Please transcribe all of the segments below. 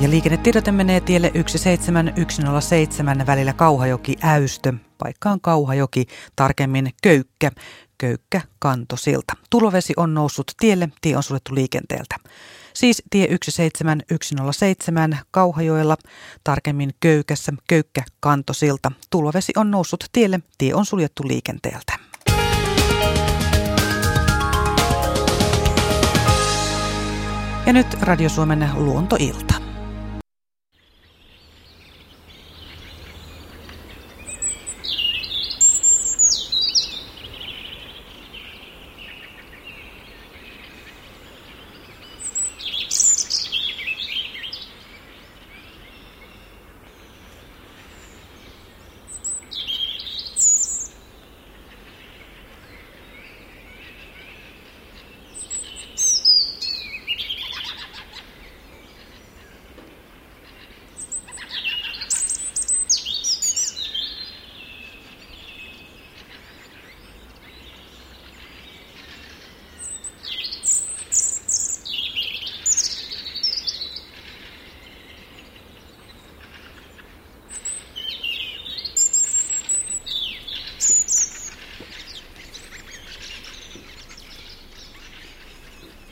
Ja liikennetiedote menee tielle 17107 välillä Kauhajoki-Äystö. Paikka on Kauhajoki, tarkemmin Köykkä. Köykkä kantosilta. Tulovesi on noussut tielle, tie on suljettu liikenteeltä. Siis tie 17107 Kauhajoella, tarkemmin Köykässä, Köykkä kantosilta. Tulovesi on noussut tielle, tie on suljettu liikenteeltä. Ja nyt Radio Suomen luontoilta.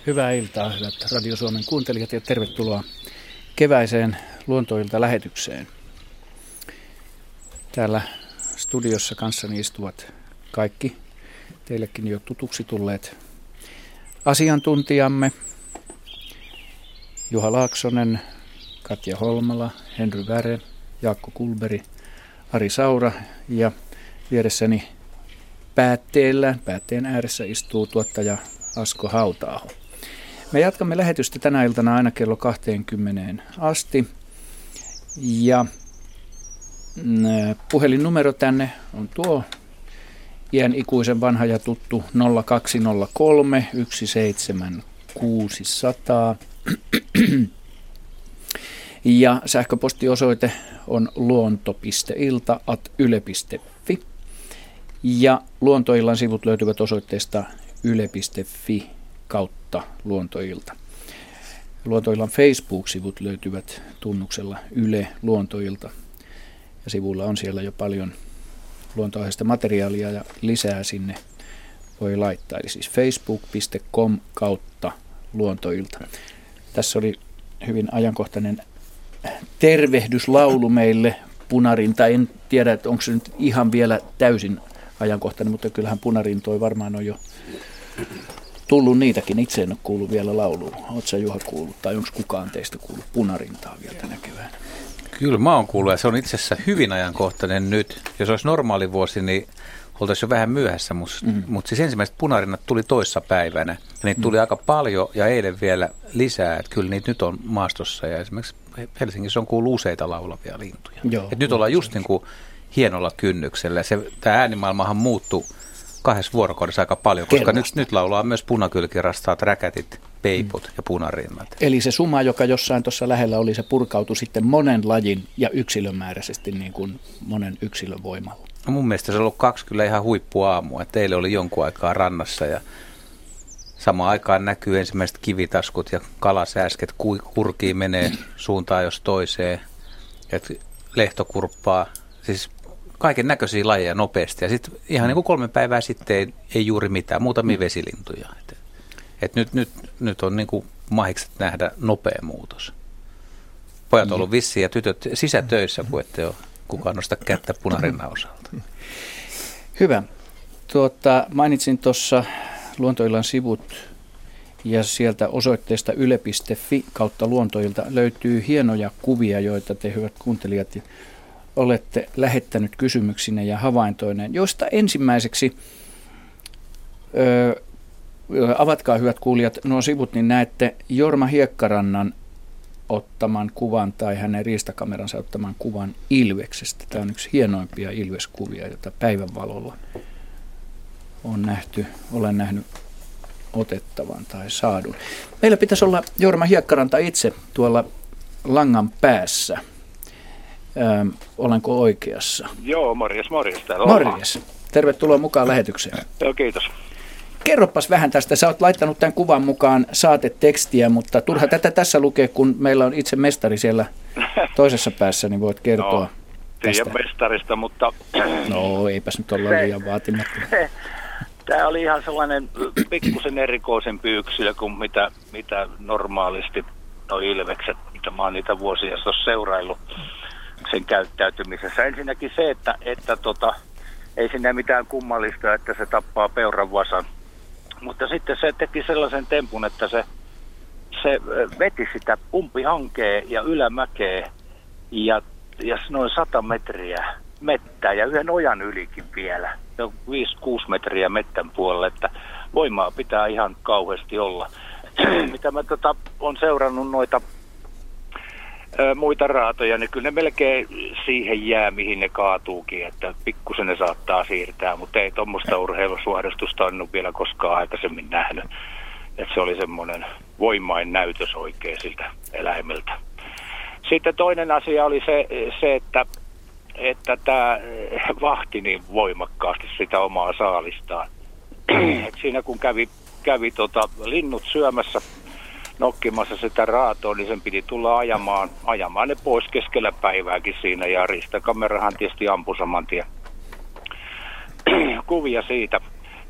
Hyvää iltaa, hyvät Radio Suomen kuuntelijat ja tervetuloa keväiseen luontoilta lähetykseen. Täällä studiossa kanssani istuvat kaikki teillekin jo tutuksi tulleet asiantuntijamme. Juha Laaksonen, Katja Holmala, Henry Väre, Jaakko Kulberi, Ari Saura ja vieressäni päätteellä, päätteen ääressä istuu tuottaja Asko Hautaaho. Me jatkamme lähetystä tänä iltana aina kello 20 asti. Ja mm, puhelinnumero tänne on tuo iän ikuisen vanha ja tuttu 0203 17600. Ja sähköpostiosoite on luonto.ilta.yle.fi. Ja luontoillan sivut löytyvät osoitteesta yle.fi kautta Luontoilta. Luontoillan Facebook-sivut löytyvät tunnuksella Yle Luontoilta. Ja sivulla on siellä jo paljon luontoaiheista materiaalia ja lisää sinne voi laittaa. Eli siis facebook.com kautta luontoilta. Tässä oli hyvin ajankohtainen tervehdyslaulu meille punarinta. En tiedä, että onko se nyt ihan vielä täysin ajankohtainen, mutta kyllähän punarintoi varmaan on jo tullut niitäkin. Itse en ole kuullut vielä lauluun. Oletko Juha kuullut tai onko kukaan teistä kuullut punarintaa vielä tänä keväänä? Kyllä mä oon kuullut ja se on itse asiassa hyvin ajankohtainen nyt. Jos olisi normaali vuosi, niin oltaisiin jo vähän myöhässä, mutta mm. mut siis ensimmäiset punarinnat tuli toissa päivänä. Ja niitä mm. tuli aika paljon ja eilen vielä lisää, että kyllä niitä nyt on maastossa ja esimerkiksi Helsingissä on kuullut useita laulavia lintuja. Joo, Et nyt ollaan just niin kuin hienolla kynnyksellä. Se, tämä äänimaailmahan muuttui kahdessa vuorokaudessa aika paljon, koska nyt, nyt laulaa myös punakylkirastaat, räkätit, peiput mm. ja punarinnat. Eli se suma, joka jossain tuossa lähellä oli, se purkautui sitten monen lajin ja yksilömääräisesti niin kuin monen yksilön voimalla. No mun mielestä se on ollut kaksi kyllä ihan huippuaamua. Teille oli jonkun aikaa rannassa ja samaan aikaan näkyy ensimmäiset kivitaskut ja kalasääsket kurkiin menee suuntaan jos toiseen. Et lehtokurppaa, siis kaiken näköisiä lajeja nopeasti. Ja sitten ihan niin kuin kolme päivää sitten ei, ei juuri mitään, muutamia mm. vesilintuja. Et, et nyt, nyt, nyt on niin kuin mahikset nähdä nopea muutos. Pojat on ollut vissiä ja tytöt sisätöissä, kun ette ole kukaan nosta kättä punarinnan osalta. Hyvä. Tuota, mainitsin tuossa Luontoillan sivut ja sieltä osoitteesta yle.fi kautta luontoilta löytyy hienoja kuvia, joita te hyvät kuuntelijat olette lähettänyt kysymyksinä ja havaintoineen, joista ensimmäiseksi, ö, avatkaa hyvät kuulijat nuo sivut, niin näette Jorma Hiekkarannan ottaman kuvan tai hänen riistakameransa ottaman kuvan Ilveksestä. Tämä on yksi hienoimpia Ilveskuvia, jota päivänvalolla on nähty, olen nähnyt otettavan tai saadun. Meillä pitäisi olla Jorma Hiekkaranta itse tuolla langan päässä. Ähm, olenko oikeassa? Joo, morjes, morjes. Täällä morjes. Tervetuloa mukaan lähetykseen. Joo, kiitos. kerropas vähän tästä. Sä oot laittanut tämän kuvan mukaan saatetekstiä, mutta turha tätä tässä lukee, kun meillä on itse mestari siellä toisessa päässä, niin voit kertoa. No, tästä. mestarista, mutta... No, eipäs nyt olla liian vaatimatta. Tämä oli ihan sellainen pikkusen erikoisempi yksilö kuin mitä, mitä normaalisti no ilvekset, mitä mä oon niitä vuosia seuraillut sen käyttäytymisessä. Ensinnäkin se, että, että tota, ei sinne mitään kummallista, että se tappaa peuran vasan. Mutta sitten se teki sellaisen tempun, että se, se veti sitä umpihankea ja ylämäkeä ja, ja noin 100 metriä mettää ja yhden ojan ylikin vielä. 5-6 metriä mettän puolelle, että voimaa pitää ihan kauheasti olla. Mitä mä tota, on seurannut noita muita raatoja, niin kyllä ne melkein siihen jää, mihin ne kaatuukin, että pikkusen ne saattaa siirtää, mutta ei tuommoista urheilusuoristusta ole vielä koskaan aikaisemmin nähnyt. Että se oli semmoinen voimain näytös oikein siltä eläimeltä. Sitten toinen asia oli se, se että, että tämä vahti niin voimakkaasti sitä omaa saalistaan. Et siinä kun kävi, kävi tota, linnut syömässä nokkimassa sitä raatoa, niin sen piti tulla ajamaan, ajamaan ne pois keskellä päivääkin siinä. Ja ristakamerahan tietysti ampui saman tien kuvia siitä.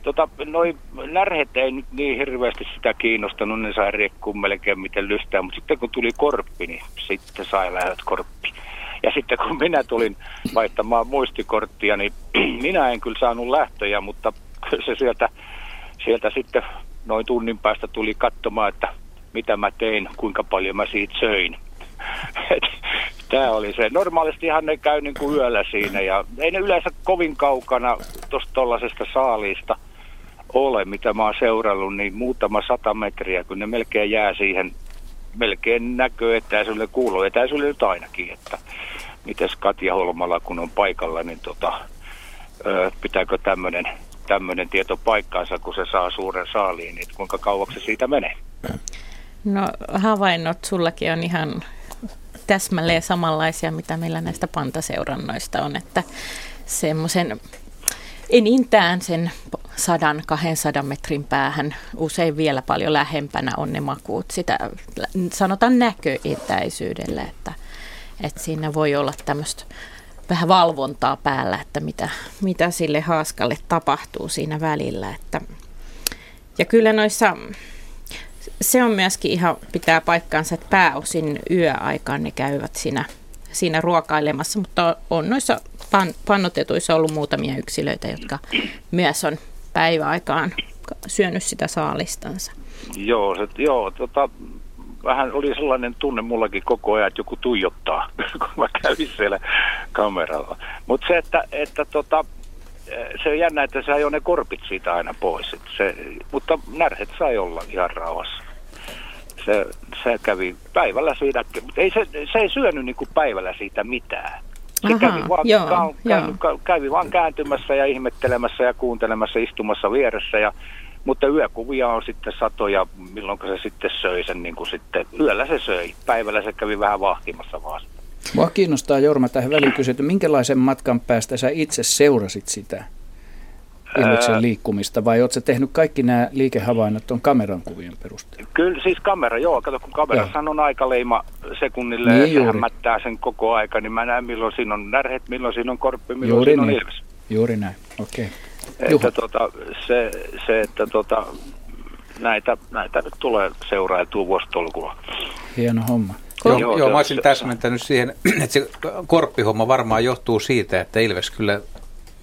Tota, noi närhet ei nyt niin hirveästi sitä kiinnostanut, ne sai riekkuun melkein miten lystää, mutta sitten kun tuli korppi, niin sitten sai lähdöt korppi. Ja sitten kun minä tulin vaihtamaan muistikorttia, niin minä en kyllä saanut lähtöjä, mutta se sieltä, sieltä sitten noin tunnin päästä tuli katsomaan, että mitä mä tein, kuinka paljon mä siitä söin. Tämä oli se. Normaalistihan ne käy niin kuin yöllä siinä ja ei ne yleensä kovin kaukana tuosta tuollaisesta saaliista ole, mitä mä oon seurannut, niin muutama sata metriä, kun ne melkein jää siihen, melkein näkö etäisyydelle, kuuluu etäisyydelle nyt ainakin, että mites Katja Holmalla, kun on paikalla, niin tota, pitääkö tämmöinen tämmöinen tieto paikkaansa, kun se saa suuren saaliin, niin kuinka kauaksi se siitä menee? No havainnot sullakin on ihan täsmälleen samanlaisia, mitä meillä näistä pantaseurannoista on, että semmoisen enintään sen sadan, 200 metrin päähän, usein vielä paljon lähempänä on ne makuut sitä, sanotaan näköetäisyydellä, että, että siinä voi olla tämmöistä vähän valvontaa päällä, että mitä, mitä sille haaskalle tapahtuu siinä välillä. Että, ja kyllä noissa se on myöskin ihan pitää paikkaansa, että pääosin yöaikaan ne käyvät siinä, siinä ruokailemassa, mutta on noissa pan, pannotetuissa ollut muutamia yksilöitä, jotka myös on päiväaikaan syönyt sitä saalistansa. Joo, se, joo tota, vähän oli sellainen tunne mullakin koko ajan, että joku tuijottaa, kun mä kävin siellä kameralla. Mutta se, että, että tota, se on jännä, että se ajoi ne korpit siitä aina pois. Se, mutta närhet sai olla ihan rauhassa. Se, se kävi päivällä siitä, mutta ei se, se ei syönyt niin kuin päivällä siitä mitään. Se Aha, kävi, vaan, joo, ka, joo. kävi vaan kääntymässä ja ihmettelemässä ja kuuntelemassa, istumassa vieressä. Ja, mutta yökuvia on sitten satoja, milloin se sitten söi sen, niin kuin sitten, yöllä se söi. Päivällä se kävi vähän vahtimassa vaan. Mua kiinnostaa Jorma tähän väliin kysyä, että minkälaisen matkan päästä sä itse seurasit sitä ilmeksen liikkumista vai oletko tehnyt kaikki nämä liikehavainnot tuon kameran kuvien perusteella? Kyllä, siis kamera, joo. Kato, kun kamerassa on aikaleima sekunnille niin, ja sehän mättää sen koko aika, niin mä näen milloin siinä on närhet, milloin siinä on korppi, milloin juuri siinä on niin. ilves. Juuri näin, okei. Okay. Että tota, se, se, että tota, näitä, näitä nyt tulee seurailtua vuositolkulla. Hieno homma. Joo, joo, joo mä olisin täsmentänyt siihen, että se korppihomma varmaan johtuu siitä, että Ilves kyllä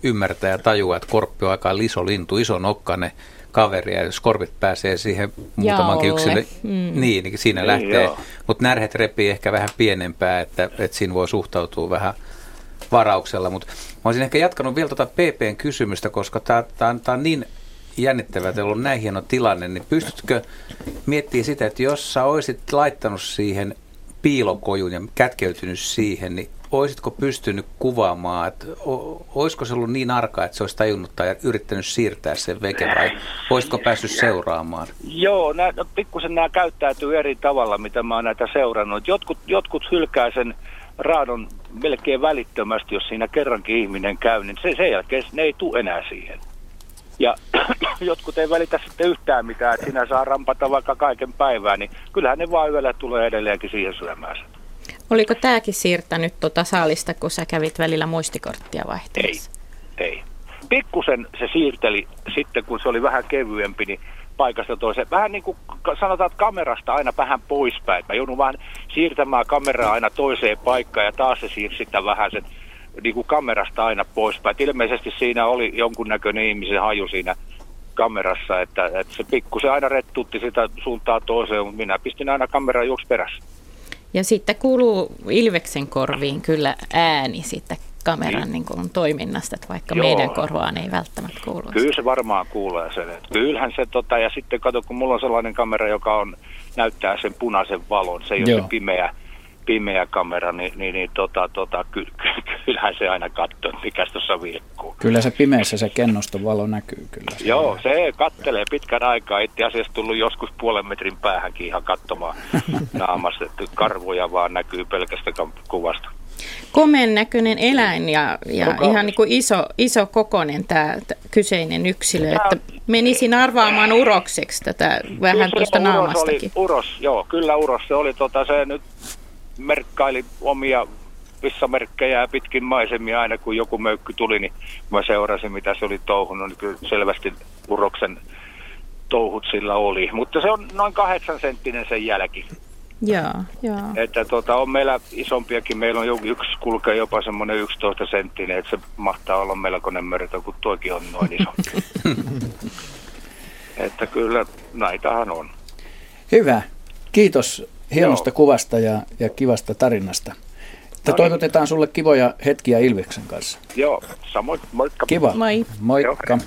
ymmärtää ja tajuaa, että korppi on aika liso lintu, iso nokkane kaveri, ja jos korpit pääsee siihen muutamankin yksilö, mm. niin, niin siinä niin, lähtee. Mutta närhet repii ehkä vähän pienempää, että, että siinä voi suhtautua vähän varauksella. Mutta mä olisin ehkä jatkanut vielä tuota PPn kysymystä, koska tämä on niin jännittävää, että on näin hieno tilanne, niin pystytkö miettimään sitä, että jos sä olisit laittanut siihen piilokojun ja kätkeytynyt siihen, niin olisitko pystynyt kuvaamaan, että olisiko se ollut niin arka, että se olisi tajunnut tai yrittänyt siirtää sen veke vai olisitko päässyt seuraamaan? Joo, nää, no, pikkusen nämä käyttäytyy eri tavalla, mitä mä oon näitä seurannut. Jotkut, jotkut hylkää sen raadon melkein välittömästi, jos siinä kerrankin ihminen käy, niin se, sen jälkeen ne ei tule enää siihen. Ja jotkut ei välitä sitten yhtään mitään, että sinä saa rampata vaikka kaiken päivää, niin kyllähän ne vaan yöllä tulee edelleenkin siihen syömään sen. Oliko tämäkin siirtänyt tuota saalista, kun sä kävit välillä muistikorttia vaihteessa? Ei, ei. Pikkusen se siirteli sitten, kun se oli vähän kevyempi, niin paikasta toiseen. Vähän niin kuin sanotaan, että kamerasta aina vähän poispäin. Mä joudun vaan siirtämään kameraa aina toiseen paikkaan ja taas se siirsi sitä vähän sen niin kuin kamerasta aina poispäin. Ilmeisesti siinä oli jonkunnäköinen ihmisen haju siinä kamerassa, että, että se pikkusen aina rettutti sitä suuntaa toiseen, mutta minä pistin aina kameraa juoksi perässä. Ja sitten kuuluu Ilveksen korviin kyllä ääni sitten kameran niin. Niin kuin, toiminnasta, että vaikka Joo. meidän korvaan ei välttämättä kuulu. Kyllä se varmaan kuulee sen. Että kyllähän se, tota, ja sitten kato, kun mulla on sellainen kamera, joka on, näyttää sen punaisen valon, se ei Joo. ole se pimeä, pimeä kamera, niin, niin, niin tota, tota, ky, ky, kyllähän se aina katsoo, mikä tuossa vilkkuu. Kyllä se pimeässä se kennoston valo näkyy kyllä. Se Joo, se kattelee pitkän aikaa. Itse asiassa tullut joskus puolen metrin päähänkin ihan katsomaan naamasta, että karvoja vaan näkyy pelkästä kuvasta. Komen näköinen eläin ja, ja ihan niin kuin iso, iso kokonen tämä kyseinen yksilö, että menisin arvaamaan urokseksi tätä vähän tuosta naamastakin. Oli uros, joo, kyllä uros. Se oli tota, se nyt merkkaili omia vissamerkkejä pitkin maisemia aina kun joku möykky tuli, niin mä seurasin mitä se oli touhunut, niin kyllä selvästi uroksen touhut sillä oli. Mutta se on noin kahdeksan senttinen sen jälki. Joo, joo. Että tota, on meillä isompiakin, meillä on yksi kulkee jopa semmoinen 11 senttinen, että se mahtaa olla melkoinen mörtö, kun toikin on noin iso. että kyllä näitähän on. Hyvä. Kiitos hienosta Joo. kuvasta ja, ja kivasta tarinasta. Että no niin. toivotetaan sulle kivoja hetkiä Ilveksen kanssa. Joo, samoin. Moikka. Kiva. Moi. Moikka. Joo.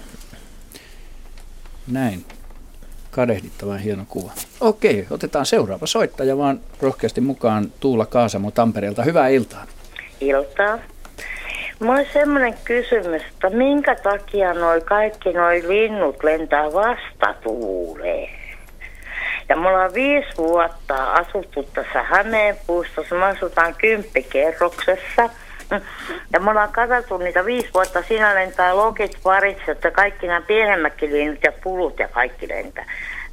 Näin. Kadehdittavan hieno kuva. Okei, otetaan seuraava soittaja vaan rohkeasti mukaan Tuula Kaasamo Tampereelta. Hyvää iltaa. Iltaa. Mulla on semmoinen kysymys, että minkä takia noi kaikki noi linnut lentää vastatuuleen? Ja mulla on viisi vuotta asuttu tässä Hämeenpuistossa. Mä asutaan kymppikerroksessa. Ja me ollaan katsottu niitä viisi vuotta. Siinä lentää lokit parissa, että kaikki nämä pienemmätkin linnut ja pulut ja kaikki lentää.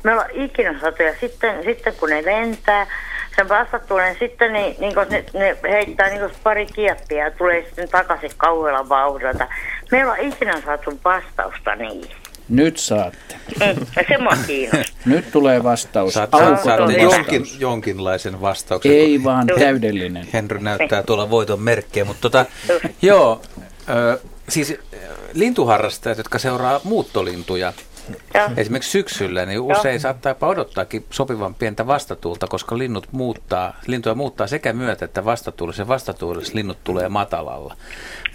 Me ollaan ikinä saatu ja sitten, sitten kun ne lentää, sen vastatuulen sitten niin, niin ne, ne, heittää niin pari kieppiä ja tulee sitten takaisin kauhealla vauhdilta. Me ei olla ikinä saatu vastausta niihin. Nyt saatte. Mm, se mua Nyt tulee vastaus. Saatte, saatte jonkin, jonkinlaisen vastauksen. Ei vaan täydellinen. Henry näyttää tuolla voiton merkkejä, mutta tota, joo, ö, siis lintuharrastajat, jotka seuraa muuttolintuja, ja. Esimerkiksi syksyllä niin usein ja. saattaa jopa odottaakin sopivan pientä vastatuulta, koska linnut muuttaa, lintuja muuttaa sekä myötä että vastatuulessa. Ja vastatuulessa linnut tulee matalalla.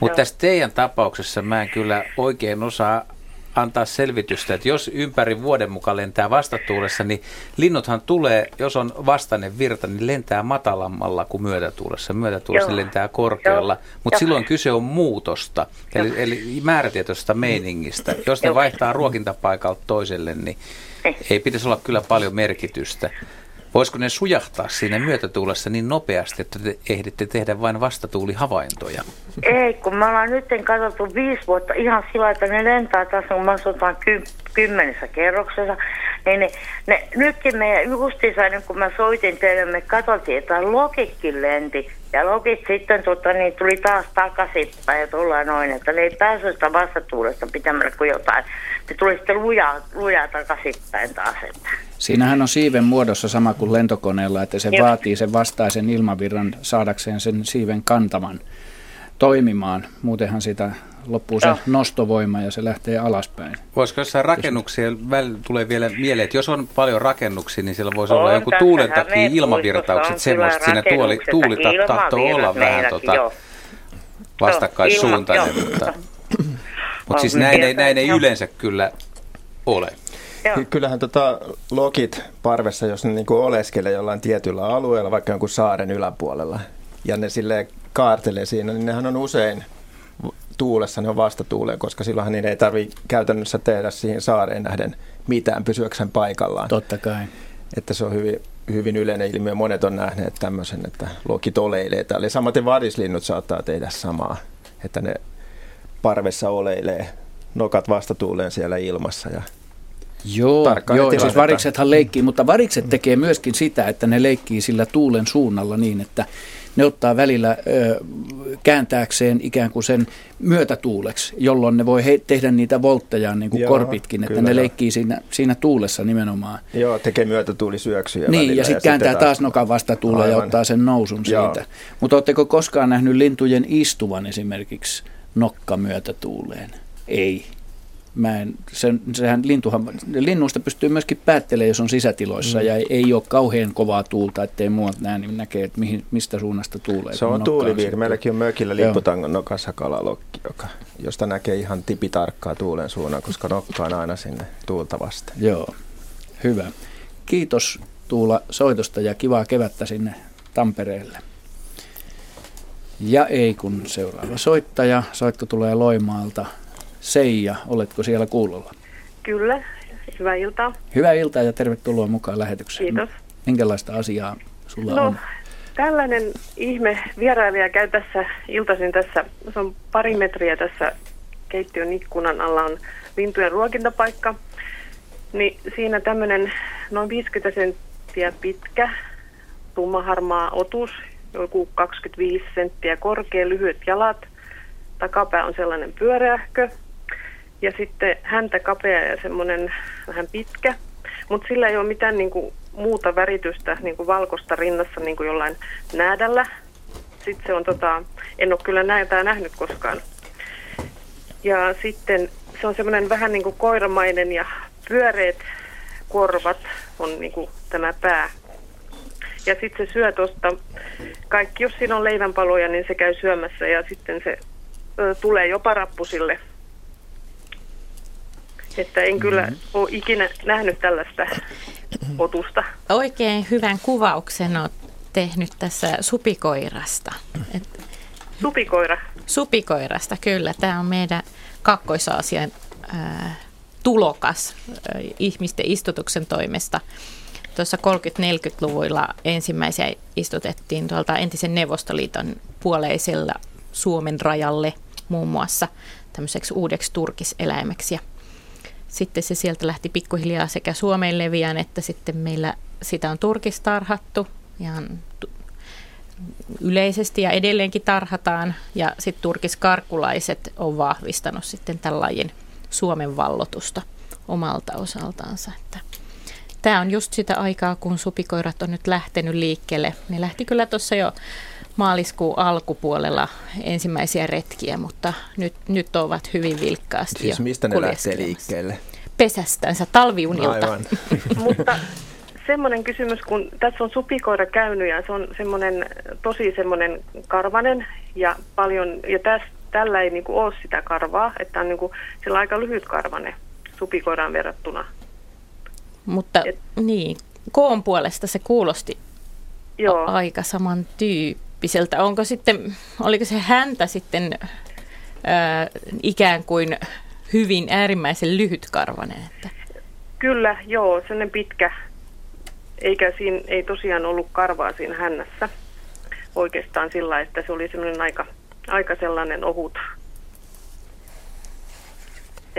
Mutta tässä teidän tapauksessa mä en kyllä oikein osaa antaa selvitystä, että jos ympäri vuoden mukaan lentää vastatuulessa, niin linnuthan tulee, jos on vastainen virta, niin lentää matalammalla kuin myötätuulessa. Myötätuulessa Joo. lentää korkealla, mutta silloin kyse on muutosta, eli, eli määrätietoisesta meiningistä. Jos ne Joo. vaihtaa ruokintapaikalta toiselle, niin ei pitäisi olla kyllä paljon merkitystä. Voisiko ne sujahtaa siinä myötätuulessa niin nopeasti, että te ehditte tehdä vain vastatuulihavaintoja? Ei, kun me ollaan nyt katsottu viisi vuotta ihan sillä että ne lentää tässä, kun me asutaan ky- kymmenessä kerroksessa. Niin ne, ne, nytkin me justiinsa, niin kun mä soitin teille, me katsottiin, että lokikki lenti. Ja lokit sitten tota, niin tuli taas takaisinpäin ja tullaan noin, että ne ei päässyt sitä vastatuulesta pitämällä kuin jotain. Ne tuli sitten lujaa, lujaa takaisinpäin taas. Että. Siinähän on siiven muodossa sama kuin lentokoneella, että se Joo. vaatii sen vastaisen ilmavirran saadakseen sen siiven kantaman toimimaan. Muutenhan sitä loppuu se Joo. nostovoima ja se lähtee alaspäin. Voisiko jossain rakennuksia, välillä tulee vielä mieleen, että jos on paljon rakennuksia, niin siellä voisi on, olla joku tuulen takia ilmavirtaukset, semmoista siinä tuoli, tuuli tahtoo olla vähän tota, vastakkaissuuntainen, mutta, mutta siis näin ei, näin ei yleensä kyllä ole. Joo. Kyllähän tota lokit parvessa, jos ne niinku oleskelee jollain tietyllä alueella, vaikka jonkun saaren yläpuolella, ja ne sille kaartelee siinä, niin nehän on usein tuulessa, ne on vastatuuleen, koska silloinhan niin ei tarvitse käytännössä tehdä siihen saareen nähden mitään pysyäkseen paikallaan. Totta kai. Että se on hyvin, hyvin yleinen ilmiö. Monet on nähneet tämmöisen, että lokit oleilee täällä. Ja samaten vadislinnut saattaa tehdä samaa, että ne parvessa oleilee nokat vastatuuleen siellä ilmassa. Ja Joo, Tarkkaan joo tilannetta. siis variksethan leikkii, mutta varikset tekee myöskin sitä, että ne leikkii sillä tuulen suunnalla niin, että ne ottaa välillä ö, kääntääkseen ikään kuin sen myötätuuleksi, jolloin ne voi he, tehdä niitä voltteja niin kuin Joo, korpitkin, että kyllä ne leikkii siinä, siinä tuulessa nimenomaan. Joo, tekee myötätuulisyöksyjä Niin, välillä ja sitten kääntää taas nokan vastatuuleen ja ottaa sen nousun Joo. siitä. Mutta oletteko koskaan nähnyt lintujen istuvan esimerkiksi nokka myötätuuleen? Ei. Mä en, sen, sehän lintuhan, linnuista pystyy myöskin päättelemään, jos on sisätiloissa mm. ja ei, ei ole kauhean kovaa tuulta, ettei muut näe, niin näkee, että mihin, mistä suunnasta tuulee. Se on sitten- Meilläkin on mökillä lipputangon nokassa kalalokki, joka, josta näkee ihan tipitarkkaa tuulen suunnan, koska nokka on aina sinne tuulta vasten. Joo, hyvä. Kiitos Tuula soitosta ja kivaa kevättä sinne Tampereelle. Ja ei kun seuraava soittaja. Soitto tulee Loimaalta. Seija, oletko siellä kuulolla? Kyllä, hyvää iltaa. Hyvää iltaa ja tervetuloa mukaan lähetykseen. Kiitos. Minkälaista asiaa sulla No, on? tällainen ihme vierailija käy tässä iltaisin tässä, se on pari metriä tässä keittiön ikkunan alla on lintujen ruokintapaikka. Niin siinä tämmöinen noin 50 senttiä pitkä, tummaharmaa otus, joku 25 senttiä korkea, lyhyet jalat. Takapää on sellainen pyöreähkö. Ja sitten häntä kapea ja semmoinen vähän pitkä. Mutta sillä ei ole mitään niinku muuta väritystä, niinku valkoista rinnassa niinku jollain näädällä. Sitten se on tota, en ole kyllä näitä nähnyt koskaan. Ja sitten se on semmoinen vähän niin kuin koiramainen ja pyöreät korvat on niin kuin tämä pää. Ja sitten se syö tuosta, kaikki jos siinä on leivänpaloja, niin se käy syömässä ja sitten se ö, tulee jopa rappusille. Että en kyllä mm-hmm. ole ikinä nähnyt tällaista otusta. Oikein hyvän kuvauksen olet tehnyt tässä supikoirasta. Et Supikoira. supikoirasta, kyllä. Tämä on meidän kakkoisaasian tulokas ihmisten istutuksen toimesta. Tuossa 30-40-luvuilla ensimmäisiä istutettiin tuolta entisen Neuvostoliiton puoleisella Suomen rajalle muun muassa tämmöiseksi uudeksi turkiseläimeksi. Ja sitten se sieltä lähti pikkuhiljaa sekä Suomeen leviään, että sitten meillä sitä on turkistarhattu ihan yleisesti ja edelleenkin tarhataan. Ja sitten turkiskarkulaiset on vahvistanut sitten lajin Suomen vallotusta omalta osaltaansa. Että Tämä on just sitä aikaa, kun supikoirat on nyt lähtenyt liikkeelle. Ne lähti kyllä tuossa jo maaliskuun alkupuolella ensimmäisiä retkiä, mutta nyt, nyt ovat hyvin vilkkaasti Siis jo mistä ne lähtee liikkeelle? Pesästänsä, talviunilta. Aivan. Mutta semmoinen kysymys, kun tässä on supikoira käynyt ja se on semmoinen tosi semmoinen karvanen ja paljon, ja täs, tällä ei niinku ole sitä karvaa, että on niinku, sillä on aika lyhyt karvane supikoiraan verrattuna. Mutta Et- niin, koon puolesta se kuulosti Joo, a- aika samantyyppiseltä. Onko sitten, oliko se häntä sitten ää, ikään kuin hyvin äärimmäisen lyhytkarvainen? Että, kyllä, joo, sellainen pitkä, eikä siinä, ei tosiaan ollut karvaa siinä hännässä. Oikeastaan sillä että se oli semmoinen aika, aika sellainen ohut.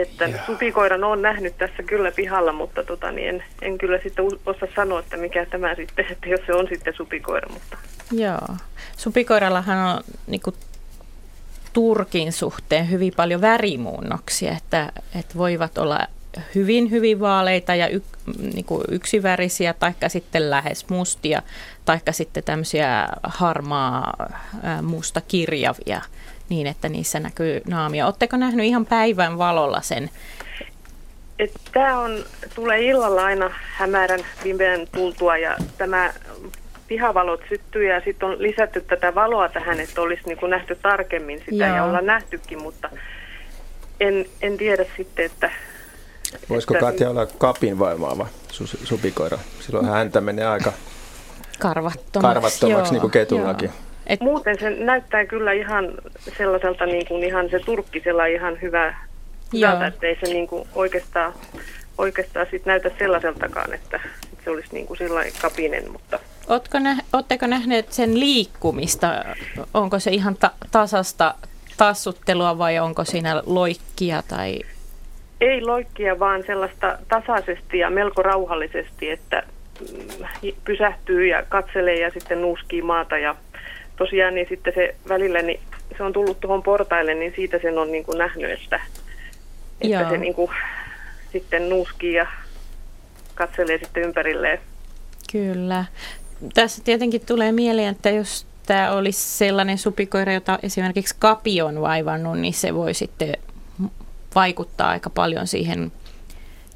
Että supikoiran on nähnyt tässä kyllä pihalla, mutta tota, niin en, en kyllä sitten osaa sanoa, että mikä tämä sitten, että jos se on sitten supikoira, mutta joo. Supikoirallahan on niin kuin, Turkin suhteen hyvin paljon värimuunnoksia, että, että voivat olla hyvin, hyvin vaaleita ja y, niin kuin yksivärisiä, taikka sitten lähes mustia, taikka sitten tämmöisiä harmaa ää, musta kirjavia, niin että niissä näkyy naamia. Oletteko nähnyt ihan päivän valolla sen? Tämä on, tulee illalla aina hämärän pimeän tultua ja tämä pihavalot syttyy ja sitten on lisätty tätä valoa tähän, että olisi niin kuin nähty tarkemmin sitä Joo. ja ollaan nähtykin, mutta en, en tiedä sitten, että... Voisiko että- Katja olla kapin vaimaava su- supikoira? Silloin häntä menee aika Karvattomaksi. karvattomaksi, niin kuin ketullakin. joo. Et, Muuten se näyttää kyllä ihan sellaiselta niin kuin ihan se turkkisella ihan hyvä, hyvältä, että ei se niin kuin oikeastaan, oikeastaan sit näytä sellaiseltakaan, että se olisi niin kuin lailla kapinen, mutta Ootko nä, ootteko nähneet sen liikkumista? Onko se ihan ta- tasasta tassuttelua vai onko siinä loikkia tai Ei loikkia, vaan sellaista tasaisesti ja melko rauhallisesti, että mm, pysähtyy ja katselee ja sitten nuuskii maata. Ja tosiaan niin sitten se välillä, niin se on tullut tuohon portaille, niin siitä sen on niin kuin nähnyt, että, että se niin kuin sitten nuuskii ja katselee sitten ympärilleen. Kyllä. Tässä tietenkin tulee mieleen, että jos tämä olisi sellainen supikoira, jota esimerkiksi kapi on vaivannut, niin se voi sitten vaikuttaa aika paljon siihen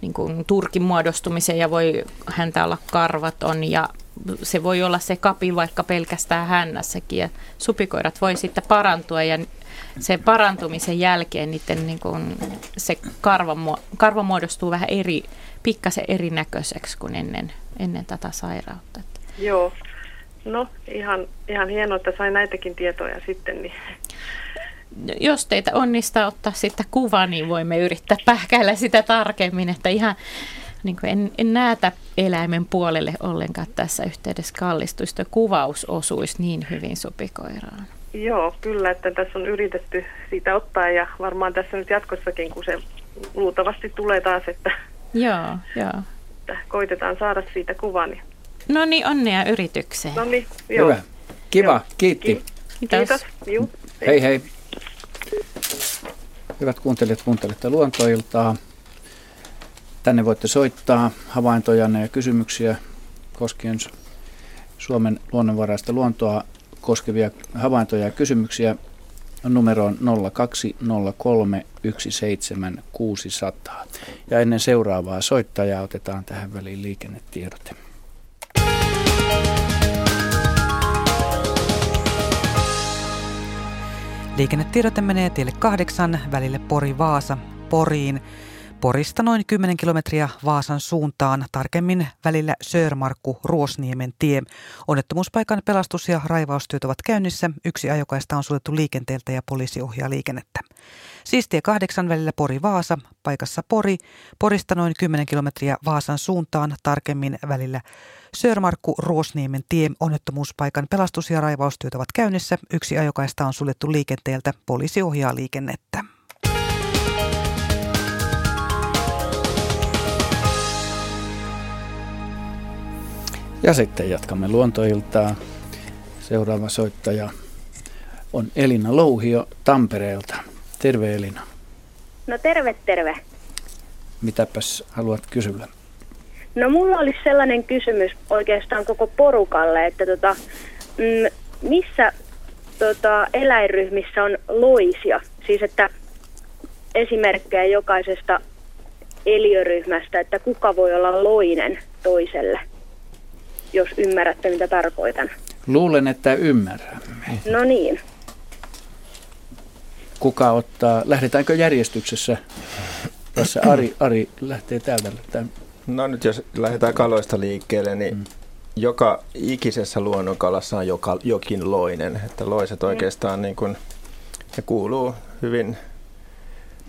niin kuin turkin muodostumiseen ja voi häntä olla karvaton ja se voi olla se kapi vaikka pelkästään hännässäkin ja supikoirat voi sitten parantua ja se parantumisen jälkeen niiden niin kuin, se karva, karva muodostuu vähän eri, pikkasen erinäköiseksi kuin ennen, ennen tätä sairautta. Joo, no ihan, ihan hienoa, että sain näitäkin tietoja sitten. Niin. Jos teitä onnistaa ottaa sitten kuva, niin voimme yrittää pähkäillä sitä tarkemmin, että ihan niin kuin en, en näitä eläimen puolelle ollenkaan tässä yhteydessä kallistuisi. kuvaus osuisi niin hyvin supikoiraan. Joo, kyllä, että tässä on yritetty siitä ottaa ja varmaan tässä nyt jatkossakin, kun se luultavasti tulee taas, että, joo, joo. että koitetaan saada siitä kuva. Niin. No niin, onnea yritykseen. No niin, joo. Hyvä. Kiva, joo. kiitti. Kiitos. Kiitos. Juu, hei. hei hei. Hyvät kuuntelijat, kuuntelette luontoiltaa. Tänne voitte soittaa havaintojanne ja kysymyksiä koskien Suomen luonnonvaraista luontoa koskevia havaintoja ja kysymyksiä numeroon 0203 17600. Ja ennen seuraavaa soittajaa otetaan tähän väliin liikennetiedote. Liikennetiedote menee tielle kahdeksan välille Pori-Vaasa, Poriin Porista noin 10 kilometriä Vaasan suuntaan, tarkemmin välillä Sörmarkku Ruosniemen tie. Onnettomuuspaikan pelastus- ja raivaustyöt ovat käynnissä. Yksi ajokaista on suljettu liikenteeltä ja poliisi ohjaa liikennettä. Siis tie 8 välillä Pori-Vaasa, paikassa Pori, Porista noin 10 kilometriä Vaasan suuntaan, tarkemmin välillä Sörmarkku Ruosniemen tie. Onnettomuuspaikan pelastus- ja raivaustyöt ovat käynnissä. Yksi ajokaista on suljettu liikenteeltä, poliisi ohjaa liikennettä. Ja sitten jatkamme luontoiltaa. Seuraava soittaja on Elina Louhio Tampereelta. Terve Elina. No terve, terve. Mitäpäs haluat kysyä? No mulla olisi sellainen kysymys oikeastaan koko porukalle, että tota, mm, missä tota, eläinryhmissä on loisia? Siis että esimerkkejä jokaisesta eliöryhmästä, että kuka voi olla loinen toiselle jos ymmärrätte, mitä tarkoitan. Luulen, että ymmärrämme. No niin. Kuka ottaa, lähdetäänkö järjestyksessä? Tässä Ari, Ari lähtee täältä. Tämän. No nyt jos lähdetään kaloista liikkeelle, niin mm. joka ikisessä luonnonkalassa on joka, jokin loinen. Että loiset mm. oikeastaan niin kuin, ne kuuluu hyvin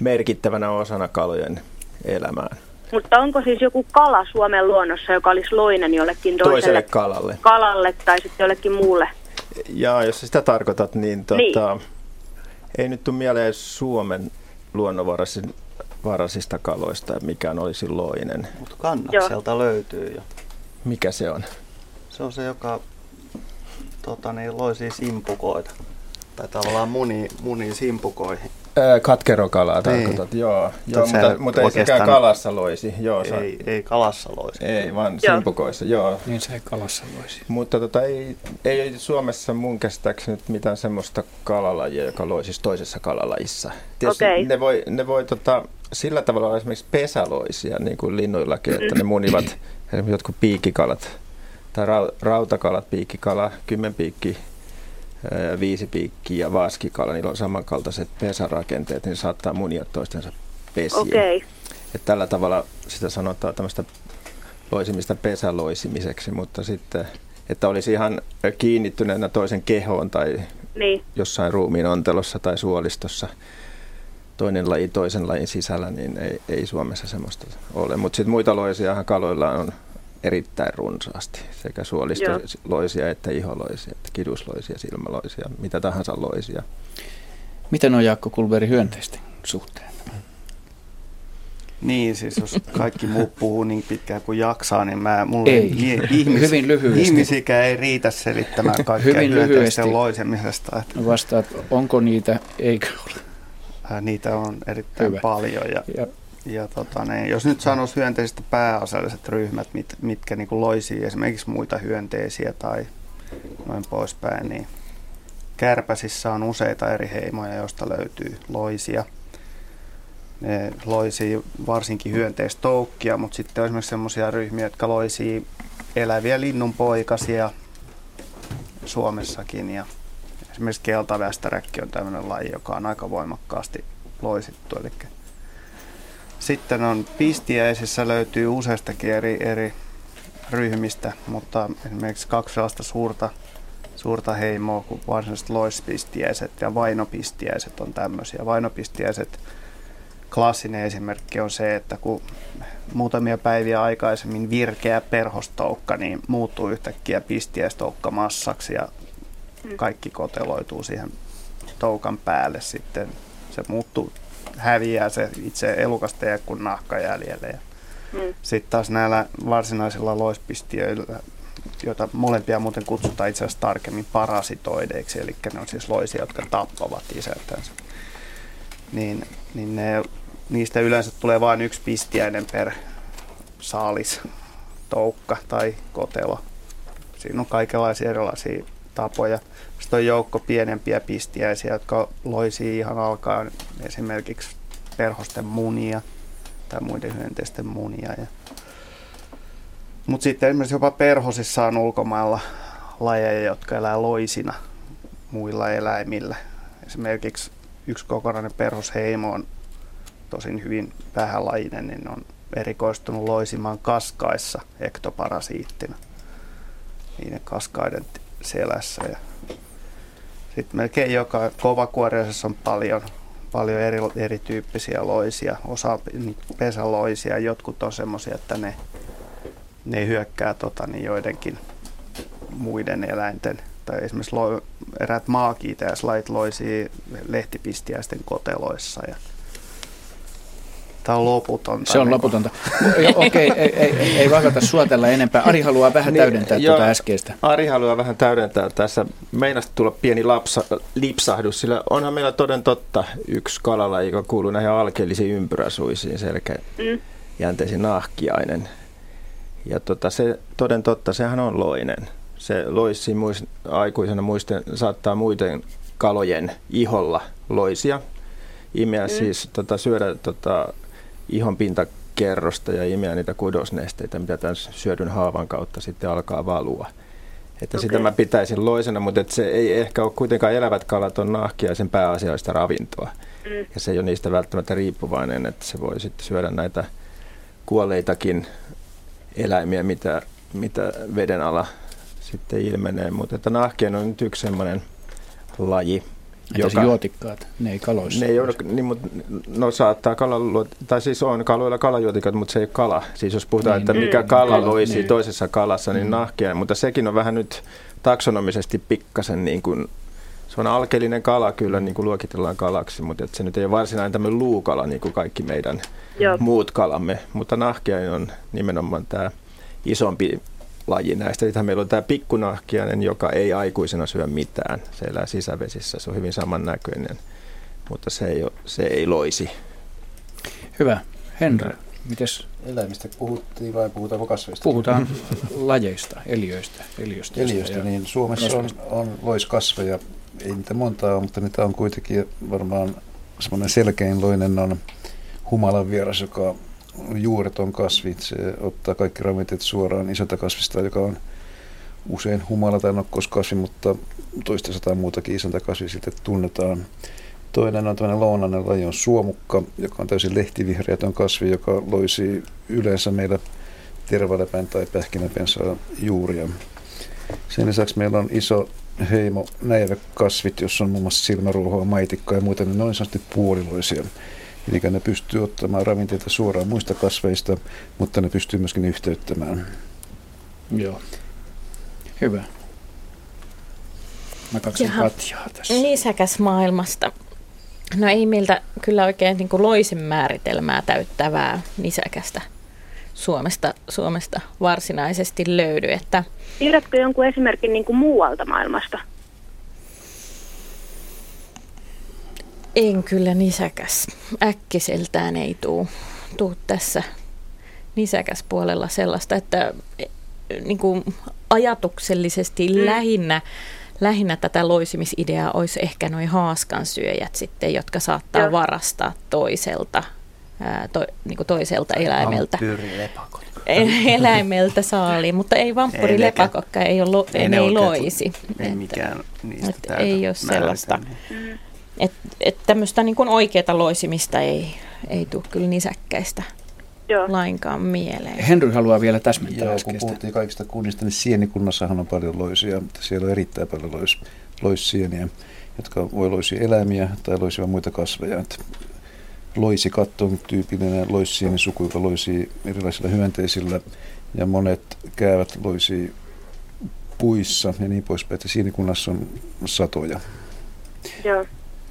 merkittävänä osana kalojen elämään. Mutta onko siis joku kala Suomen luonnossa, joka olisi loinen jollekin toiselle, toiselle kalalle. kalalle tai sitten jollekin muulle? Jaa, jos sitä tarkoitat, niin, tota, niin. ei nyt tule mieleen Suomen luonnonvaraisista kaloista, mikään olisi loinen. Mutta kannakselta Joo. löytyy jo. Mikä se on? Se on se, joka tota, niin, loisi simpukoita. Tai tavallaan muni, muni simpukoihin. Katkerokalaa tarkoitat, niin. joo. joo mutta, mutta ei sekään kalassa loisi. Joo, ei, sa- ei kalassa loisi. Ei, vaan joo. simpukoissa, joo. Niin se ei kalassa loisi. Mutta tota, ei, ei Suomessa mun käsittääkseni nyt mitään semmoista kalalajia, joka loisisi toisessa kalalajissa. Tietysti okay. ne voi, ne voi tota, sillä tavalla olla esimerkiksi pesäloisia, niin kuin linnuillakin, että ne munivat esimerkiksi jotkut piikkikalat tai rautakalat, piikkikala, kymmenpiikki, viisi piikkiä ja vaskikala, niillä on samankaltaiset pesärakenteet, niin saattaa munia toistensa pesiä. Okay. Et tällä tavalla sitä sanotaan tämmöistä loisimista pesäloisimiseksi, mutta sitten, että olisi ihan kiinnittyneenä toisen kehoon tai niin. jossain ruumiin ontelossa tai suolistossa toinen laji toisen lajin sisällä, niin ei, ei Suomessa semmoista ole. Mutta sitten muita loisia kaloilla on erittäin runsaasti, sekä suolistoloisia että iholoisia, että kidusloisia, silmäloisia, mitä tahansa loisia. Miten on Jaakko Kulveri hyönteisten suhteen? Niin, siis jos kaikki muut puhuu niin pitkään kuin jaksaa, niin mä, mulle Ei. ihmis, Hyvin lyhyesti. ihmisikä ei riitä selittämään kaikkea Hyvin lyhyesti. loisemisesta. Että, Vastaat, onko niitä, eikö ole. ää, niitä on erittäin Hyvä. paljon. Ja, Ja ja tota, ne, jos nyt sanoisi hyönteisistä pääasialliset ryhmät, mit, mitkä niin kuin loisii esimerkiksi muita hyönteisiä tai noin poispäin, niin kärpäsissä on useita eri heimoja, joista löytyy loisia. Ne loisii varsinkin hyönteistoukkia, mutta sitten on esimerkiksi sellaisia ryhmiä, jotka loisii eläviä linnunpoikasia Suomessakin. Ja esimerkiksi keltavästäräkki on tämmöinen laji, joka on aika voimakkaasti loisittu. Eli sitten on pistiäisissä löytyy useistakin eri, eri ryhmistä, mutta esimerkiksi kaksi sellaista suurta, suurta heimoa kuin varsinaiset loispistiäiset ja vainopistiäiset on tämmöisiä. Vainopistiäiset klassinen esimerkki on se, että kun muutamia päiviä aikaisemmin virkeä perhostoukka, niin muuttuu yhtäkkiä pistiäistoukkamassaksi ja kaikki koteloituu siihen toukan päälle sitten. Se muuttuu, häviää se itse elukasta jää kuin nahka jäljelle. Ja Mm. sitten taas näillä varsinaisilla loispistiöillä, joita molempia muuten kutsutaan itse asiassa tarkemmin parasitoideiksi, eli ne on siis loisia, jotka tappavat isältänsä. Niin, niin ne, niistä yleensä tulee vain yksi pistiäinen per saalis, toukka tai kotelo. Siinä on kaikenlaisia erilaisia tapoja. Sitten on joukko pienempiä pistiäisiä, jotka loisii ihan alkaen esimerkiksi perhosten munia tai muiden hyönteisten munia. Ja... Mutta sitten esimerkiksi jopa perhosissa on ulkomailla lajeja, jotka elää loisina muilla eläimillä. Esimerkiksi yksi kokonainen perhosheimo on tosin hyvin vähälajinen, niin on erikoistunut loisimaan kaskaissa ektoparasiittina niiden kaskaiden selässä. Ja sitten melkein joka kovakuoriaisessa on paljon, paljon eri, erityyppisiä loisia, osa niitä pesäloisia, jotkut on semmoisia, että ne, ne hyökkää tota, niin joidenkin muiden eläinten, tai esimerkiksi lo, eräät maakiitäjäslajit loisii lehtipistiäisten koteloissa. Ja Tämä on loputonta. se on niin loputonta. Okei, ei, ei, ei, ei vakata suotella enempää. Ari haluaa vähän Niin, täydentää joo. tuota äskeistä. Ari haluaa vähän täydentää tässä. Meinasi tulla pieni lapsa, lipsahdus, sillä onhan meillä toden totta yksi kalalaji, joka kuuluu näihin alkeellisiin ympyräsuisiin, selkäjänteisiin nahkiainen. Ja tota, se toden totta, sehän on loinen. Se loisi muist, aikuisena muisten, saattaa muiden kalojen iholla loisia. Imeä mm. siis tota, syödä tota, ihon pintakerrosta ja imeä niitä kudosnesteitä, mitä tämän syödyn haavan kautta sitten alkaa valua. Että okay. sitä mä pitäisin loisena, mutta et se ei ehkä ole kuitenkaan elävät kalat on nahkiaisen pääasiallista ravintoa. Mm. Ja se ei ole niistä välttämättä riippuvainen, että se voi sitten syödä näitä kuolleitakin eläimiä, mitä, mitä veden alla sitten ilmenee. Mutta että nahkien on nyt yksi semmoinen laji, Se juotikkaat? Ne ei kaloissa. ne ei ole, niin, mutta, no saattaa kalaluot, tai siis on kaloilla kalajuotikat, mutta se ei ole kala. Siis jos puhutaan, Niin, että niin. mikä Mm. kala Kala, loisi niin. toisessa kalassa, niin Mm. nahkia. Mutta sekin on vähän nyt taksonomisesti pikkasen niin kuin, se on alkeellinen kala kyllä, niin kuin luokitellaan kalaksi, mutta et se nyt ei ole varsinainen tämmöinen luukala, niin kuin kaikki meidän Joo. muut kalamme. Mutta nahkia on nimenomaan tämä isompi laji näistä. Sitten meillä on tämä pikkunahkiainen, joka ei aikuisena syö mitään. Se elää sisävesissä, se on hyvin samannäköinen, mutta se ei, ole, se ei loisi. Hyvä. Henry, mites Eläimistä puhuttiin vai puhutaanko kasveista? puhutaan lajeista, eliöistä, eliöistä. Eliöistä, niin Suomessa on, on loiskasveja, ei niitä montaa ole, mutta niitä on kuitenkin varmaan semmoinen selkein loinen on humalan vieras, joka on juureton kasvi. Se ottaa kaikki ravinteet suoraan isältä kasvista, joka on usein humala tai nokkoskasvi, mutta toista sataa muutakin isältä kasvi sitten tunnetaan. Toinen on tämmöinen lounainen laji on suomukka, joka on täysin lehtivihreätön kasvi, joka loisi yleensä meillä tervalepän tai pähkinäpensaa juuria. Sen lisäksi meillä on iso heimo näiväkasvit, jossa on muun muassa silmäruohoa, maitikkaa ja muita, niin ne on sanotusti puoliloisia. Eli ne pystyy ottamaan ravinteita suoraan muista kasveista, mutta ne pystyy myöskin yhteyttämään. Joo. Hyvä. Mä katson Jaha. Katjaa tässä. Nisäkäs maailmasta. No ei meiltä kyllä oikein niin kuin loisen määritelmää täyttävää nisäkästä Suomesta, Suomesta varsinaisesti löydy. Että Tiedätkö jonkun esimerkin niin kuin muualta maailmasta? En kyllä nisäkäs. Äkkiseltään ei tuu, tuu tässä nisäkäspuolella sellaista, että e, niin kuin ajatuksellisesti mm. lähinnä, lähinnä tätä loisimisideaa olisi ehkä noin haaskansyöjät sitten, jotka saattaa Joo. varastaa toiselta, ää, to, niin kuin toiselta eläimeltä. Eläimeltä saali, mutta ei vampyrilepakokka, ei, ole, lo, ei, ei loisi. Ei mikään niistä että ei ole sellaista. Mm. Että et tämmöistä niin kuin oikeaa loisimista ei, ei tule kyllä nisäkkäistä Joo. lainkaan mieleen. Henry haluaa vielä täsmentää Joo, kun puhuttiin kaikista kunnista, niin sienikunnassahan on paljon loisia, mutta siellä on erittäin paljon lois, loissieniä, jotka voi loisia eläimiä tai loisia muita kasveja. Että loisikatto on tyypillinen loissieni suku, joka loisii erilaisilla hyönteisillä ja monet käyvät loisii puissa ja niin poispäin, että sienikunnassa on satoja. Joo.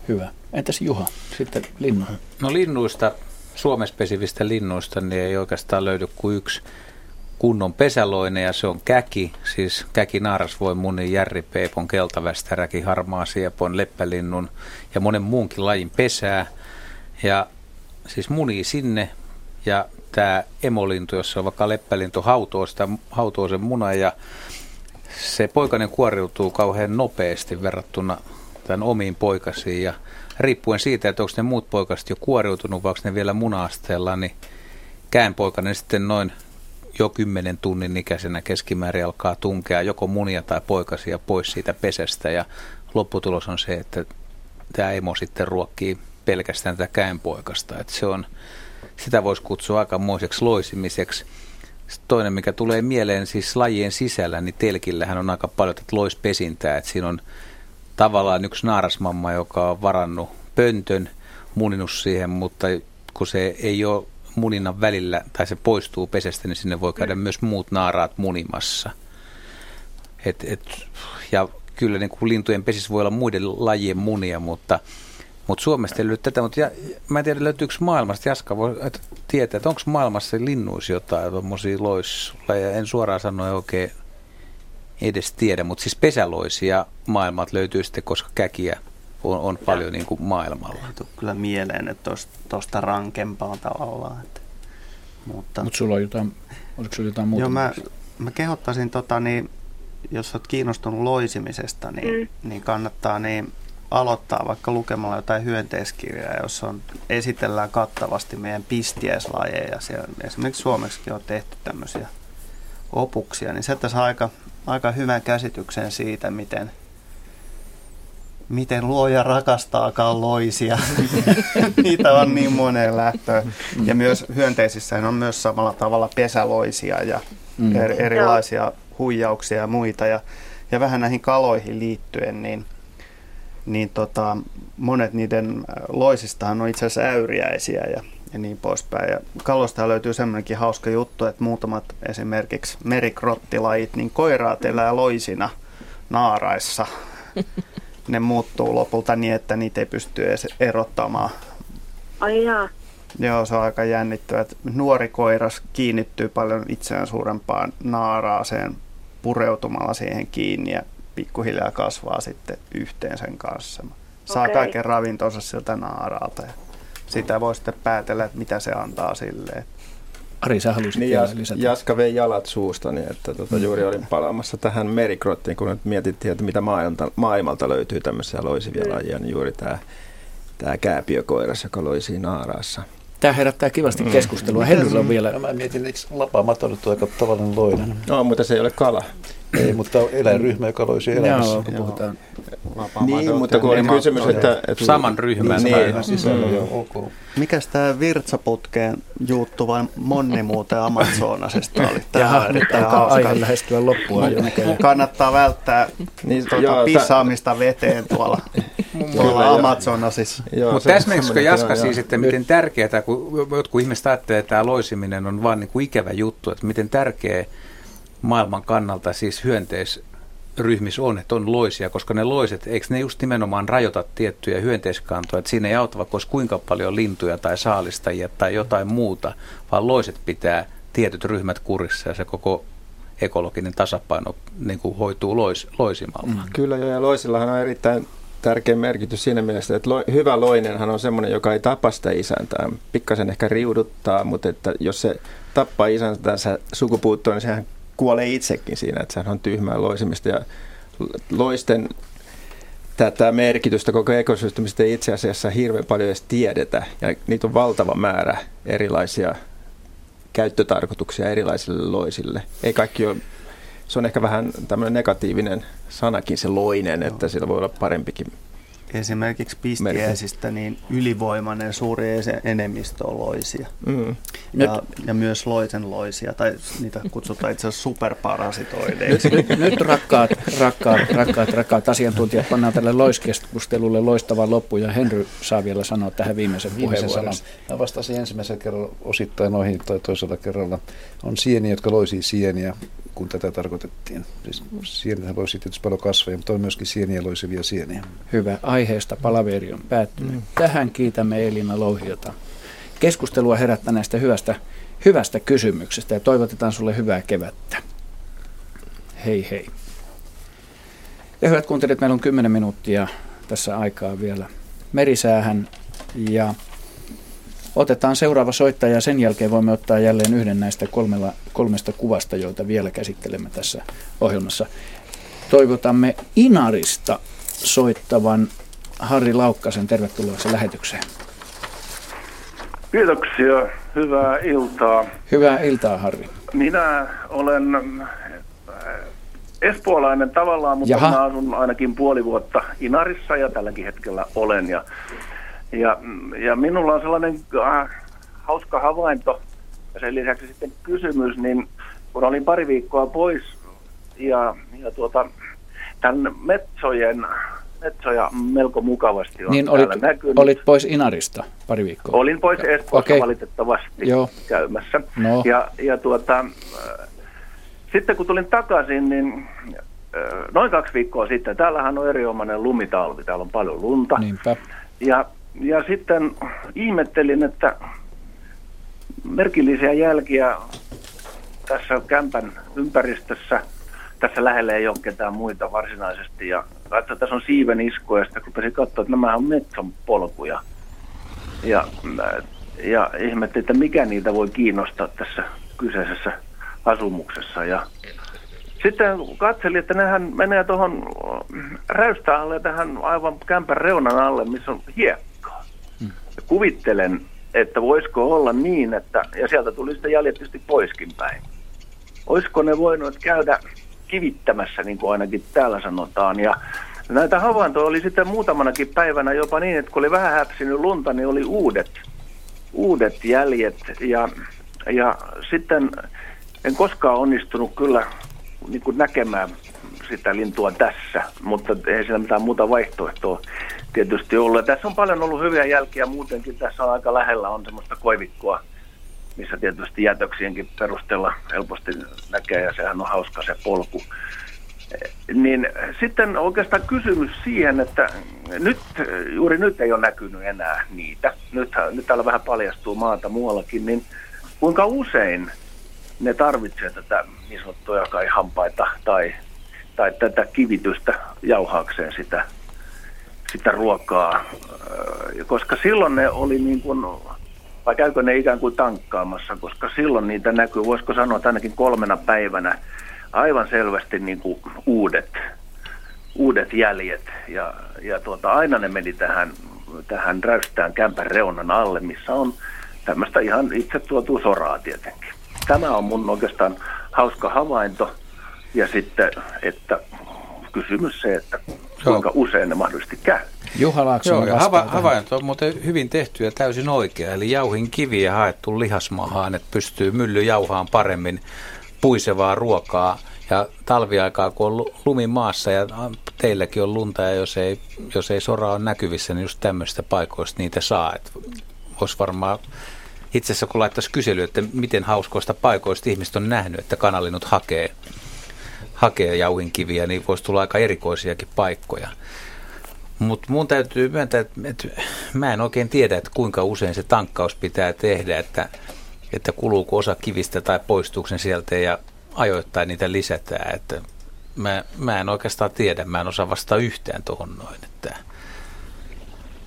Hyvä. Entäs Juha, sitten linnu? No linnuista, suomespesivistä linnuista, niin ei oikeastaan löydy kuin yksi kunnon pesäloinen ja se on käki. Siis käki naaras voi munin järripeipon, keltavästäräki, harmaa siepon, leppälinnun ja monen muunkin lajin pesää. Ja siis munii sinne ja tämä emolintu, jossa on vaikka leppälintu, hautoo, sitä, hautoo sen munan ja se poikainen kuoriutuu kauhean nopeasti verrattuna tämän omiin poikasiin ja riippuen siitä, että onko ne muut poikaset jo kuoriutunut vai onko ne vielä muna-asteella, niin käänpoikainen sitten noin jo kymmenen tunnin ikäisenä keskimäärin alkaa tunkea joko munia tai poikasia pois siitä pesästä ja lopputulos on se, että tämä emo sitten ruokkii pelkästään tätä käänpoikasta. Että se on, sitä voisi kutsua aikamoiseksi loisimiseksi. Sitten toinen, mikä tulee mieleen siis lajien sisällä, niin telkillähän on aika paljon tätä loispesintää, että siinä on tavallaan yksi naarasmamma, joka on varannut pöntön, muninut siihen, mutta kun se ei ole muninnan välillä tai se poistuu pesästä, niin sinne voi käydä mm. myös muut naaraat munimassa. Et, et, ja kyllä niin kuin lintujen pesissä voi olla muiden lajien munia, mutta, mutta Suomesta ei löydy tätä. Mutta ja, mä en tiedä, löytyykö maailmasta, Jaska voi tietää, että onko maailmassa linnuissa jotain tuommoisia loislajeja. En suoraan sanoa oikein edes tiedä, mutta siis pesäloisia maailmat löytyy sitten, koska käkiä on, on paljon niin kuin maailmalla. Ei kyllä mieleen, että tuosta rankempaa tavallaan. Että, mutta Mut sulla on jotain, oliko sulla jotain muuta? Joo, mä, mä kehottaisin, tota, niin, jos olet kiinnostunut loisimisesta, niin, mm. niin kannattaa niin aloittaa vaikka lukemalla jotain hyönteiskirjaa, jossa on, esitellään kattavasti meidän pistieslajeja. Siellä, esimerkiksi Suomeksikin on tehty tämmöisiä opuksia, niin sieltä saa aika aika hyvän käsityksen siitä, miten, miten luoja rakastaakaan loisia. Niitä on niin moneen lähtöön. Ja myös hyönteisissä on myös samalla tavalla pesäloisia ja er, erilaisia huijauksia ja muita. Ja, ja vähän näihin kaloihin liittyen, niin, niin tota, monet niiden loisistahan on itse asiassa äyriäisiä ja ja niin poispäin. Ja kalosta löytyy semmoinenkin hauska juttu, että muutamat esimerkiksi merikrottilajit, niin koiraat elää loisina naaraissa. Ne muuttuu lopulta niin, että niitä ei pysty edes erottamaan. Ai jaa. Joo, se on aika jännittävä. Nuori koiras kiinnittyy paljon itseään suurempaan naaraaseen pureutumalla siihen kiinni ja pikkuhiljaa kasvaa sitten yhteen sen kanssa. Saa okay. kaiken ravintonsa siltä naaraalta sitä voi sitten päätellä, että mitä se antaa silleen. Ari, sä haluaisit niin, jas, lisätä. Jaska vei jalat suusta, niin että tuota, juuri olin palaamassa tähän merikrottiin, kun nyt mietittiin, että mitä maailmalta, maailmalta löytyy tämmöisiä loisivia mm. lajeja, niin juuri tämä, tämä kääpiökoiras, joka loisii naaraassa. Tämä herättää kivasti mm. keskustelua. Henryllä on vielä... Mä mietin, eikö lapaamaton aika tavallinen loinen? No, mutta se ei ole kala. Ei, mutta eläinryhmä, joka loisi elämässä, joo, kun joo. puhutaan. Niin, mutta kun oli kysymys, että, että... Saman ryhmän niin, sisällä, mm. joo, okay. Mikäs tämä virtsaputkeen juuttuva monni muuten Amazonasesta oli? Tämä Jaha, nyt alkaa aihe lähestyä loppua jo Kannattaa välttää niin, tuota, joo, pissaamista veteen tuolla, tuolla Amazonasissa. Mutta täsmennäksikö Jaska siis, että miten tärkeää, kun jotkut ihmiset ajattelee, että tämä loisiminen on vain niin kuin ikävä juttu, että miten tärkeä maailman kannalta siis hyönteis ryhmissä on, että on loisia, koska ne loiset, eikö ne just nimenomaan rajoita tiettyjä hyönteiskantoja, että siinä ei auta vaikka olisi kuinka paljon lintuja tai saalistajia tai jotain muuta, vaan loiset pitää tietyt ryhmät kurissa ja se koko ekologinen tasapaino niin kuin hoituu lois, loisimalla. Mm. Kyllä joo, ja loisillahan on erittäin tärkeä merkitys siinä mielessä, että lo, hyvä loinenhan on semmoinen, joka ei tapa sitä isäntää. Pikkasen ehkä riuduttaa, mutta että jos se tappaa isäntänsä sukupuuttoon, niin sehän kuolee itsekin siinä, että sehän on tyhmää loisimista. Ja loisten tätä merkitystä koko ekosysteemistä ei itse asiassa hirveän paljon edes tiedetä. Ja niitä on valtava määrä erilaisia käyttötarkoituksia erilaisille loisille. Ei kaikki ole, se on ehkä vähän tämmöinen negatiivinen sanakin se loinen, että sillä voi olla parempikin esimerkiksi pistiäisistä niin ylivoimainen suuri enemmistö on loisia. Mm. Ja, ja myös loisen loisia, tai niitä kutsutaan itse asiassa superparasitoideiksi. Nyt, nyt, nyt rakkaat, rakkaat, rakkaat, rakkaat asiantuntijat, pannaan tälle loiskeskustelulle loistava loppu, ja Henry saa vielä sanoa tähän viimeisen, viimeisen puheenvuoron. Mä vastasin ensimmäisellä kerralla osittain noihin, tai toisella kerralla. On sieniä, jotka loisii sieniä, kun tätä tarkoitettiin. Siis sieniä loisi tietysti paljon kasveja, mutta on myöskin sieniä loisivia sieniä. Hyvä. Aiheesta palaveri on päättynyt. Mm. Tähän kiitämme Elina Louhiota keskustelua herättäneestä hyvästä, hyvästä kysymyksestä ja toivotetaan sulle hyvää kevättä. Hei hei. Ja hyvät kuuntelijat, meillä on 10 minuuttia tässä aikaa vielä merisäähän ja Otetaan seuraava soittaja ja sen jälkeen voimme ottaa jälleen yhden näistä kolmella, kolmesta kuvasta, joita vielä käsittelemme tässä ohjelmassa. Toivotamme Inarista soittavan Harri Laukkasen tervetuloa lähetykseen. Kiitoksia. Hyvää iltaa. Hyvää iltaa, Harri. Minä olen äh, espoolainen tavallaan, mutta Jaha. mä asun ainakin puoli vuotta Inarissa ja tälläkin hetkellä olen. Ja ja, ja minulla on sellainen äh, hauska havainto ja sen lisäksi sitten kysymys, niin kun olin pari viikkoa pois ja, ja tuota, tämän metsojen, metsoja melko mukavasti on niin olit, näkynyt. olit pois Inarista pari viikkoa? Olin pois Espoossa okay. valitettavasti Joo. käymässä. No. Ja, ja tuota, äh, sitten kun tulin takaisin, niin äh, noin kaksi viikkoa sitten, täällähän on erinomainen lumitalvi, täällä on paljon lunta. Niinpä. Ja ja sitten ihmettelin, että merkillisiä jälkiä tässä kämpän ympäristössä, tässä lähellä ei ole ketään muita varsinaisesti. Ja katsoin, tässä on siiven iskoja, ja sitten rupesin katsoa, että nämä on metson polkuja. Ja, ja ihmettelin, että mikä niitä voi kiinnostaa tässä kyseisessä asumuksessa. Ja sitten katselin, että nehän menee tuohon räystäälle tähän aivan kämpän reunan alle, missä on hiekka kuvittelen, että voisiko olla niin, että, ja sieltä tuli sitten jäljet tietysti poiskin päin. Olisiko ne voinut käydä kivittämässä, niin kuin ainakin täällä sanotaan, ja näitä havaintoja oli sitten muutamanakin päivänä jopa niin, että kun oli vähän häpsinyt lunta, niin oli uudet, uudet jäljet, ja, ja sitten en koskaan onnistunut kyllä niin kuin näkemään sitä lintua tässä, mutta ei sillä mitään muuta vaihtoehtoa tietysti ollut. Ja tässä on paljon ollut hyviä jälkiä muutenkin. Tässä on aika lähellä on semmoista koivikkoa, missä tietysti jätöksienkin perusteella helposti näkee ja sehän on hauska se polku. Niin sitten oikeastaan kysymys siihen, että nyt, juuri nyt ei ole näkynyt enää niitä. Nyt, nyt täällä vähän paljastuu maata muuallakin, niin kuinka usein ne tarvitsee tätä niin sanottuja kai hampaita tai, tai tätä kivitystä jauhaakseen sitä sitä ruokaa, koska silloin ne oli niin kuin, vai käykö ne ikään kuin tankkaamassa, koska silloin niitä näkyy, voisiko sanoa, että ainakin kolmena päivänä aivan selvästi niin kuin uudet, uudet jäljet. Ja, ja tuota, aina ne meni tähän, tähän räystään kämpän reunan alle, missä on tämmöistä ihan itse tuotu soraa tietenkin. Tämä on mun oikeastaan hauska havainto. Ja sitten, että kysymys se, että kuinka usein ne mahdollisesti käy. Juha Laakson Joo, hava- havainto on muuten hyvin tehty ja täysin oikea. Eli jauhin kiviä haettu lihasmahaan, että pystyy mylly jauhaan paremmin puisevaa ruokaa. Ja talviaikaa, kun on lumi maassa ja teilläkin on lunta ja jos ei, jos ei sora ole näkyvissä, niin just tämmöistä paikoista niitä saa. Olisi varmaan itse asiassa kun laittaisi kysely, että miten hauskoista paikoista ihmiset on nähnyt, että kanalinnut hakee hakea jauhinkiviä, niin voisi tulla aika erikoisiakin paikkoja. Mutta mun täytyy myöntää, että, että mä en oikein tiedä, että kuinka usein se tankkaus pitää tehdä, että, että kuluuko osa kivistä tai poistuuko sieltä ja ajoittain niitä lisätään. Että mä, mä en oikeastaan tiedä, mä en osaa vastata yhtään tuohon noin.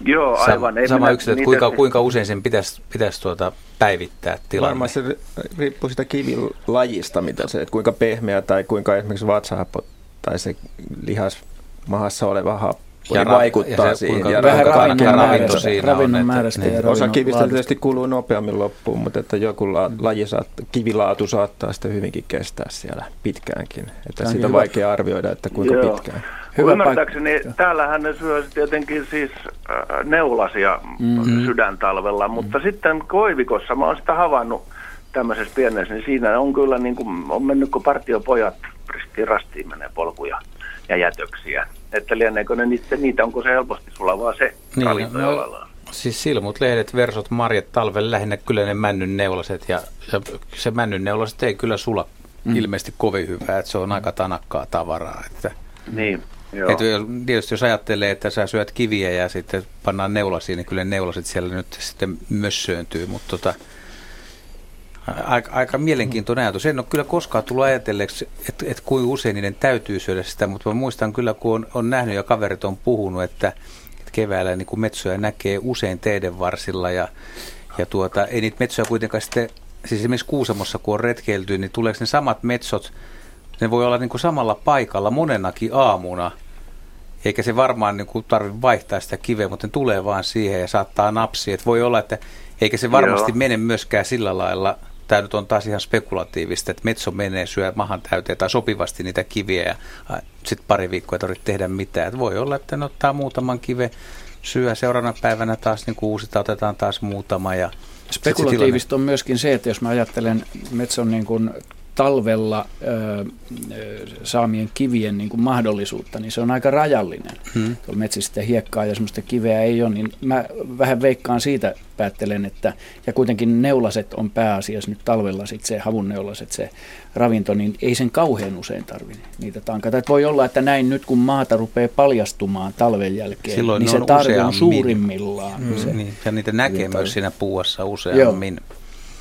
Joo, aivan. Sama, sama yksilö, että kuinka, kuinka usein sen pitäisi, pitäisi tuota päivittää tilanne? Varmaan se riippuu sitä kivilajista, mitä se, että kuinka pehmeä tai kuinka esimerkiksi vatsahappo tai se lihas mahassa oleva happo ja ra- vaikuttaa ja se, siihen. Ja vähän ravinnon, siinä ravinnon määrästä niin. Osa kivistä tietysti kuluu nopeammin loppuun, mutta että joku la, laji saat, kivilaatu saattaa sitten hyvinkin kestää siellä pitkäänkin. Että siitä on vaikea arvioida, että kuinka Joo. pitkään. Hyvä Ymmärtääkseni paikka. täällähän ne syö tietenkin siis äh, neulasia mm-hmm. sydäntalvella, mutta mm. sitten koivikossa mä oon sitä havainnut tämmöisessä pienessä, niin siinä on kyllä niin kuin, on mennyt kun partiopojat ristiin rastiin menee polkuja ja jätöksiä. Että lieneekö ne niitä, niitä onko se helposti sulla vaan se niin, ravinto no, Siis silmut, lehdet, versot, marjat talven lähinnä kyllä ne männyn neulaset ja, ja se männyn neulaset ei kyllä sula mm. ilmeisesti kovin hyvää, että se on aika tanakkaa tavaraa. Että, niin. Et tietysti jos ajattelee, että sä syöt kiviä ja sitten pannaan neulasiin, niin kyllä neulaset siellä nyt sitten mössööntyy, mutta tota, aika, aika mielenkiintoinen ajatus. En ole kyllä koskaan tullut ajatelleeksi, että, että kuinka usein niiden täytyy syödä sitä, mutta mä muistan kyllä, kun on, on nähnyt ja kaverit on puhunut, että, että keväällä niin kuin metsoja näkee usein teiden varsilla ja, ja tuota, ei niitä metsoja kuitenkaan sitten, siis esimerkiksi Kuusamossa kun on retkeilty, niin tuleeko ne samat metsot, ne voi olla niin kuin samalla paikalla monenakin aamuna, eikä se varmaan niin kuin tarvitse vaihtaa sitä kiveä, mutta ne tulee vaan siihen ja saattaa napsia. Että voi olla, että eikä se varmasti Joo. mene myöskään sillä lailla tämä nyt on taas ihan spekulatiivista, että metso menee syö mahan täyteen tai sopivasti niitä kiviä ja sitten pari viikkoa ei tarvitse tehdä mitään. Että voi olla, että ne ottaa muutaman kive, syö seuraavana päivänä taas niin uusita, otetaan taas muutama. Ja Spekulatiivista on myöskin se, että jos mä ajattelen metson niin kuin talvella ö, saamien kivien niin kuin mahdollisuutta, niin se on aika rajallinen. Hmm. Tuolla metsissä hiekkaa ja semmoista kiveä ei ole, niin mä vähän veikkaan siitä päättelen, että ja kuitenkin neulaset on pääasiassa nyt talvella sit se havun neulaset, se ravinto, niin ei sen kauhean usein tarvitse niitä tankata. Et voi olla, että näin nyt kun maata rupeaa paljastumaan talven jälkeen, Silloin niin se tarve on suurimmillaan. Hmm. Se, niin, ja niitä näkee myös siinä puuassa useammin. Joo.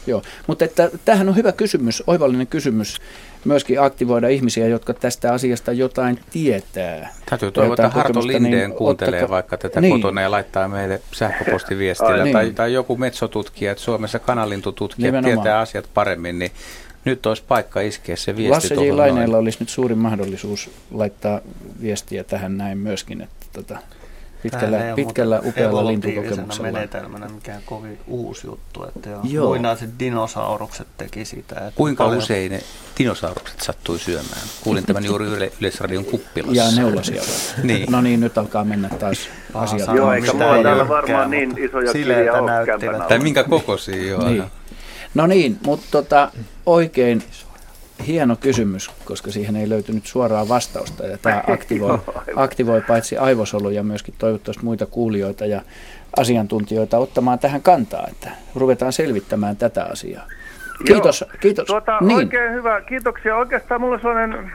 Joo, mutta että, tämähän on hyvä kysymys, oivallinen kysymys myöskin aktivoida ihmisiä, jotka tästä asiasta jotain tietää. Täytyy toivoa, että Harto Lindeen niin kuuntelee ottaka... vaikka tätä niin. kotona ja laittaa meille sähköpostiviestillä. Niin. Tai, tai joku metsotutkija, että Suomessa kanalintututkijat Nimenomaan. tietää asiat paremmin, niin nyt olisi paikka iskeä se viesti Lasse J. Laineella olisi nyt suuri mahdollisuus laittaa viestiä tähän näin myöskin, että tota, pitkällä, pitkällä upealla lintukokemuksella. menetelmänä mikään kovin uusi juttu, että jo Joo. muinaiset dinosaurukset teki sitä. Että Kuinka paljon... usein ne dinosaurukset sattui syömään? Kuulin tämän juuri Yle, Yleisradion kuppilassa. Ja neulasia. niin. No niin, nyt alkaa mennä taas asiat. Joo, eikä mulla täällä varmaan niin isoja kiviä ole Tai minkä kokoisia, joo. Niin. No niin, mutta tota, oikein hieno kysymys, koska siihen ei löytynyt suoraa vastausta. Ja tämä aktivoi, aktivoi paitsi aivosoluja myöskin toivottavasti muita kuulijoita ja asiantuntijoita ottamaan tähän kantaa, että ruvetaan selvittämään tätä asiaa. Kiitos. Joo. kiitos. Tuota, niin. Oikein hyvä. Kiitoksia. Oikeastaan mulla sellainen,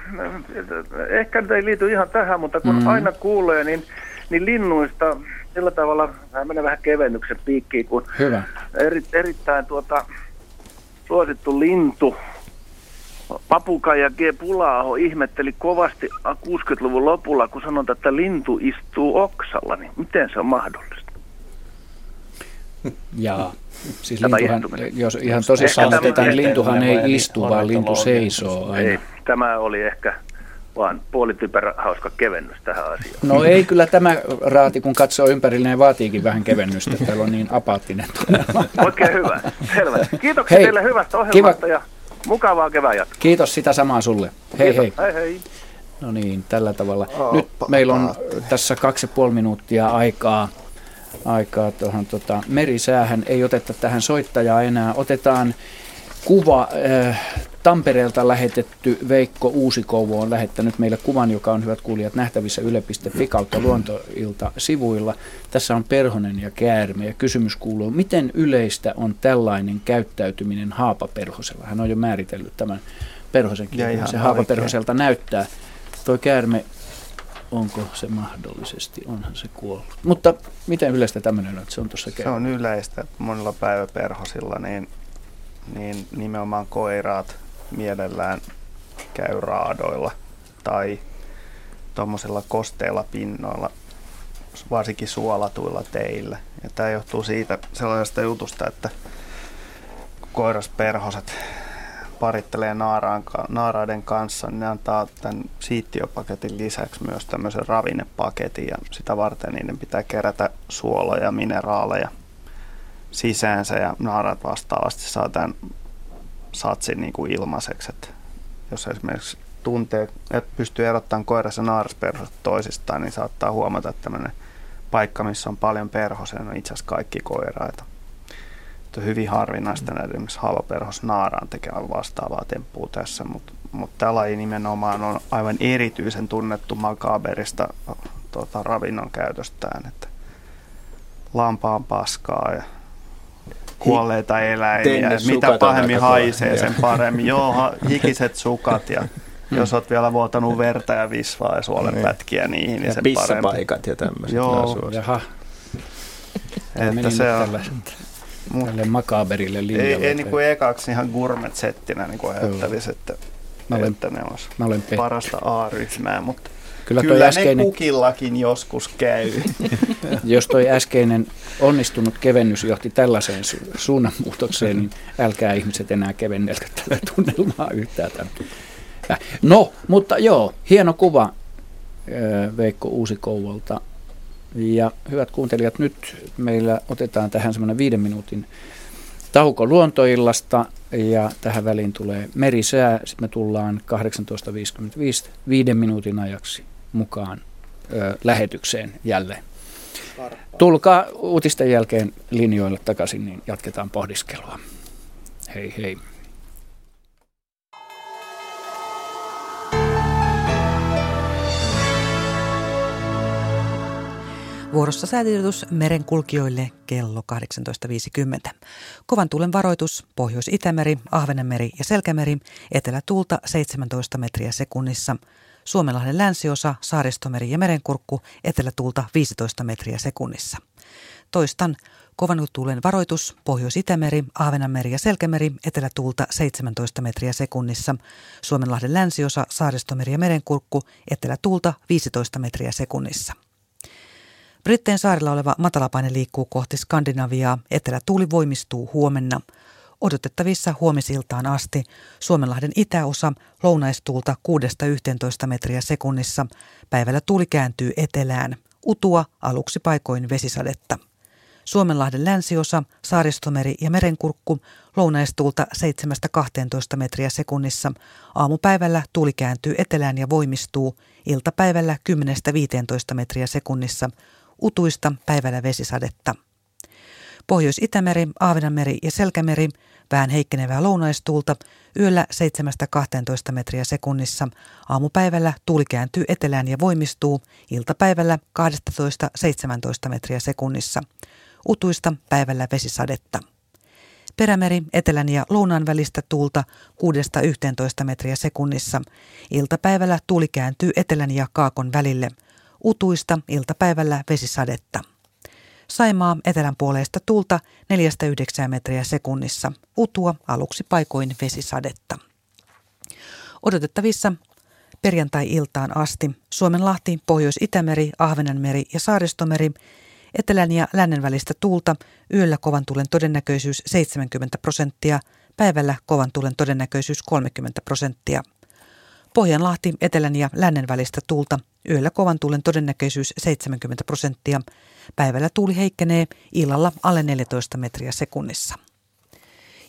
ehkä ei liity ihan tähän, mutta kun mm-hmm. aina kuulee, niin, niin linnuista sillä tavalla, vähän menee vähän kevennyksen piikkiin, kun hyvä. Eri, erittäin tuota, suosittu lintu Papukaija G. Pulaaho ihmetteli kovasti 60-luvun lopulla, kun sanotaan, että lintu istuu oksalla, niin miten se on mahdollista? Ja siis lintuhan, jos ihan tosissaan otetaan, niin lintuhan ei istu, vaan lintu seisoo aina. Ei, tämä oli ehkä vaan puolityperä hauska kevennys tähän asiaan. No ei kyllä tämä raati, kun katsoo ympärille, niin vaatiikin vähän kevennystä. Täällä on niin apaattinen Oikein hyvä, selvä. Kiitoksia Hei, teille hyvästä ohjelmasta kiva. ja Mukavaa kevään jatkoa. Kiitos sitä samaa sulle. Hei Kiitos. hei. hei, hei. No niin, tällä tavalla. Oh, Nyt meillä on tässä kaksi ja puoli minuuttia aikaa, aikaa tuohon tota, merisäähän. Ei oteta tähän soittajaa enää. Otetaan kuva. Äh, Tampereelta lähetetty Veikko Uusikouvo on lähettänyt meille kuvan, joka on hyvät kuulijat nähtävissä yle.fi kautta luontoilta sivuilla. Tässä on perhonen ja käärme ja kysymys kuuluu, miten yleistä on tällainen käyttäytyminen haapaperhosella? Hän on jo määritellyt tämän perhosenkin, Ja se oikein. haavaperhoselta näyttää. Toi käärme, onko se mahdollisesti, onhan se kuollut. Mutta miten yleistä tämmöinen on, se on tuossa Se on yleistä, monilla päiväperhosilla niin, niin nimenomaan koiraat mielellään käy raadoilla tai tuommoisilla kosteilla pinnoilla, varsinkin suolatuilla teillä. Ja tämä johtuu siitä sellaisesta jutusta, että koirasperhoset parittelee naaraiden kanssa, niin ne antaa tämän siittiöpaketin lisäksi myös tämmöisen ravinnepaketin ja sitä varten niiden pitää kerätä suoloja ja mineraaleja sisäänsä ja naaraat vastaavasti saa tämän satsin niin kuin ilmaiseksi. Että jos esimerkiksi tuntee, että pystyy erottamaan koiras ja naarasperhoset toisistaan, niin saattaa huomata, että tämmöinen paikka, missä on paljon perhosia, on itse asiassa kaikki koiraita. Että on hyvin harvinaista näiden esimerkiksi haavaperhos naaraan tekevän vastaavaa temppua tässä, mutta mut tämä laji nimenomaan on aivan erityisen tunnettu makaberista tota, ravinnon käytöstään, että lampaan paskaa ja kuolleita eläimiä. Mitä pahemmin haisee, kova. sen paremmin. Joo, ha- hikiset sukat ja jos olet vielä vuotanut verta ja visvaa ja suolenpätkiä niihin, niin Ja sen parempi. pissapaikat ja tämmöiset. Joo. Jaha, Että se on, tälle makaberille linjalle. ei, ei niin kuin ekaksi ihan gourmet-settinä niin kuin ajattelisi, että, Mä olen- että ne olisi mä olen parasta A-ryhmää, mutta Kyllä, kyllä, toi äskeinen, ne kukillakin joskus käy. jos toi äskeinen onnistunut kevennys johti tällaiseen su- suunnanmuutokseen, niin älkää ihmiset enää kevennelkö tällä tunnelmaa yhtään. Tämän. Äh, No, mutta joo, hieno kuva äh, Veikko Uusikouvolta. Ja hyvät kuuntelijat, nyt meillä otetaan tähän semmoinen viiden minuutin tauko luontoillasta ja tähän väliin tulee merisää. Sitten me tullaan 18.55 viiden minuutin ajaksi mukaan ö, lähetykseen jälleen. Tulkaa uutisten jälkeen linjoille takaisin, niin jatketaan pohdiskelua. Hei hei. Vuorossa säätiedotus merenkulkijoille kello 18.50. Kovan tuulen varoitus Pohjois-Itämeri, Ahvenanmeri ja Selkämeri, etelätuulta 17 metriä sekunnissa. Suomenlahden länsiosa, Saaristomeri ja Merenkurkku, etelätuulta 15 metriä sekunnissa. Toistan, kovan tuulen varoitus Pohjois-Itämeri, Ahvenanmeri ja Selkämeri, etelätuulta 17 metriä sekunnissa. Suomenlahden länsiosa, Saaristomeri ja Merenkurkku, etelätuulta 15 metriä sekunnissa. Britteen saarilla oleva matalapaine liikkuu kohti Skandinaviaa. Etelätuuli voimistuu huomenna. Odotettavissa huomisiltaan asti Suomenlahden itäosa lounaistuulta 6-11 metriä sekunnissa. Päivällä tuuli kääntyy etelään. Utua aluksi paikoin vesisadetta. Suomenlahden länsiosa, Saaristomeri ja Merenkurkku lounaistuulta 7-12 metriä sekunnissa. Aamupäivällä tuuli kääntyy etelään ja voimistuu. Iltapäivällä 10-15 metriä sekunnissa. Utuista päivällä vesisadetta. Pohjois-Itämeri, Aavenanmeri ja Selkämeri vähän heikkenevää lounaistuulta, yöllä 7-12 metriä sekunnissa. Aamupäivällä tuuli kääntyy etelään ja voimistuu, iltapäivällä 12-17 metriä sekunnissa. Utuista päivällä vesisadetta. Perämeri etelän ja lounaan välistä tuulta 6-11 metriä sekunnissa. Iltapäivällä tuuli kääntyy etelän ja kaakon välille. Utuista iltapäivällä vesisadetta. Saimaa etelän puoleista tuulta 4-9 metriä sekunnissa. Utua aluksi paikoin vesisadetta. Odotettavissa perjantai-iltaan asti Suomenlahti, Pohjois-Itämeri, Ahvenanmeri ja Saaristomeri, etelän ja lännen välistä tuulta, yöllä kovan tulen todennäköisyys 70 prosenttia, päivällä kovan tulen todennäköisyys 30 prosenttia. Pohjanlahti, etelän ja lännen välistä tuulta, yöllä kovan tuulen todennäköisyys 70 prosenttia, päivällä tuuli heikkenee, illalla alle 14 metriä sekunnissa.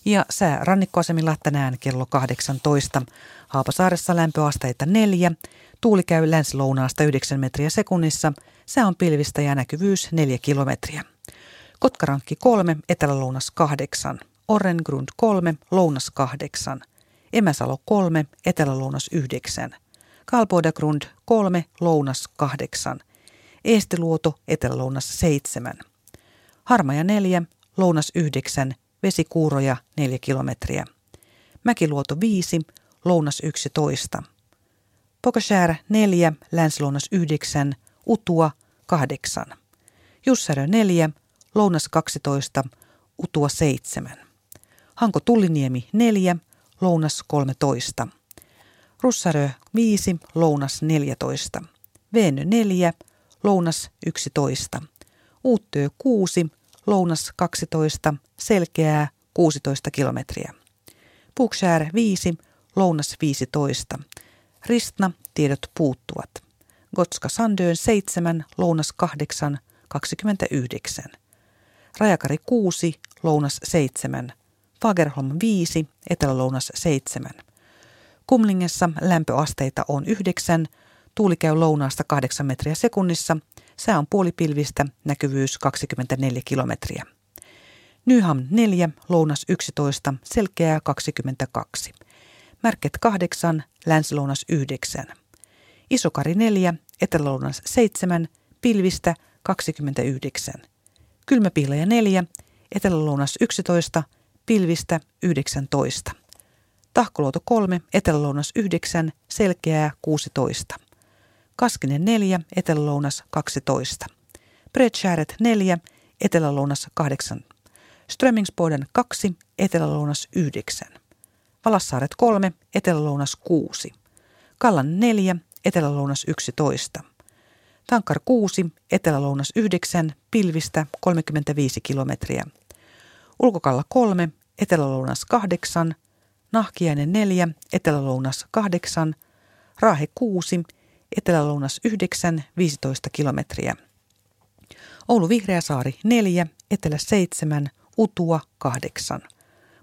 Ja sää rannikkoasemilla tänään kello 18. Haapasaaressa lämpöasteita 4, tuuli käy länsi-lounaasta 9 metriä sekunnissa, sää on pilvistä ja näkyvyys 4 kilometriä. Kotkarankki 3, etelä-lounas 8, Orrengrund 3, lounas 8, Emäsalo 3, etelä-lounas 9, Kalbodagrund 3, lounas 8, Eestiluoto, etelä-lounas 7, Harmaja 4, lounas 9, vesikuuroja 4 kilometriä, Mäkiluoto 5, lounas 11. Pokashär 4, länsilounas 9, Utua 8. Jussarö 4, lounas 12, Utua 7. Hanko Tulliniemi 4, lounas 13. Russarö 5, lounas 14. Veenö 4, lounas 11. Uuttyö 6, lounas 12, selkeää 16 kilometriä. Pukshär 5, lounas 15. Ristna, tiedot puuttuvat. Gotska Sandöön 7, lounas 8, 29. Rajakari 6, lounas 7. Fagerholm 5, etelälounas 7. Kumlingessa lämpöasteita on 9, tuuli käy lounaasta 8 metriä sekunnissa, sää on puolipilvistä, näkyvyys 24 kilometriä. Nyham 4, lounas 11, selkeää 22. Märket 8, länsilounas 9. Isokari 4, etelälounas 7, pilvistä 29. Kylmäpihlaja 4, etelälounas 11, pilvistä 19. Tahkoluoto 3, etelälounas 9, selkeää 16. Kaskinen 4, etelälounas 12. Bredshäret 4, etelälounas 8. Strömingsboden 2, etelälounas 9. Valassaaret 3, etelälounas 6. Kallan 4, etelälounas 11. Tankar 6, etelälounas 9, pilvistä 35 kilometriä. Ulkokalla 3, etelälounas 8, Nahkiainen 4, etelälounas 8, Raahe 6, etelälounas 9, 15 kilometriä. Oulu Vihreäsaari 4, etelä 7, Utua 8.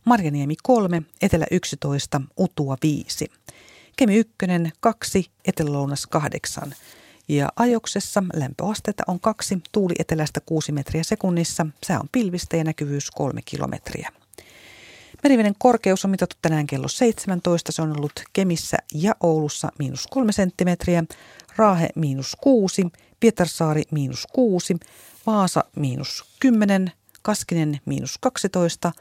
Marjaniemi 3, etelä 11, Utua 5. Kemi 1, 2, etelälounas 8. Ja ajoksessa lämpöastetta on 2, tuuli etelästä 6 metriä sekunnissa, sää on pilvistä ja näkyvyys 3 kilometriä. Meriveden korkeus on mitattu tänään kello 17. Se on ollut Kemissä ja Oulussa miinus 3 senttimetriä, Raahe miinus 6, Pietarsaari miinus 6, Vaasa miinus 10, Kaskinen miinus 12,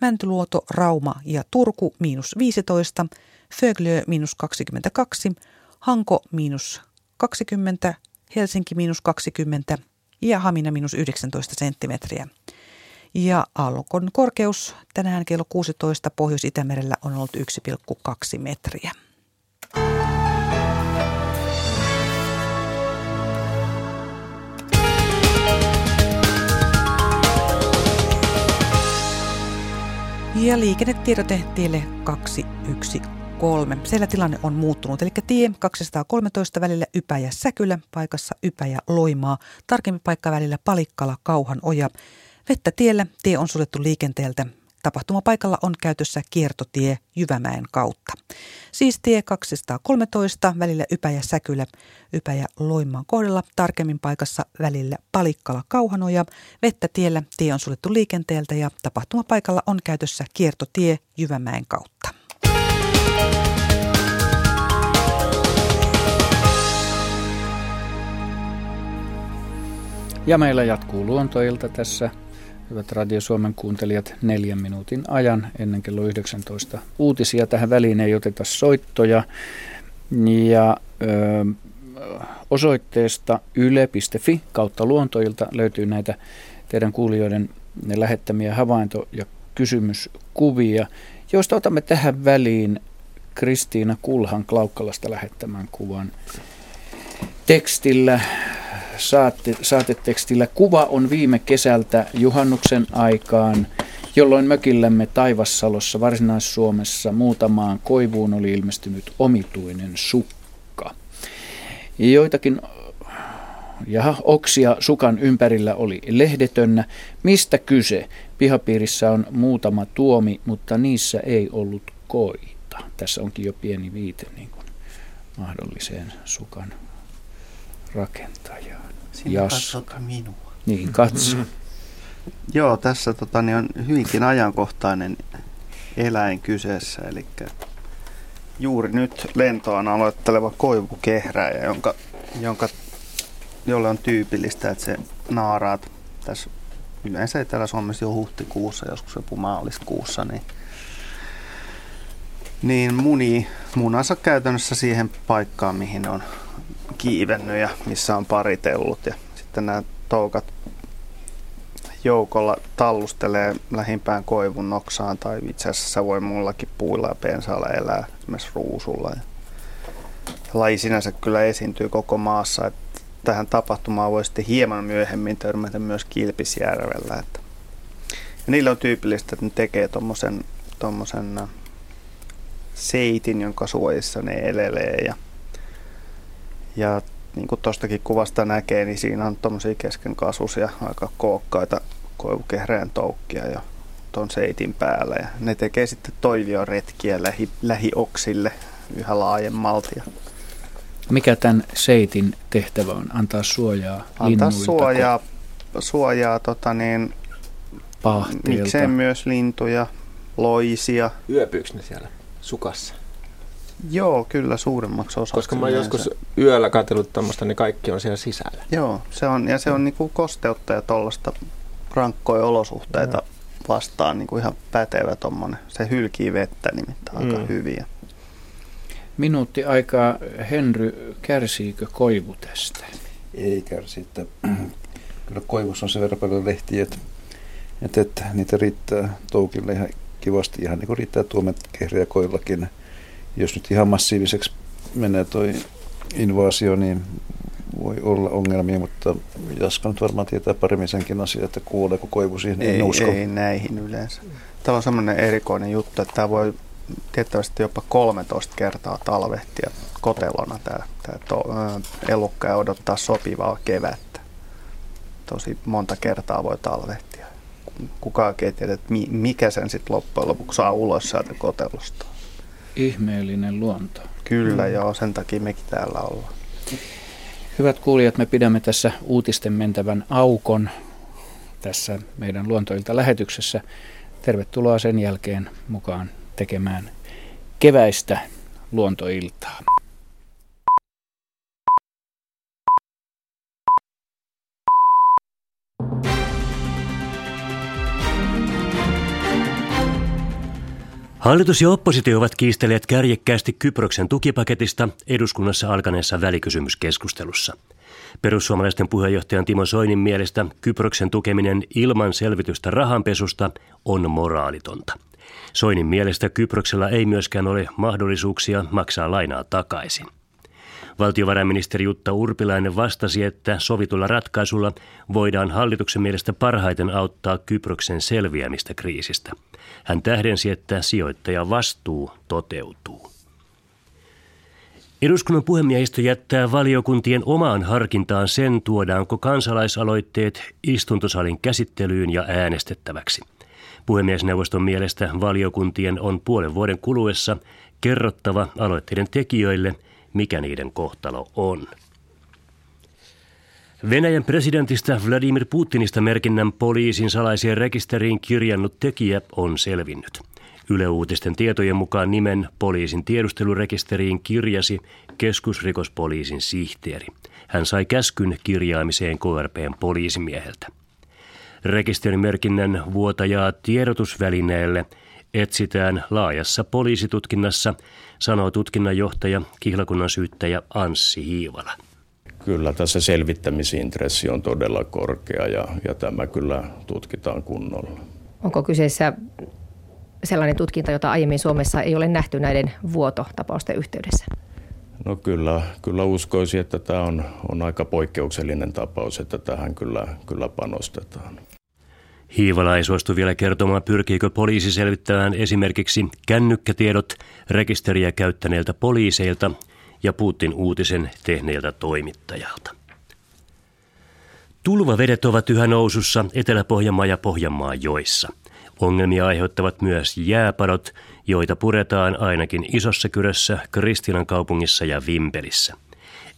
Mäntyluoto, Rauma ja Turku miinus 15, Föglö miinus 22, Hanko miinus 20, Helsinki miinus 20 ja Hamina miinus 19 senttimetriä. Ja aallokon korkeus tänään kello 16 Pohjois-Itämerellä on ollut 1,2 metriä. Ja liikennetiedote tielle 213. Siellä tilanne on muuttunut, eli tie 213 välillä Ypäjä-Säkylä, paikassa Ypäjä-Loimaa, tarkempi paikka välillä Palikkala, Kauhanoja. Vettä tiellä, tie on suljettu liikenteeltä. Tapahtumapaikalla on käytössä kiertotie Jyvämäen kautta. Siis tie 213 välillä Ypäjä-Säkylä, Ypäjä-Loimaan kohdalla, tarkemmin paikassa välillä Palikkala-Kauhanoja. Vettä tiellä, tie on suljettu liikenteeltä ja tapahtumapaikalla on käytössä kiertotie Jyvämäen kautta. Ja meillä jatkuu luontoilta tässä Hyvät Radio Suomen kuuntelijat, neljän minuutin ajan ennen kello 19 uutisia. Tähän väliin ei oteta soittoja. Ja ö, osoitteesta yle.fi kautta luontoilta löytyy näitä teidän kuulijoiden lähettämiä havainto- ja kysymyskuvia, joista otamme tähän väliin Kristiina Kulhan Klaukkalasta lähettämän kuvan tekstillä saatte, saatetekstillä. Kuva on viime kesältä juhannuksen aikaan, jolloin mökillämme Taivassalossa Varsinais-Suomessa muutamaan koivuun oli ilmestynyt omituinen sukka. Joitakin ja oksia sukan ympärillä oli lehdetönnä. Mistä kyse? Pihapiirissä on muutama tuomi, mutta niissä ei ollut koita. Tässä onkin jo pieni viite niin kuin mahdolliseen sukan rakentajaan. Sinä katsokaa minua. Niin, katso. Mm-hmm. Joo, tässä tota, niin on hyvinkin ajankohtainen eläin kyseessä, eli juuri nyt lentoon aloitteleva koivukehräjä, jonka, jonka, jolle on tyypillistä, että se naaraat tässä yleensä Etelä-Suomessa jo huhtikuussa, joskus joku maaliskuussa, niin, niin muni munansa käytännössä siihen paikkaan, mihin on kiivennyt ja missä on paritellut. Ja sitten nämä toukat joukolla tallustelee lähimpään koivun noksaan tai itse asiassa voi mullakin puilla ja pensaalla elää esimerkiksi ruusulla. Ja laji sinänsä kyllä esiintyy koko maassa. Että tähän tapahtumaan voi sitten hieman myöhemmin törmätä myös Kilpisjärvellä. Että ja niillä on tyypillistä, että ne tekee tuommoisen tommosen äh, seitin, jonka suojissa ne elelee. Ja, ja niin kuin tuostakin kuvasta näkee, niin siinä on tuommoisia keskenkasvuisia, aika kookkaita koivukehreän toukkia jo tuon seitin päällä. Ja ne tekee sitten toivioretkiä lähi, lähioksille yhä laajemmalti. Mikä tämän seitin tehtävä on? Antaa suojaa Antaa linnuilta, suojaa, suojaa tota niin, miksei myös lintuja, loisia. Yöpyykö ne siellä sukassa? Joo, kyllä suurimmaksi osaksi. Koska mä joskus yöllä katsellut tuommoista, niin kaikki on siellä sisällä. Joo, se on, ja se on niinku kosteutta ja tuollaista rankkoja olosuhteita mm. vastaan niinku ihan pätevä tuommoinen. Se hylkii vettä nimittäin mm. aika hyviä. Minuutti aikaa. Henry, kärsiikö koivu tästä? Ei kärsi. Että, kyllä koivussa on sen verran paljon lehtiä, että, että, että niitä riittää toukille ihan kivasti, ihan niin kuin riittää tuomet koillakin jos nyt ihan massiiviseksi menee toi invaasio, niin voi olla ongelmia, mutta Jaska nyt varmaan tietää paremmin senkin asian, että kuoleeko koivu siihen, ei, en usko. Ei näihin yleensä. Tämä on semmoinen erikoinen juttu, että tämä voi tiettävästi jopa 13 kertaa talvehtia kotelona tämä, tämä to, elukka ja odottaa sopivaa kevättä. Tosi monta kertaa voi talvehtia. Kukaan ei tiedä, että mikä sen sitten loppujen lopuksi saa ulos sieltä kotelosta ihmeellinen luonto. Kyllä mm. joo, sen takia mekin täällä ollaan. Hyvät kuulijat, me pidämme tässä uutisten mentävän aukon tässä meidän luontoilta lähetyksessä. Tervetuloa sen jälkeen mukaan tekemään keväistä luontoiltaa. Hallitus ja oppositio ovat kiistelleet kärjekkäästi Kyproksen tukipaketista eduskunnassa alkaneessa välikysymyskeskustelussa. Perussuomalaisten puheenjohtajan Timo Soinin mielestä Kyproksen tukeminen ilman selvitystä rahanpesusta on moraalitonta. Soinin mielestä Kyproksella ei myöskään ole mahdollisuuksia maksaa lainaa takaisin. Valtiovarainministeri Jutta Urpilainen vastasi, että sovitulla ratkaisulla voidaan hallituksen mielestä parhaiten auttaa Kyproksen selviämistä kriisistä. Hän tähdensi, että sijoittajan vastuu toteutuu. Eduskunnan puhemiehistö jättää valiokuntien omaan harkintaan sen, tuodaanko kansalaisaloitteet istuntosalin käsittelyyn ja äänestettäväksi. Puhemiesneuvoston mielestä valiokuntien on puolen vuoden kuluessa kerrottava aloitteiden tekijöille – mikä niiden kohtalo on. Venäjän presidentistä Vladimir Putinista merkinnän poliisin salaiseen rekisteriin kirjannut tekijä on selvinnyt. Yle Uutisten tietojen mukaan nimen poliisin tiedustelurekisteriin kirjasi keskusrikospoliisin sihteeri. Hän sai käskyn kirjaamiseen KRPn poliisimieheltä. Rekisterimerkinnän vuotajaa tiedotusvälineelle etsitään laajassa poliisitutkinnassa – sanoo tutkinnanjohtaja, kihlakunnan syyttäjä Anssi Hiivala. Kyllä tässä selvittämisintressi on todella korkea ja, ja tämä kyllä tutkitaan kunnolla. Onko kyseessä sellainen tutkinta, jota aiemmin Suomessa ei ole nähty näiden vuototapausten yhteydessä? No kyllä, kyllä uskoisin, että tämä on, on aika poikkeuksellinen tapaus, että tähän kyllä, kyllä panostetaan. Hiivala ei suostu vielä kertomaan, pyrkiikö poliisi selvittämään esimerkiksi kännykkätiedot rekisteriä käyttäneiltä poliiseilta ja Putin uutisen tehneiltä toimittajalta. Tulvavedet ovat yhä nousussa Etelä-Pohjanmaa ja Pohjanmaa joissa. Ongelmia aiheuttavat myös jääpadot, joita puretaan ainakin Isossa Kyrössä, Kristinan kaupungissa ja Vimpelissä.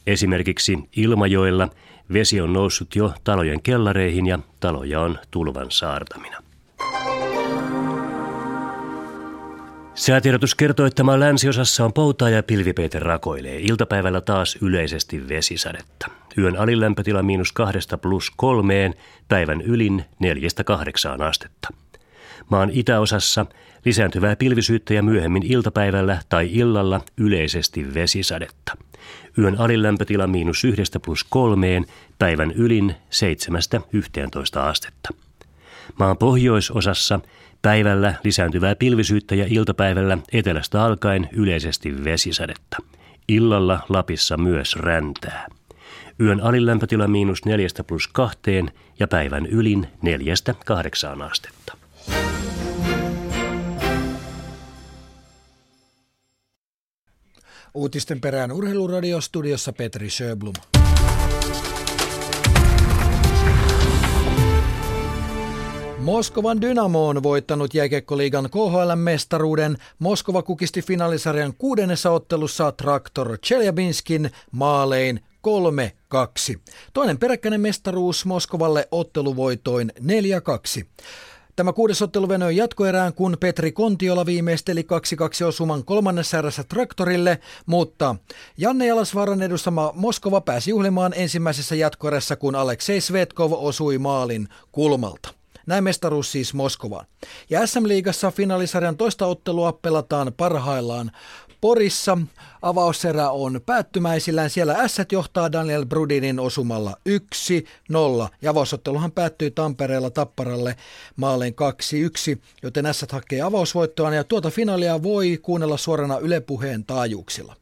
Esimerkiksi Ilmajoilla – Vesi on noussut jo talojen kellareihin ja taloja on tulvan saartamina. Säätiedotus kertoo, että maan länsiosassa on poutaa ja pilvipeite rakoilee. Iltapäivällä taas yleisesti vesisadetta. Yön alilämpötila miinus kahdesta plus kolmeen, päivän ylin neljästä kahdeksaan astetta. Maan itäosassa lisääntyvää pilvisyyttä ja myöhemmin iltapäivällä tai illalla yleisesti vesisadetta. Yön alilämpötila miinus yhdestä plus kolmeen, päivän ylin seitsemästä 11 astetta. Maan pohjoisosassa päivällä lisääntyvää pilvisyyttä ja iltapäivällä etelästä alkaen yleisesti vesisadetta. Illalla Lapissa myös räntää. Yön alilämpötila miinus neljästä plus kahteen ja päivän ylin neljästä kahdeksaan astetta. Uutisten perään urheiluradiostudiossa Petri Sjöblom. Moskovan Dynamo on voittanut jääkiekkoliigan KHL-mestaruuden. Moskova kukisti finaalisarjan kuudennessa ottelussa Traktor Cheljabinskin maalein 3-2. Toinen peräkkäinen mestaruus Moskovalle otteluvoitoin 4-2. Tämä kuudes ottelu venöi jatkoerään, kun Petri Kontiola viimeisteli 2-2 osuman kolmannessa erässä traktorille, mutta Janne Jalasvaaran edustama Moskova pääsi juhlimaan ensimmäisessä jatkoerässä, kun Aleksei Svetkov osui maalin kulmalta. Näin mestaruus siis Moskovaan. Ja SM-liigassa finaalisarjan toista ottelua pelataan parhaillaan Porissa. Avauserä on päättymäisillään. Siellä S johtaa Daniel Brudinin osumalla 1-0. Ja avausotteluhan päättyi Tampereella Tapparalle maaleen 2-1, joten S hakee avausvoittoaan ja tuota finaalia voi kuunnella suorana Yle Puheen taajuuksilla.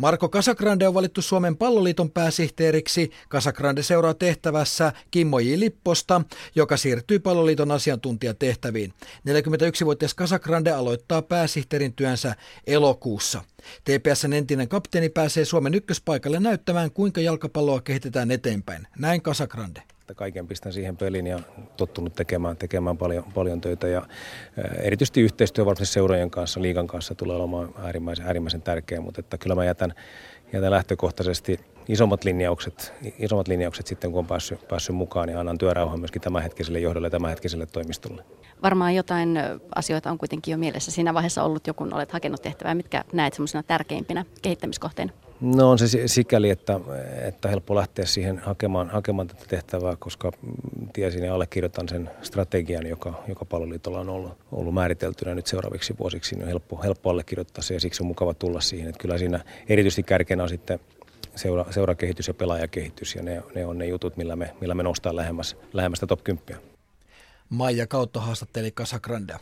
Marko Kasakrande on valittu Suomen palloliiton pääsihteeriksi. Kasakrande seuraa tehtävässä Kimmo J. Lipposta, joka siirtyy palloliiton asiantuntijatehtäviin. 41-vuotias Kasakrande aloittaa pääsihteerin työnsä elokuussa. TPSn entinen kapteeni pääsee Suomen ykköspaikalle näyttämään, kuinka jalkapalloa kehitetään eteenpäin. Näin Kasakrande että kaiken pistän siihen peliin ja tottunut tekemään, tekemään paljon, paljon töitä. Ja erityisesti yhteistyö varmasti seurojen kanssa, liigan kanssa tulee olemaan äärimmäisen, äärimmäisen tärkeä, mutta että kyllä mä jätän, jätän lähtökohtaisesti isommat linjaukset, isommat linjaukset sitten, kun on päässyt, päässyt mukaan ja annan työrauhan myöskin tämänhetkiselle johdolle ja tämänhetkiselle toimistolle. Varmaan jotain asioita on kuitenkin jo mielessä siinä vaiheessa ollut jo, kun olet hakenut tehtävää. Mitkä näet semmoisena tärkeimpinä kehittämiskohteina? No on se sikäli, että, että helppo lähteä siihen hakemaan, hakemaan tätä tehtävää, koska tiesin ja allekirjoitan sen strategian, joka, joka paloliitolla on ollut, ollut määriteltynä nyt seuraaviksi vuosiksi. Niin on helppo, helppo allekirjoittaa se ja siksi on mukava tulla siihen. Että kyllä siinä erityisesti kärkenä on sitten seura, seurakehitys ja pelaajakehitys ja ne, ne on ne jutut, millä me, millä me nostaa lähemmäs, lähemmästä top 10. Maija Kautta haastatteli Grandea.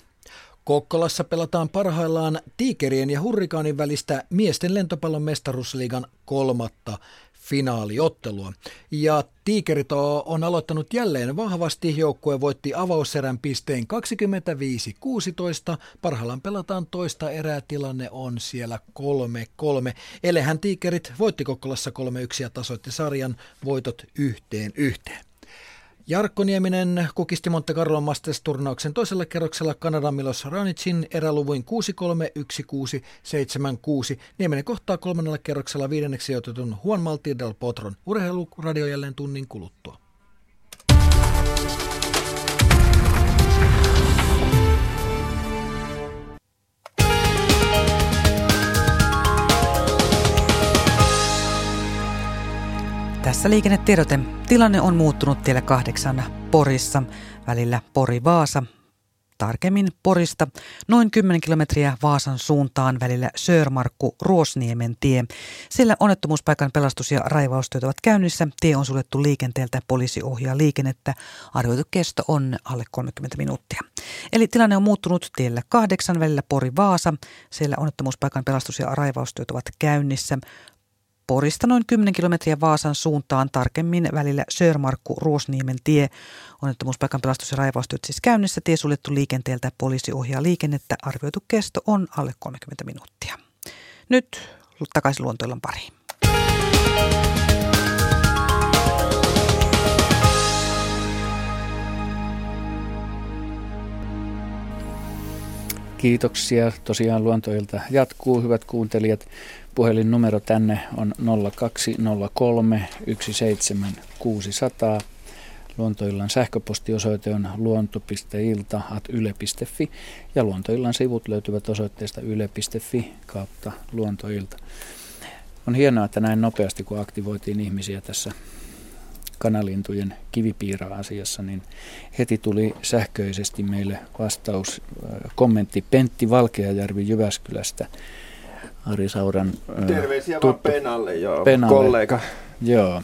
Kokkolassa pelataan parhaillaan Tiikerien ja Hurrikaanin välistä miesten lentopallon mestaruusliigan kolmatta finaaliottelua. Ja Tiikerit on aloittanut jälleen vahvasti. Joukkue voitti avauserän pisteen 25-16. Parhaillaan pelataan toista erää. Tilanne on siellä 3-3. Elehän Tiikerit voitti Kokkolassa 3-1 ja tasoitti sarjan voitot yhteen yhteen. Jarkko Nieminen kukisti Monte Carlo Masters-turnauksen toisella kerroksella Kanadan Milos Ranicin eräluvuin 6-3-1-6-7-6. Nieminen kohtaa kolmannella kerroksella viidenneksi sijoitetun Juan Malti del Potron. Urheiluradio jälleen tunnin kuluttua. Tässä liikennetiedote. Tilanne on muuttunut tielle kahdeksan Porissa välillä Pori-Vaasa. Tarkemmin Porista noin 10 kilometriä Vaasan suuntaan välillä Sörmarkku Ruosniemen tie. Sillä onnettomuuspaikan pelastus- ja raivaustyöt ovat käynnissä. Tie on suljettu liikenteeltä, poliisi ohjaa liikennettä. Arvioitu kesto on alle 30 minuuttia. Eli tilanne on muuttunut tiellä kahdeksan välillä Pori-Vaasa. Siellä onnettomuuspaikan pelastus- ja raivaustyöt ovat käynnissä. Porista noin 10 kilometriä Vaasan suuntaan, tarkemmin välillä Sörmarkku Ruosniemen tie. Onnettomuuspaikan pelastus- ja raivaustyöt siis käynnissä, tie suljettu liikenteeltä, poliisi ohjaa liikennettä, arvioitu kesto on alle 30 minuuttia. Nyt takaisin luontoillan pariin. Kiitoksia. Tosiaan luontoilta jatkuu, hyvät kuuntelijat. Puhelinnumero tänne on 0203 17600. Luontoillan sähköpostiosoite on luonto.ilta.yle.fi ja Luontoillan sivut löytyvät osoitteesta yle.fi kautta luontoilta. On hienoa, että näin nopeasti kun aktivoitiin ihmisiä tässä kanalintujen kivipiira-asiassa, niin heti tuli sähköisesti meille vastaus, kommentti Pentti Valkeajärvi Jyväskylästä. Ari Sauran Terveisiä tuttu, vaan Penalle, joo, Penalle. kollega. Joo.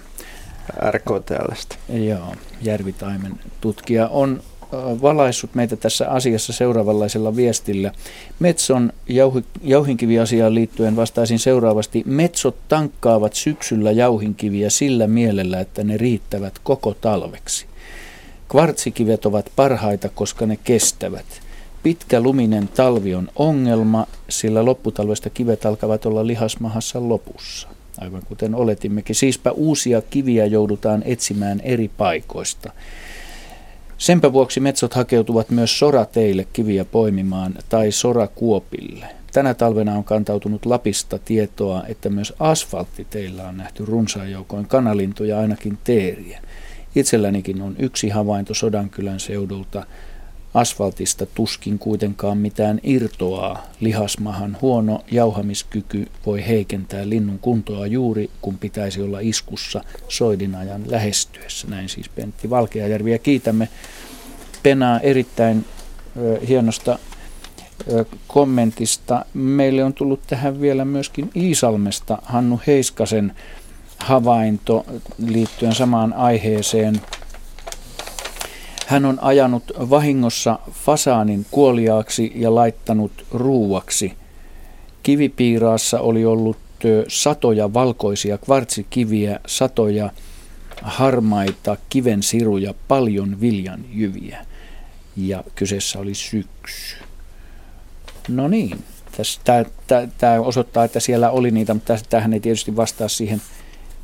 RKTLstä. Joo, Järvitaimen tutkija on valaissut meitä tässä asiassa seuraavanlaisella viestillä. Metson jauhi, jauhinkiviasiaan liittyen vastaisin seuraavasti. Metsot tankkaavat syksyllä jauhinkiviä sillä mielellä, että ne riittävät koko talveksi. Kvartsikivet ovat parhaita, koska ne kestävät. Pitkä luminen talvi on ongelma, sillä lopputalvesta kivet alkavat olla lihasmahassa lopussa. Aivan kuten oletimmekin. Siispä uusia kiviä joudutaan etsimään eri paikoista. Senpä vuoksi metsot hakeutuvat myös sorateille kiviä poimimaan tai sorakuopille. Tänä talvena on kantautunut Lapista tietoa, että myös asfalttiteillä on nähty runsaan joukoin kanalintuja ainakin teeriä. Itsellänikin on yksi havainto Sodankylän seudulta – Asfaltista tuskin kuitenkaan mitään irtoaa. Lihasmahan huono jauhamiskyky voi heikentää linnun kuntoa juuri, kun pitäisi olla iskussa soidinajan lähestyessä. Näin siis Pentti Valkeajärvi. Ja kiitämme Penaa erittäin ö, hienosta ö, kommentista. Meille on tullut tähän vielä myöskin Iisalmesta Hannu Heiskasen havainto liittyen samaan aiheeseen – hän on ajanut vahingossa fasaanin kuoliaaksi ja laittanut ruuaksi. Kivipiiraassa oli ollut satoja valkoisia kvartsikiviä, satoja harmaita kivensiruja, paljon viljan jyviä. Ja kyseessä oli syksy. No niin, tämä osoittaa, että siellä oli niitä, mutta tähän ei tietysti vastaa siihen,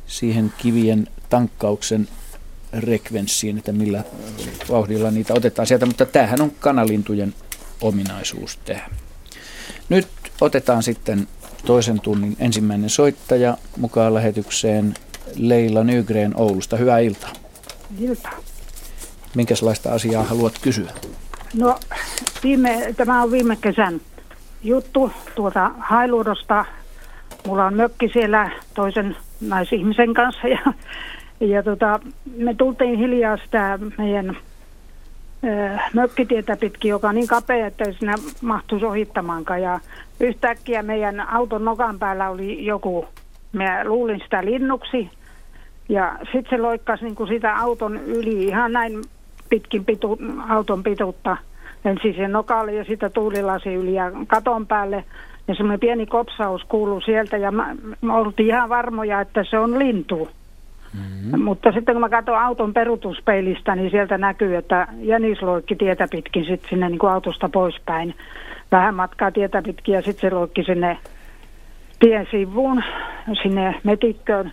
siihen kivien tankkauksen rekvenssiin, että millä vauhdilla niitä otetaan sieltä, mutta tämähän on kanalintujen ominaisuus tähän. Nyt otetaan sitten toisen tunnin ensimmäinen soittaja mukaan lähetykseen Leila Nygren Oulusta. Hyvää iltaa. Iltaa. Minkälaista asiaa haluat kysyä? No, viime, tämä on viime kesän juttu tuota Hailuodosta. Mulla on mökki siellä toisen naisihmisen kanssa ja ja tota, me tultiin hiljaa sitä meidän ö, mökkitietä pitkin, joka on niin kapea, että ei siinä mahtuisi ohittamaankaan. Ja yhtäkkiä meidän auton nokan päällä oli joku, mä luulin sitä linnuksi. Ja sitten se loikkasi niin kuin sitä auton yli ihan näin pitkin pitu, auton pituutta. Ensin sen nokalle ja sitä tuulilasi yli ja katon päälle. Ja semmoinen pieni kopsaus kuuluu sieltä ja me oltiin ihan varmoja, että se on lintu. Mm-hmm. Mutta sitten kun mä katson auton perutuspeilistä, niin sieltä näkyy, että jänis loikki tietä pitkin sit sinne niin kuin autosta poispäin. Vähän matkaa tietä pitkin ja sitten se loikki sinne tien sivuun, sinne metikköön.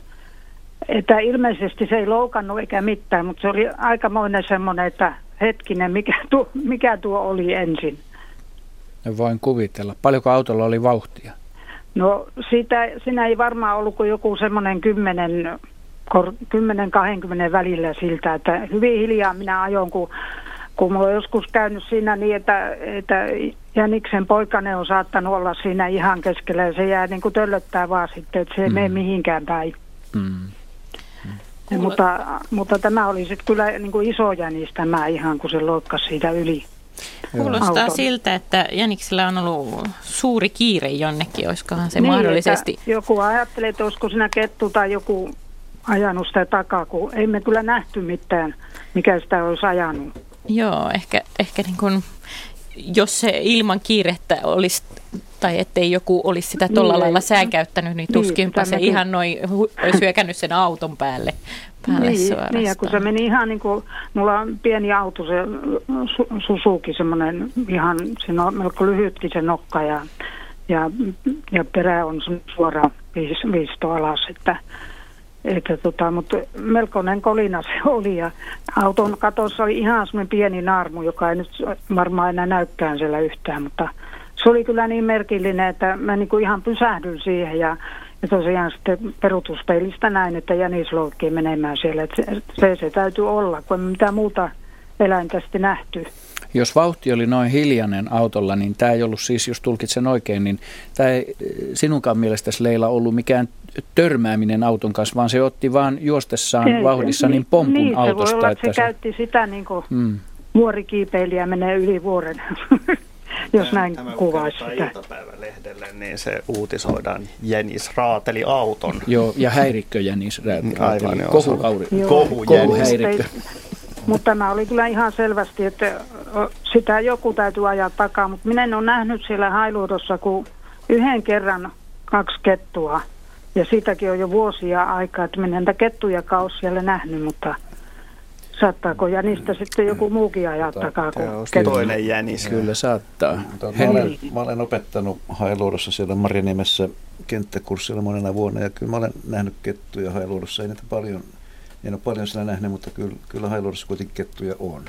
Että ilmeisesti se ei loukannut eikä mitään, mutta se oli aikamoinen semmoinen, että hetkinen, mikä tuo, mikä tuo oli ensin. Voin kuvitella. Paljonko autolla oli vauhtia? No siitä, siinä ei varmaan ollut kuin joku semmoinen kymmenen 10-20 välillä siltä, että hyvin hiljaa minä ajon, kun, kun mulla on joskus käynyt siinä niin, että, että Jäniksen poikane on saattanut olla siinä ihan keskellä ja se jää niin kuin töllöttää vaan sitten, että se ei mm. mene mihinkään päin. Mm. Mm. Mutta, mutta tämä oli sitten kyllä niin kuin iso jänis tämä ihan, kun se loikkasi siitä yli. Kuulostaa auton. siltä, että Jäniksellä on ollut suuri kiire jonnekin, olisikohan se niin, mahdollisesti... Joku ajattelee, että olisiko siinä kettu tai joku ajanut sitä takaa, kun ei me kyllä nähty mitään, mikä sitä olisi ajanut. Joo, ehkä, ehkä niin kuin, jos se ilman kiirettä olisi, tai ettei joku olisi sitä tuolla niin, lailla sääkäyttänyt, niin, tuskinpa niin, se ihan noin olisi hyökännyt sen auton päälle, päälle niin, Niin, ja kun se meni ihan niin kuin, mulla on pieni auto, se Susuki, semmoinen ihan, siinä on melko lyhytkin se nokka ja, ja, ja perä on suoraan viisto alas, että että tota, mutta melkoinen kolina se oli ja auton katossa oli ihan semmoinen pieni naarmu, joka ei nyt varmaan enää näykään siellä yhtään, mutta se oli kyllä niin merkillinen, että mä niin kuin ihan pysähdyin siihen ja, ja tosiaan sitten perutuspeilistä näin, että jänis loukkii menemään siellä. Että se, se, se täytyy olla, kun ei mitään muuta eläintä sitten nähty. Jos vauhti oli noin hiljainen autolla, niin tämä ei ollut siis, jos tulkitsen oikein, niin tämä ei sinunkaan mielestäsi Leila ollut mikään törmääminen auton kanssa, vaan se otti vaan juostessaan Se- vauhdissa niin pompun niin, autosta. se voi olla, että se, se- käytti sitä niin kuin Mm. vuorikiipeilijä menee yli vuoren, jos näin Tämä kuvaisi sitä. iltapäivälehdelle, niin se uutisoidaan Jenis raateli auton. Joo, ja häirikköjä niissä Aivan, joo. Kohukauri. Joo. Kohuhäirikkö. Mutta tämä oli kyllä ihan selvästi, että sitä joku täytyy ajaa takaa. Mutta minä en ole nähnyt siellä Hailuodossa kuin yhden kerran kaksi kettua. Ja siitäkin on jo vuosia aikaa, että minä niitä kettuja ole siellä nähnyt, mutta saattaako jänistä sitten joku muukin ajaa takaa kuin kettu? toinen jänis. Kyllä saattaa. Mä olen, mä olen opettanut Hailuodossa siellä Marjaniemessä kenttäkurssilla monena vuonna ja kyllä mä olen nähnyt kettuja Hailuodossa. Ei niitä paljon, en ole paljon siellä nähnyt, mutta kyllä, kyllä Hailuodossa kuitenkin kettuja on.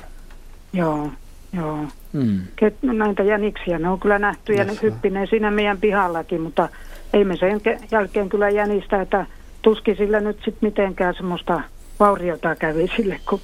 Joo, joo. Mm. Ket, näitä jäniksiä, ne on kyllä nähty ja ne hyppinee siinä meidän pihallakin, mutta ei me sen ke- jälkeen kyllä jänistä, että tuski sillä nyt sitten mitenkään semmoista vauriota kävi sille, kun,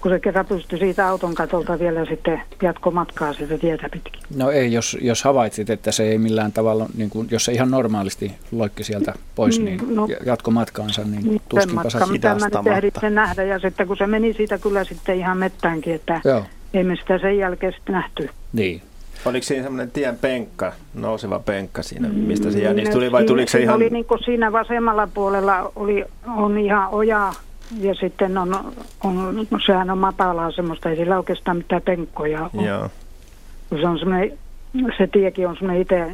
kun se kerran pystyi siitä auton katolta vielä sitten jatkomatkaa sitä tietä pitkin. No ei, jos, jos havaitsit, että se ei millään tavalla, niin kuin, jos se ihan normaalisti loikki sieltä pois, Mm, niin no. jatko matkaansa, niin Sen tuskinpa matka, sä mitä mä nyt ehdin sen nähdä ja sitten kun se meni siitä kyllä sitten ihan mettäänkin, että Joo. ei me sitä sen jälkeen sitten nähty. Niin. Oliko siinä semmoinen tien penkka, nouseva penkka siinä, mistä se jänis tuli vai tuliko se ihan... Oli niin kuin siinä vasemmalla puolella oli, on ihan oja ja sitten on, on, no sehän on matalaa semmoista, ei sillä oikeastaan mitään penkkoja ole. Joo. Se, on se tiekin on semmoinen itse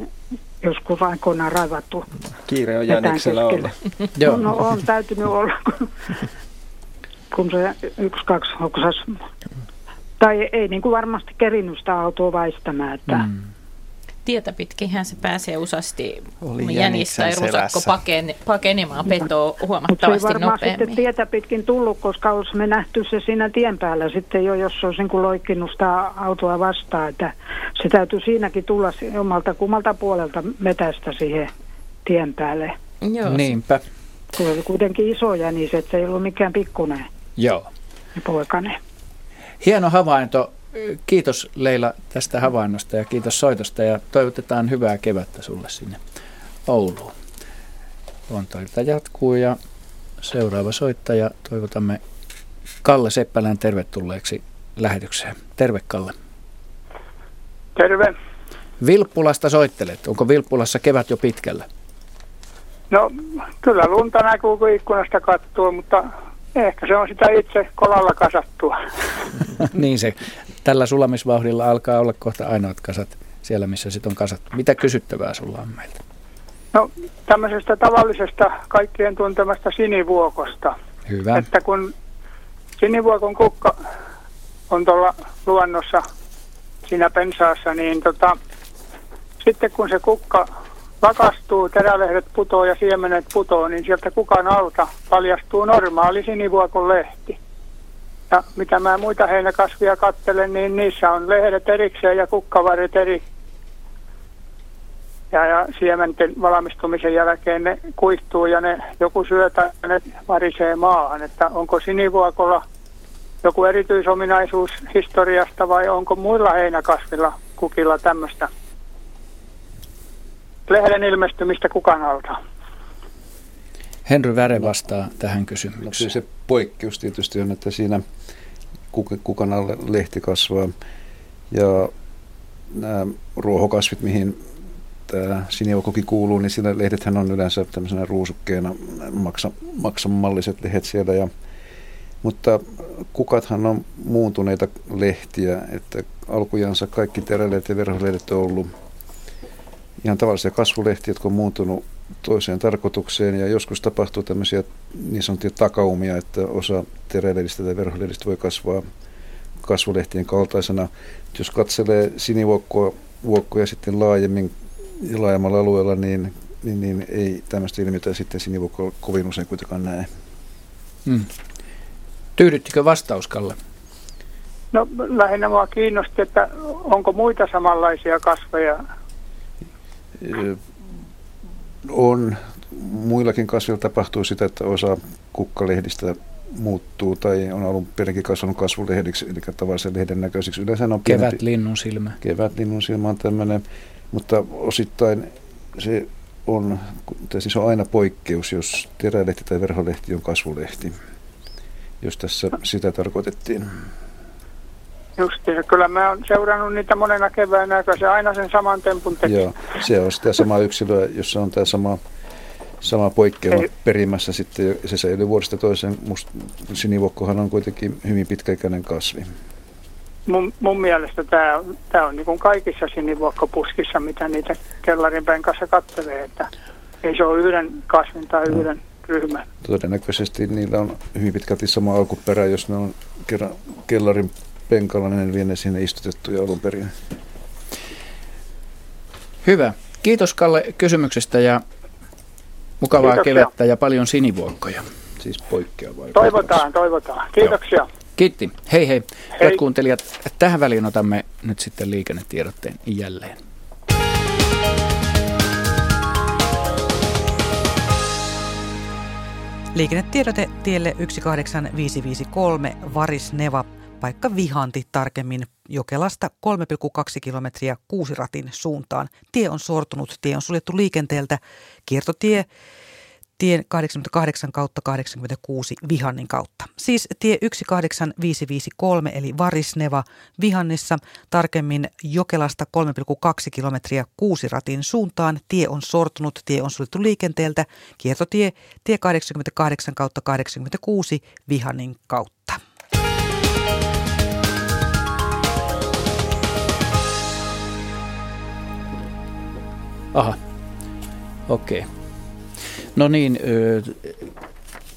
joskus aikoinaan raivattu. Kiire on jäniksellä olla. Joo. No, no on täytynyt olla, kun, kun se yksi, kaksi hoksas. Tai ei niin kuin varmasti kerinnyt sitä autoa väistämään, että mm. Tietä pitkinhän se pääsee usasti Oli jänis jäniksen tai rusakko pakene, pakenemaan petoa Mutta se ei huomattavasti varmaan sitten nopeammin. tietä pitkin tullut, koska olisi me nähty se siinä tien päällä sitten jo, jos se olisi niin kuin loikkinut sitä autoa vastaan. Että se täytyy siinäkin tulla omalta kummalta puolelta metästä siihen tien päälle. Joo. Niinpä. Se oli kuitenkin iso jänis, että se ei ollut mikään pikkunen Joo. poikainen. Hieno havainto. Kiitos Leila tästä havainnosta ja kiitos soitosta ja toivotetaan hyvää kevättä sulle sinne Ouluun. Luontoilta jatkuu ja seuraava soittaja toivotamme Kalle Seppälän tervetulleeksi lähetykseen. Terve Kalle. Terve. Vilppulasta soittelet. Onko Vilppulassa kevät jo pitkällä? No kyllä lunta näkyy, kun ikkunasta katsoo, mutta ehkä se on sitä itse kolalla kasattua. niin se tällä sulamisvauhdilla alkaa olla kohta ainoat kasat siellä, missä sit on kasat. Mitä kysyttävää sulla on meiltä? No tämmöisestä tavallisesta kaikkien tuntemasta sinivuokosta. Hyvä. Että kun sinivuokon kukka on tuolla luonnossa siinä pensaassa, niin tota, sitten kun se kukka lakastuu, terälehdet putoo ja siemenet putoo, niin sieltä kukan alta paljastuu normaali sinivuokon lehti. Ja mitä mä muita heinäkasvia katselen, niin niissä on lehdet erikseen ja kukkavaret eri. Ja, ja siementen valmistumisen jälkeen ne kuihtuu ja ne joku syö tai ne varisee maahan. Että onko sinivuokolla joku erityisominaisuus historiasta vai onko muilla heinäkasvilla kukilla tämmöistä lehden ilmestymistä kukan alta? Henry Väre vastaa tähän No kysymykseen. kyllä se poikkeus tietysti on, että siinä kuk- kukan alle lehti kasvaa. Ja nämä ruohokasvit, mihin tämä sinivalkoki kuuluu, niin siinä lehdethän on yleensä tämmöisenä ruusukkeena maksa, maksamalliset lehdet siellä. Ja, mutta kukathan on muuntuneita lehtiä, että alkujansa kaikki terälehdet ja verholehdet on ollut ihan tavallisia kasvulehtiä, jotka on muuntunut toiseen tarkoitukseen ja joskus tapahtuu tämmöisiä niin sanottuja takaumia, että osa terälehdistä tai verholehdistä voi kasvaa kasvulehtien kaltaisena. Jos katselee sinivuokkoa vuokkoja sitten laajemmin ja laajemmalla alueella, niin, niin, niin ei tämmöistä ilmiötä sitten sinivuokkoa kovin usein kuitenkaan näe. Mm. Tyydyttikö vastaus, Kalle? No lähinnä mua kiinnosti, että onko muita samanlaisia kasveja. On, muillakin kasveilla tapahtuu sitä, että osa kukkalehdistä muuttuu tai on alun perinkin kasvanut kasvulehdeksi, eli tavallisen lehden näköisiksi. Yleensä on Kevät linnun silmä. Kevät linnun silmä on tämmöinen, mutta osittain se on, siis on aina poikkeus, jos terälehti tai verholehti on kasvulehti, jos tässä sitä tarkoitettiin. Justiinsa, kyllä mä oon seurannut niitä monena keväänä, kun se aina sen saman tempun teki. Joo, se on sitä samaa yksilöä, jossa on tämä sama, sama poikkeama Ei. perimässä sitten, se säilyy vuodesta toiseen. Must, sinivokkohan on kuitenkin hyvin pitkäikäinen kasvi. Mun, mun mielestä tämä on, tää on niin kaikissa sinivuokkopuskissa, mitä niitä kellarin kanssa katselee, että ei se ole yhden kasvin tai no. yhden ryhmän. Todennäköisesti niillä on hyvin pitkälti sama alkuperä, jos ne on kerran kellarin penkalla, niin vie sinne istutettuja alun perin. Hyvä. Kiitos Kalle kysymyksestä ja mukavaa Kiitoksia. kevättä ja paljon sinivuokkoja. Siis poikkeavaa. Toivotaan, toivotaan. Kiitoksia. Joo. Kiitti. Hei hei. hei. Hyvät kuuntelijat, tähän väliin otamme nyt sitten liikennetiedotteen jälleen. Liikennetiedote tielle 18553 Varisneva paikka Vihanti tarkemmin Jokelasta 3,2 kilometriä kuusiratin suuntaan. Tie on sortunut, tie on suljettu liikenteeltä. Kiertotie tien 88 kautta 86 Vihannin kautta. Siis tie 18553 eli Varisneva Vihannissa, tarkemmin Jokelasta 3,2 kilometriä Kuusiratin suuntaan. Tie on sortunut, tie on suljettu liikenteeltä. Kiertotie tie 88 kautta 86 Vihannin kautta. Aha, okei. No niin,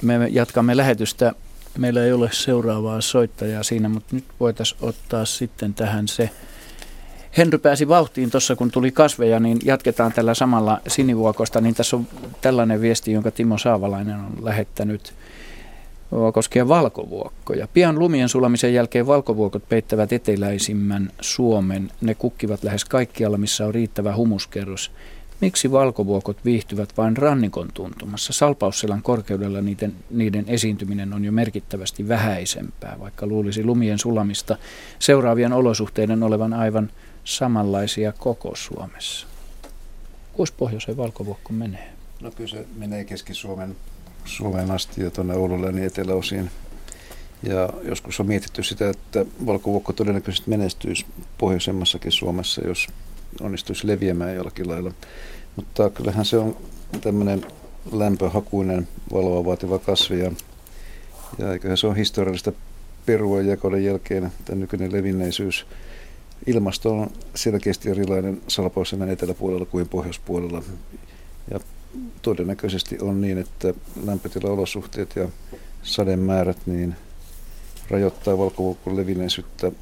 me jatkamme lähetystä. Meillä ei ole seuraavaa soittajaa siinä, mutta nyt voitaisiin ottaa sitten tähän se. Henry pääsi vauhtiin tuossa, kun tuli kasveja, niin jatketaan tällä samalla sinivuokosta. Niin tässä on tällainen viesti, jonka Timo Saavalainen on lähettänyt koskien valkovuokkoja. Pian lumien sulamisen jälkeen valkovuokot peittävät eteläisimmän Suomen. Ne kukkivat lähes kaikkialla, missä on riittävä humuskerros. Miksi valkovuokot viihtyvät vain rannikon tuntumassa? Salpausselän korkeudella niiden, niiden esiintyminen on jo merkittävästi vähäisempää, vaikka luulisi lumien sulamista seuraavien olosuhteiden olevan aivan samanlaisia koko Suomessa. Kuinka pohjoiseen valkovuokko menee? No kyllä se menee Keski-Suomen Suomeen asti ja tuonne Oululle niin eteläosiin. Ja joskus on mietitty sitä, että valkovuokko todennäköisesti menestyisi pohjoisemmassakin Suomessa, jos onnistuisi leviämään jollakin lailla. Mutta kyllähän se on tämmöinen lämpöhakuinen, valoa vaativa kasvi ja, ja eiköhän se on historiallista perua jakoiden jälkeen tämä nykyinen levinneisyys. Ilmasto on selkeästi erilainen Salpausselän eteläpuolella kuin pohjoispuolella. Ja todennäköisesti on niin, että lämpötilaolosuhteet ja sademäärät niin rajoittaa valkovuokon levinneisyyttä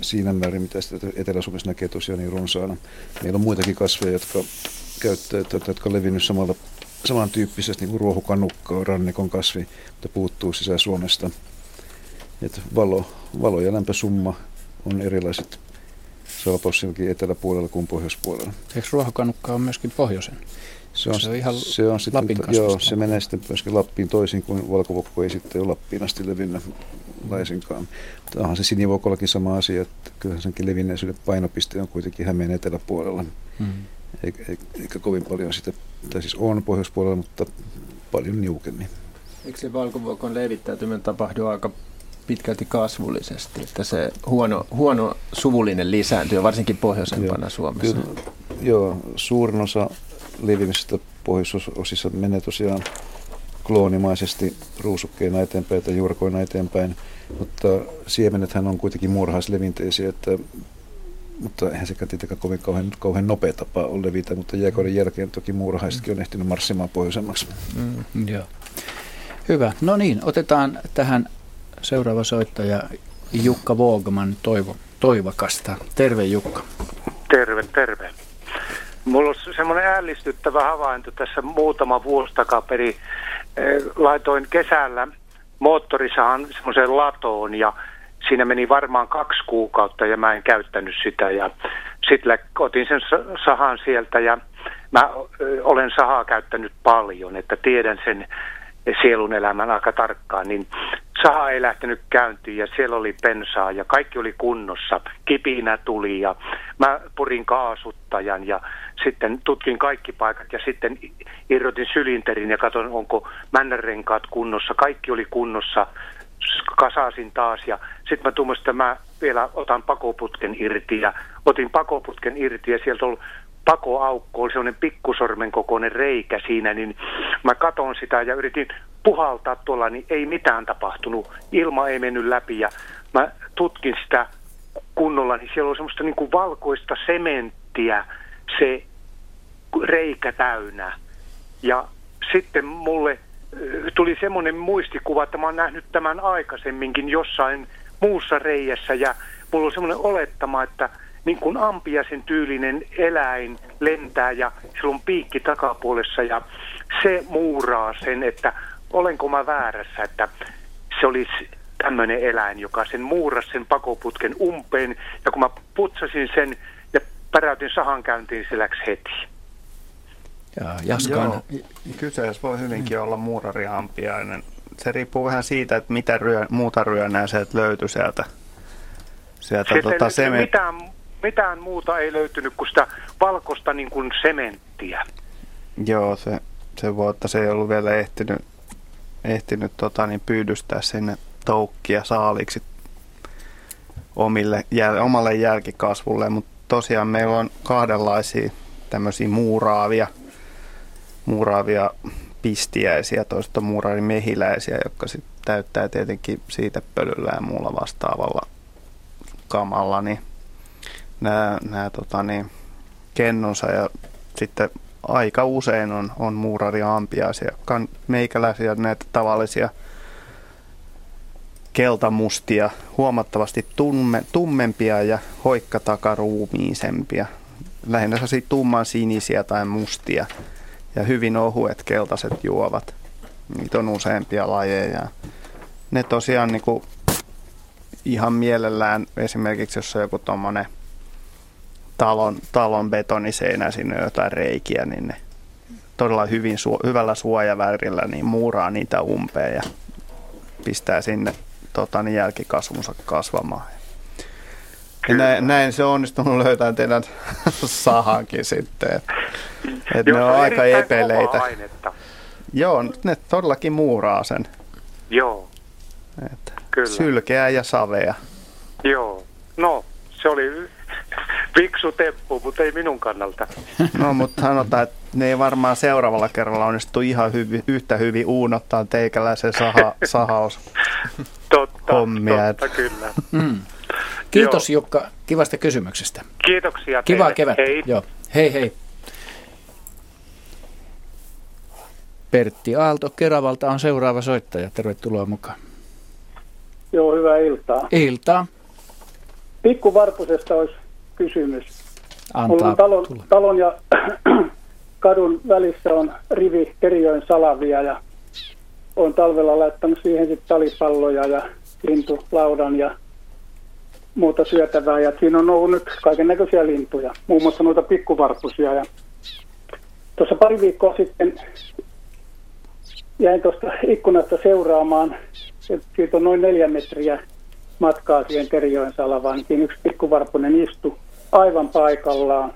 siinä määrin, mitä sitä Etelä-Suomessa näkee tosiaan niin runsaana. Meillä on muitakin kasveja, jotka käyttäytyvät, jotka on levinnyt samalla, samantyyppisesti niin kuin ruohukanukka on rannikon kasvi, mutta puuttuu sisä-Suomesta. Et valo, valo ja lämpösumma on erilaiset Salpaussilkin eteläpuolella kuin pohjoispuolella. Eikö ruohokanukka on myöskin pohjoisen? Se on, se on ihan se on sitten, Lapin Joo, se menee sitten myöskin Lappiin toisin kuin valkovokko ei sitten ole Lappiin asti levinnyt laisinkaan. Mutta onhan se sinivokollakin sama asia, että kyllähän senkin levinneisyyden painopiste on kuitenkin Hämeen eteläpuolella. Mm. Eikä, eikä kovin paljon sitä, tai siis on pohjoispuolella, mutta paljon niukemmin. Eikö se valkovuokon levittäytyminen tapahdu aika pitkälti kasvullisesti, että se huono, huono suvullinen lisääntyy, varsinkin pohjoisempana joo, Suomessa? Kyllä, joo, suurin osa leviämisestä pohjoisosissa menee tosiaan kloonimaisesti ruusukkeena eteenpäin tai juurkoina eteenpäin, mutta siemenethän on kuitenkin muurahaislevinteisiä, että mutta eihän sekään tietenkään kovin kauhean, kauhean nopea tapa ole levitä, mutta jääkauden jälkeen toki muurahaisetkin on ehtinyt marssimaan pohjoisemmaksi. Mm, joo. Hyvä. No niin, otetaan tähän seuraava soittaja Jukka Voogman Toivo, Toivakasta. Terve Jukka. Terve, terve. Mulla on semmoinen ällistyttävä havainto tässä muutama vuosi takaperi. Eh, laitoin kesällä moottorisahan semmoiseen latoon ja siinä meni varmaan kaksi kuukautta ja mä en käyttänyt sitä. Ja sitten otin sen sahan sieltä ja mä olen sahaa käyttänyt paljon, että tiedän sen sielun elämän aika tarkkaan. Niin saha ei lähtenyt käyntiin ja siellä oli pensaa ja kaikki oli kunnossa. Kipinä tuli ja mä purin kaasuttajan ja sitten tutkin kaikki paikat ja sitten irrotin sylinterin ja katson, onko männärenkaat kunnossa. Kaikki oli kunnossa, kasasin taas ja sitten mä tuumasin, että mä vielä otan pakoputken irti ja otin pakoputken irti ja sieltä oli pakoaukko, oli sellainen pikkusormen kokoinen reikä siinä, niin mä katon sitä ja yritin puhaltaa tuolla, niin ei mitään tapahtunut. Ilma ei mennyt läpi ja mä tutkin sitä kunnolla, niin siellä oli semmoista niin kuin valkoista sementtiä se reikä täynnä. Ja sitten mulle tuli semmoinen muistikuva, että mä oon nähnyt tämän aikaisemminkin jossain muussa reijässä ja mulla on semmoinen olettama, että niin kuin ampiaisen tyylinen eläin lentää ja sillä on piikki takapuolessa ja se muuraa sen, että olenko mä väärässä, että se olisi tämmöinen eläin, joka sen muurasi sen pakoputken umpeen ja kun mä putsasin sen päräytin sahan käyntiin, se läksi heti. Ja Joo, kyseessä voi hyvinkin olla muurariampiainen. Se riippuu vähän siitä, että mitä ryö, muuta ryönää sieltä löytyy sieltä. sieltä sieltä tota, sement... mitään, mitään muuta ei löytynyt kuin sitä valkoista niin kuin sementtiä. Joo, se, se voi, että se ei ollut vielä ehtinyt, ehtinyt tota, niin pyydystää sinne toukkia saaliksi omille, jäl, omalle jälkikasvulle, mutta tosiaan meillä on kahdenlaisia tämmöisiä muuraavia – muuraavia pistiäisiä, toista muuraarimehiläisiä, jotka sitten täyttää tietenkin siitä pölyllä ja muulla vastaavalla kamalla, niin nämä, nämä tota niin, kennonsa ja sitten aika usein on, on muurariampiaisia, jotka on meikäläisiä näitä tavallisia keltamustia, huomattavasti tumme, tummempia ja hoikkatakaruumiisempia. Lähinnä sellaisia tumman sinisiä tai mustia ja hyvin ohuet keltaiset juovat. Niitä on useampia lajeja. Ne tosiaan niin kuin ihan mielellään esimerkiksi, jos on joku tuommoinen talon, talon betoniseinä, sinne jotain reikiä, niin ne todella hyvin, hyvällä suojavärillä niin muuraa niitä umpeen ja pistää sinne tota, niin jälkikasvunsa kasvamaan. Ja näin, näin se on onnistunut löytämään teidän sahankin sitten. Että ne on, on aika epeleitä. Joo, ne todellakin muuraa sen. Joo. Et Kyllä. Sylkeää ja savea. Joo. No, se oli fiksu temppu, mutta ei minun kannalta. No, mutta sanotaan, että ne ei varmaan seuraavalla kerralla onnistu ihan hyvi, yhtä hyvin uunottaa teikäläisen saha, sahaus totta, hommia. Totta, kyllä. Mm. Kiitos Joo. Jukka kivasta kysymyksestä. Kiitoksia Kivaa kevättä. Hei. Joo. Hei hei. Pertti Aalto Keravalta on seuraava soittaja. Tervetuloa mukaan. Joo, hyvää iltaa. Iltaa. Pikkuvarpusesta olisi kysymys. Antaa Mulla on talon, talon ja kadun välissä on rivi Terijoen salavia ja on talvella laittanut siihen sitten talipalloja ja lintulaudan ja muuta syötävää. Ja siinä on ollut nyt kaiken näköisiä lintuja, muun muassa noita pikkuvarpusia. Ja tuossa pari viikkoa sitten jäin tuosta ikkunasta seuraamaan. Siitä on noin neljä metriä matkaa siihen Terijoen salavaan. Siinä yksi pikkuvarpunen istui aivan paikallaan.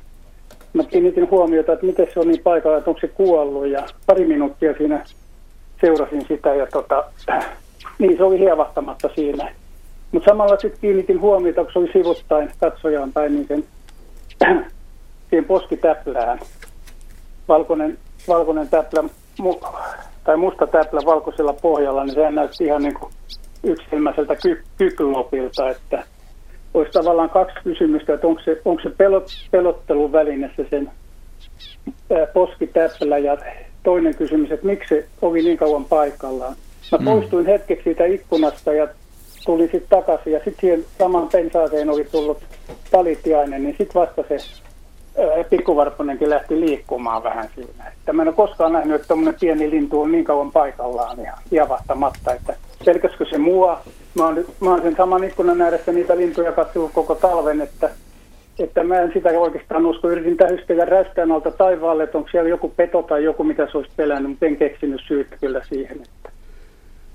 Mä kiinnitin huomiota, että miten se on niin paikalla, että onko se kuollut. Ja pari minuuttia siinä seurasin sitä ja tota, niin se oli hievahtamatta siinä. Mutta samalla sitten kiinnitin huomiota, kun se oli sivuttain katsojaan päin, niin sen, siihen poskitäplään. Valkoinen, valkoinen täplä, mu, tai musta täplä valkoisella pohjalla, niin sehän näytti ihan niin kuin yksilmäiseltä ky, kykylopilta, että olisi tavallaan kaksi kysymystä, että onko se, onko se pelot, pelottelun väline se sen poskitäplä ja toinen kysymys, että miksi se oli niin kauan paikallaan. Mä mm. poistuin hetkeksi siitä ikkunasta ja tulin sitten takaisin ja sitten siihen saman pensaaseen oli tullut talitiainen, niin sitten vasta se pikkuvarpunenkin lähti liikkumaan vähän siinä. Että mä en ole koskaan nähnyt, että tuommoinen pieni lintu on niin kauan paikallaan ja javahtaamatta, että pelkäskö se mua. Mä oon, mä oon sen saman ikkunan ääressä niitä lintuja katsellut koko talven, että, että mä en sitä oikeastaan usko. Yritin tähystellä räystään alta taivaalle, että onko siellä joku peto tai joku, mitä se olisi pelännyt, mutta en keksinyt syytä kyllä siihen. Että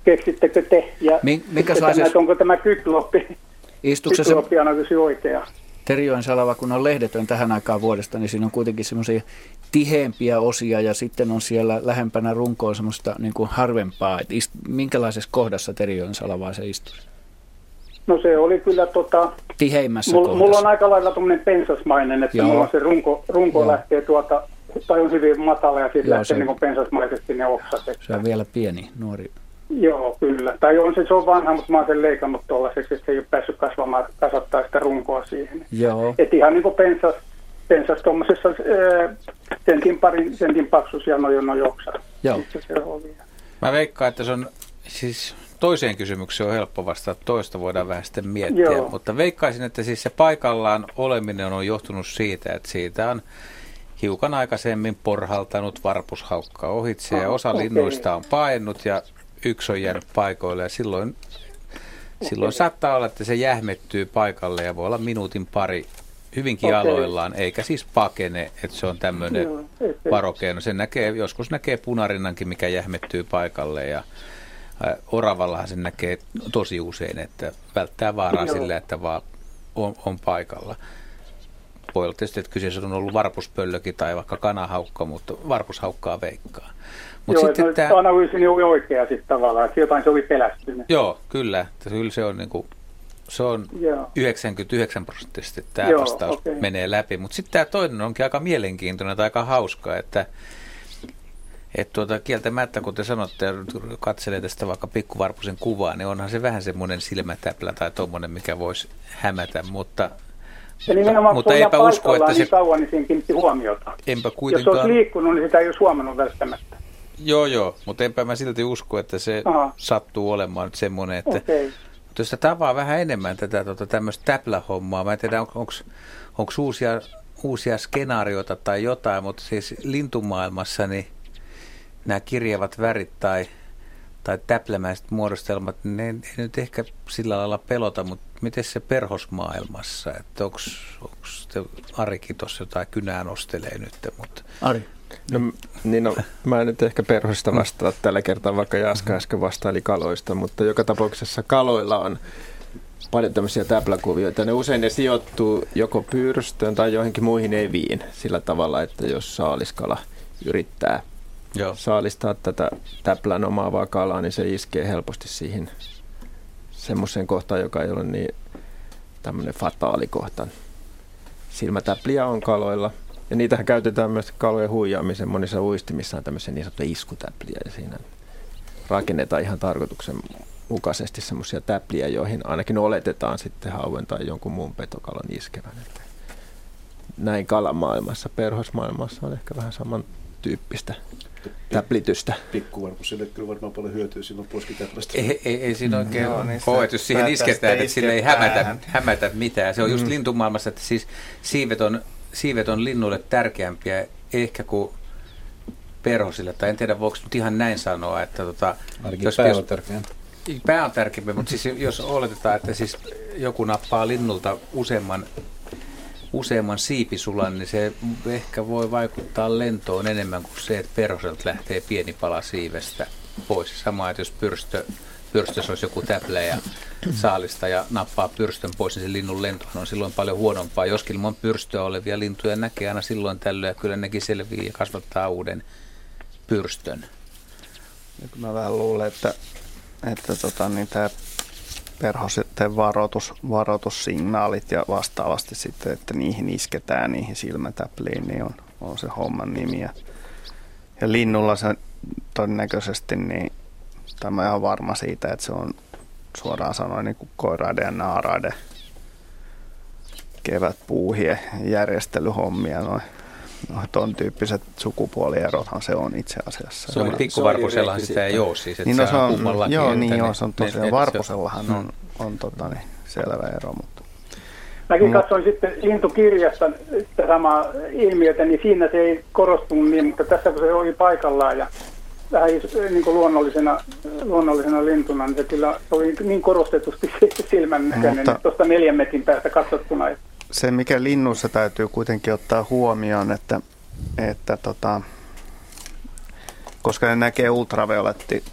keksittekö te? Ja minkälaisessa... Tämä, onko tämä kykloppi, Istuksessa kykloppi oikea? Terijoen salava, kun on lehdetön tähän aikaan vuodesta, niin siinä on kuitenkin semmoisia tiheämpiä osia ja sitten on siellä lähempänä runkoa semmoista niin kuin harvempaa. Et ist, minkälaisessa kohdassa Terijoen salavaa se istuu? No se oli kyllä tota... Tiheimmässä mulla, kohdassa. mulla on aika lailla tuommoinen pensasmainen, että Joo. mulla on se runko, runko Joo. lähtee tuota, tai on hyvin matala ja sitten lähtee se, niin kuin pensasmaisesti ne oksat. Että... Se on vielä pieni, nuori. Joo, kyllä. Tai on se, se on vanha, mutta mä oon sen leikannut tuollaiseksi, että se ei ole päässyt kasvamaan, kasvattaa sitä runkoa siihen. Joo. Et ihan niin kuin pensas, pensas tuommoisessa sentin parin sentin paksuus ja noin noin oksa. Joo. Se oli. Mä veikkaan, että se on siis toiseen kysymykseen on helppo vastata, toista voidaan vähän sitten miettiä, Joo. mutta veikkaisin, että siis se paikallaan oleminen on johtunut siitä, että siitä on hiukan aikaisemmin porhaltanut varpushaukka ohitse ja osa okay. linnuista on painut ja yksi on jäänyt paikoille ja silloin, silloin saattaa olla, että se jähmettyy paikalle ja voi olla minuutin pari hyvinkin Okei. aloillaan, eikä siis pakene, että se on tämmöinen et- varokeino. Sen näkee, joskus näkee punarinnankin, mikä jähmettyy paikalle ja oravallahan sen näkee tosi usein, että välttää vaaraa Joo. sillä, että vaan on, on paikalla. Voi olla tietysti, että kyseessä on ollut varpuspöllökin tai vaikka kanahaukka, mutta varpushaukkaa veikkaa. Mut Joo, sitten no, tää- analyysi oli oikea sitten tavallaan, että jotain se oli pelästynyt. Joo, kyllä. Että Kyllä se on, niin kuin, se on Joo. 99 prosenttisesti tämä Joo, vastaus okei. menee läpi. Mutta sitten tämä toinen onkin aika mielenkiintoinen tai aika hauska, että et tuota, kieltämättä, kun te sanotte, katselee tästä vaikka pikkuvarpusen kuvaa, niin onhan se vähän semmoinen silmätäplä tai tuommoinen, mikä voisi hämätä, mutta, Ja nimenomaan mutta eipä usko, että se, niin kauan, niin siihen kiinnitti huomiota. enpä Jos se kuitenkaan, olisi liikkunut, niin sitä ei olisi huomannut välttämättä. Joo joo, mutta enpä mä silti usko, että se Aha. sattuu olemaan nyt semmoinen, että Okei. Mutta jos sitä tavaa vähän enemmän tätä tota, tämmöistä täplähommaa, mä en tiedä, on, onko uusia, uusia skenaarioita tai jotain, mutta siis lintumaailmassa niin nämä kirjavat värit tai, tai täplämäiset muodostelmat, niin ne ei nyt ehkä sillä lailla pelota, mutta miten se perhosmaailmassa, että onko Arikin tuossa jotain kynää nostelee nyt, mutta Ari. No, niin no, mä en nyt ehkä perhosta vastaa tällä kertaa, vaikka Jaska äsken vastaili kaloista, mutta joka tapauksessa kaloilla on paljon tämmöisiä täpläkuvioita. Ne usein ne sijoittuu joko pyrstöön tai johonkin muihin eviin sillä tavalla, että jos saaliskala yrittää Joo. saalistaa tätä täplän omaavaa kalaa, niin se iskee helposti siihen semmoiseen kohtaan, joka ei ole niin tämmöinen fataali kohta. Silmätäpliä on kaloilla. Ja niitähän käytetään myös kalojen huijaamiseen. Monissa uistimissa on tämmöisiä niin sanottuja iskutäpliä ja siinä rakennetaan ihan tarkoituksen mukaisesti semmoisia täpliä, joihin ainakin oletetaan sitten hauen tai jonkun muun petokalan iskevän. Että näin kalamaailmassa, perhosmaailmassa on ehkä vähän samantyyppistä täplitystä. Pikkuvarpusille kyllä varmaan paljon hyötyä silloin poskitäplästä. Ei, ei, ei siinä oikein no, niin ole, jos siihen isketään, sitten että sille ei hämätä, hämätä mitään. Se on just Mm. lintumaailmassa, että siis siivet on, siivet on linnuille tärkeämpiä ehkä kuin perhosille, tai en tiedä voiko nyt ihan näin sanoa, että tota, Ainakin pää on tärkeämpi. Pää on tärkeämpi, mutta siis jos oletetaan, että siis joku nappaa linnulta useamman, useamman siipisulan, niin se ehkä voi vaikuttaa lentoon enemmän kuin se, että perhoselta lähtee pieni pala siivestä pois. Sama, että jos pyrstö, pyrstössä olisi joku täplä ja saalista ja nappaa pyrstön pois, niin se linnun lento on silloin paljon huonompaa. Joskin ilman pyrstöä olevia lintuja näkee aina silloin tällöin ja kyllä nekin selviää ja kasvattaa uuden pyrstön. Nyt mä vähän luulen, että, että tota, niin tämä perhosten varoitus, varoitussignaalit ja vastaavasti sitten, että niihin isketään, niihin silmätäpliin, niin on, on se homman nimi. Ja, ja linnulla se todennäköisesti, niin tämä on ihan varma siitä, että se on suoraan sanoen niin kuin koiraiden ja naaraiden kevätpuuhien järjestelyhommia. Noin no, ton tyyppiset sukupuolierothan se on itse asiassa. Se on pikkuvarpusellahan sitä ei ole siis, että niin, no, se on, kummallakin, joo, niin, joo, se on tosiaan. ne- Varpusellahan se- on, on tota, niin, selvä ero, mutta Mäkin No. katsoin sitten lintukirjasta sitä samaa ilmiötä, niin siinä se ei korostunut niin, mutta tässä kun se oli paikallaan ja vähän niin kuin luonnollisena, luonnollisena lintuna, niin se kyllä oli niin korostetusti silmän näköinen, Mutta- tuosta neljän metrin päästä katsottuna. se, mikä linnussa täytyy kuitenkin ottaa huomioon, että, että tota, koska ne näkee ultravioletti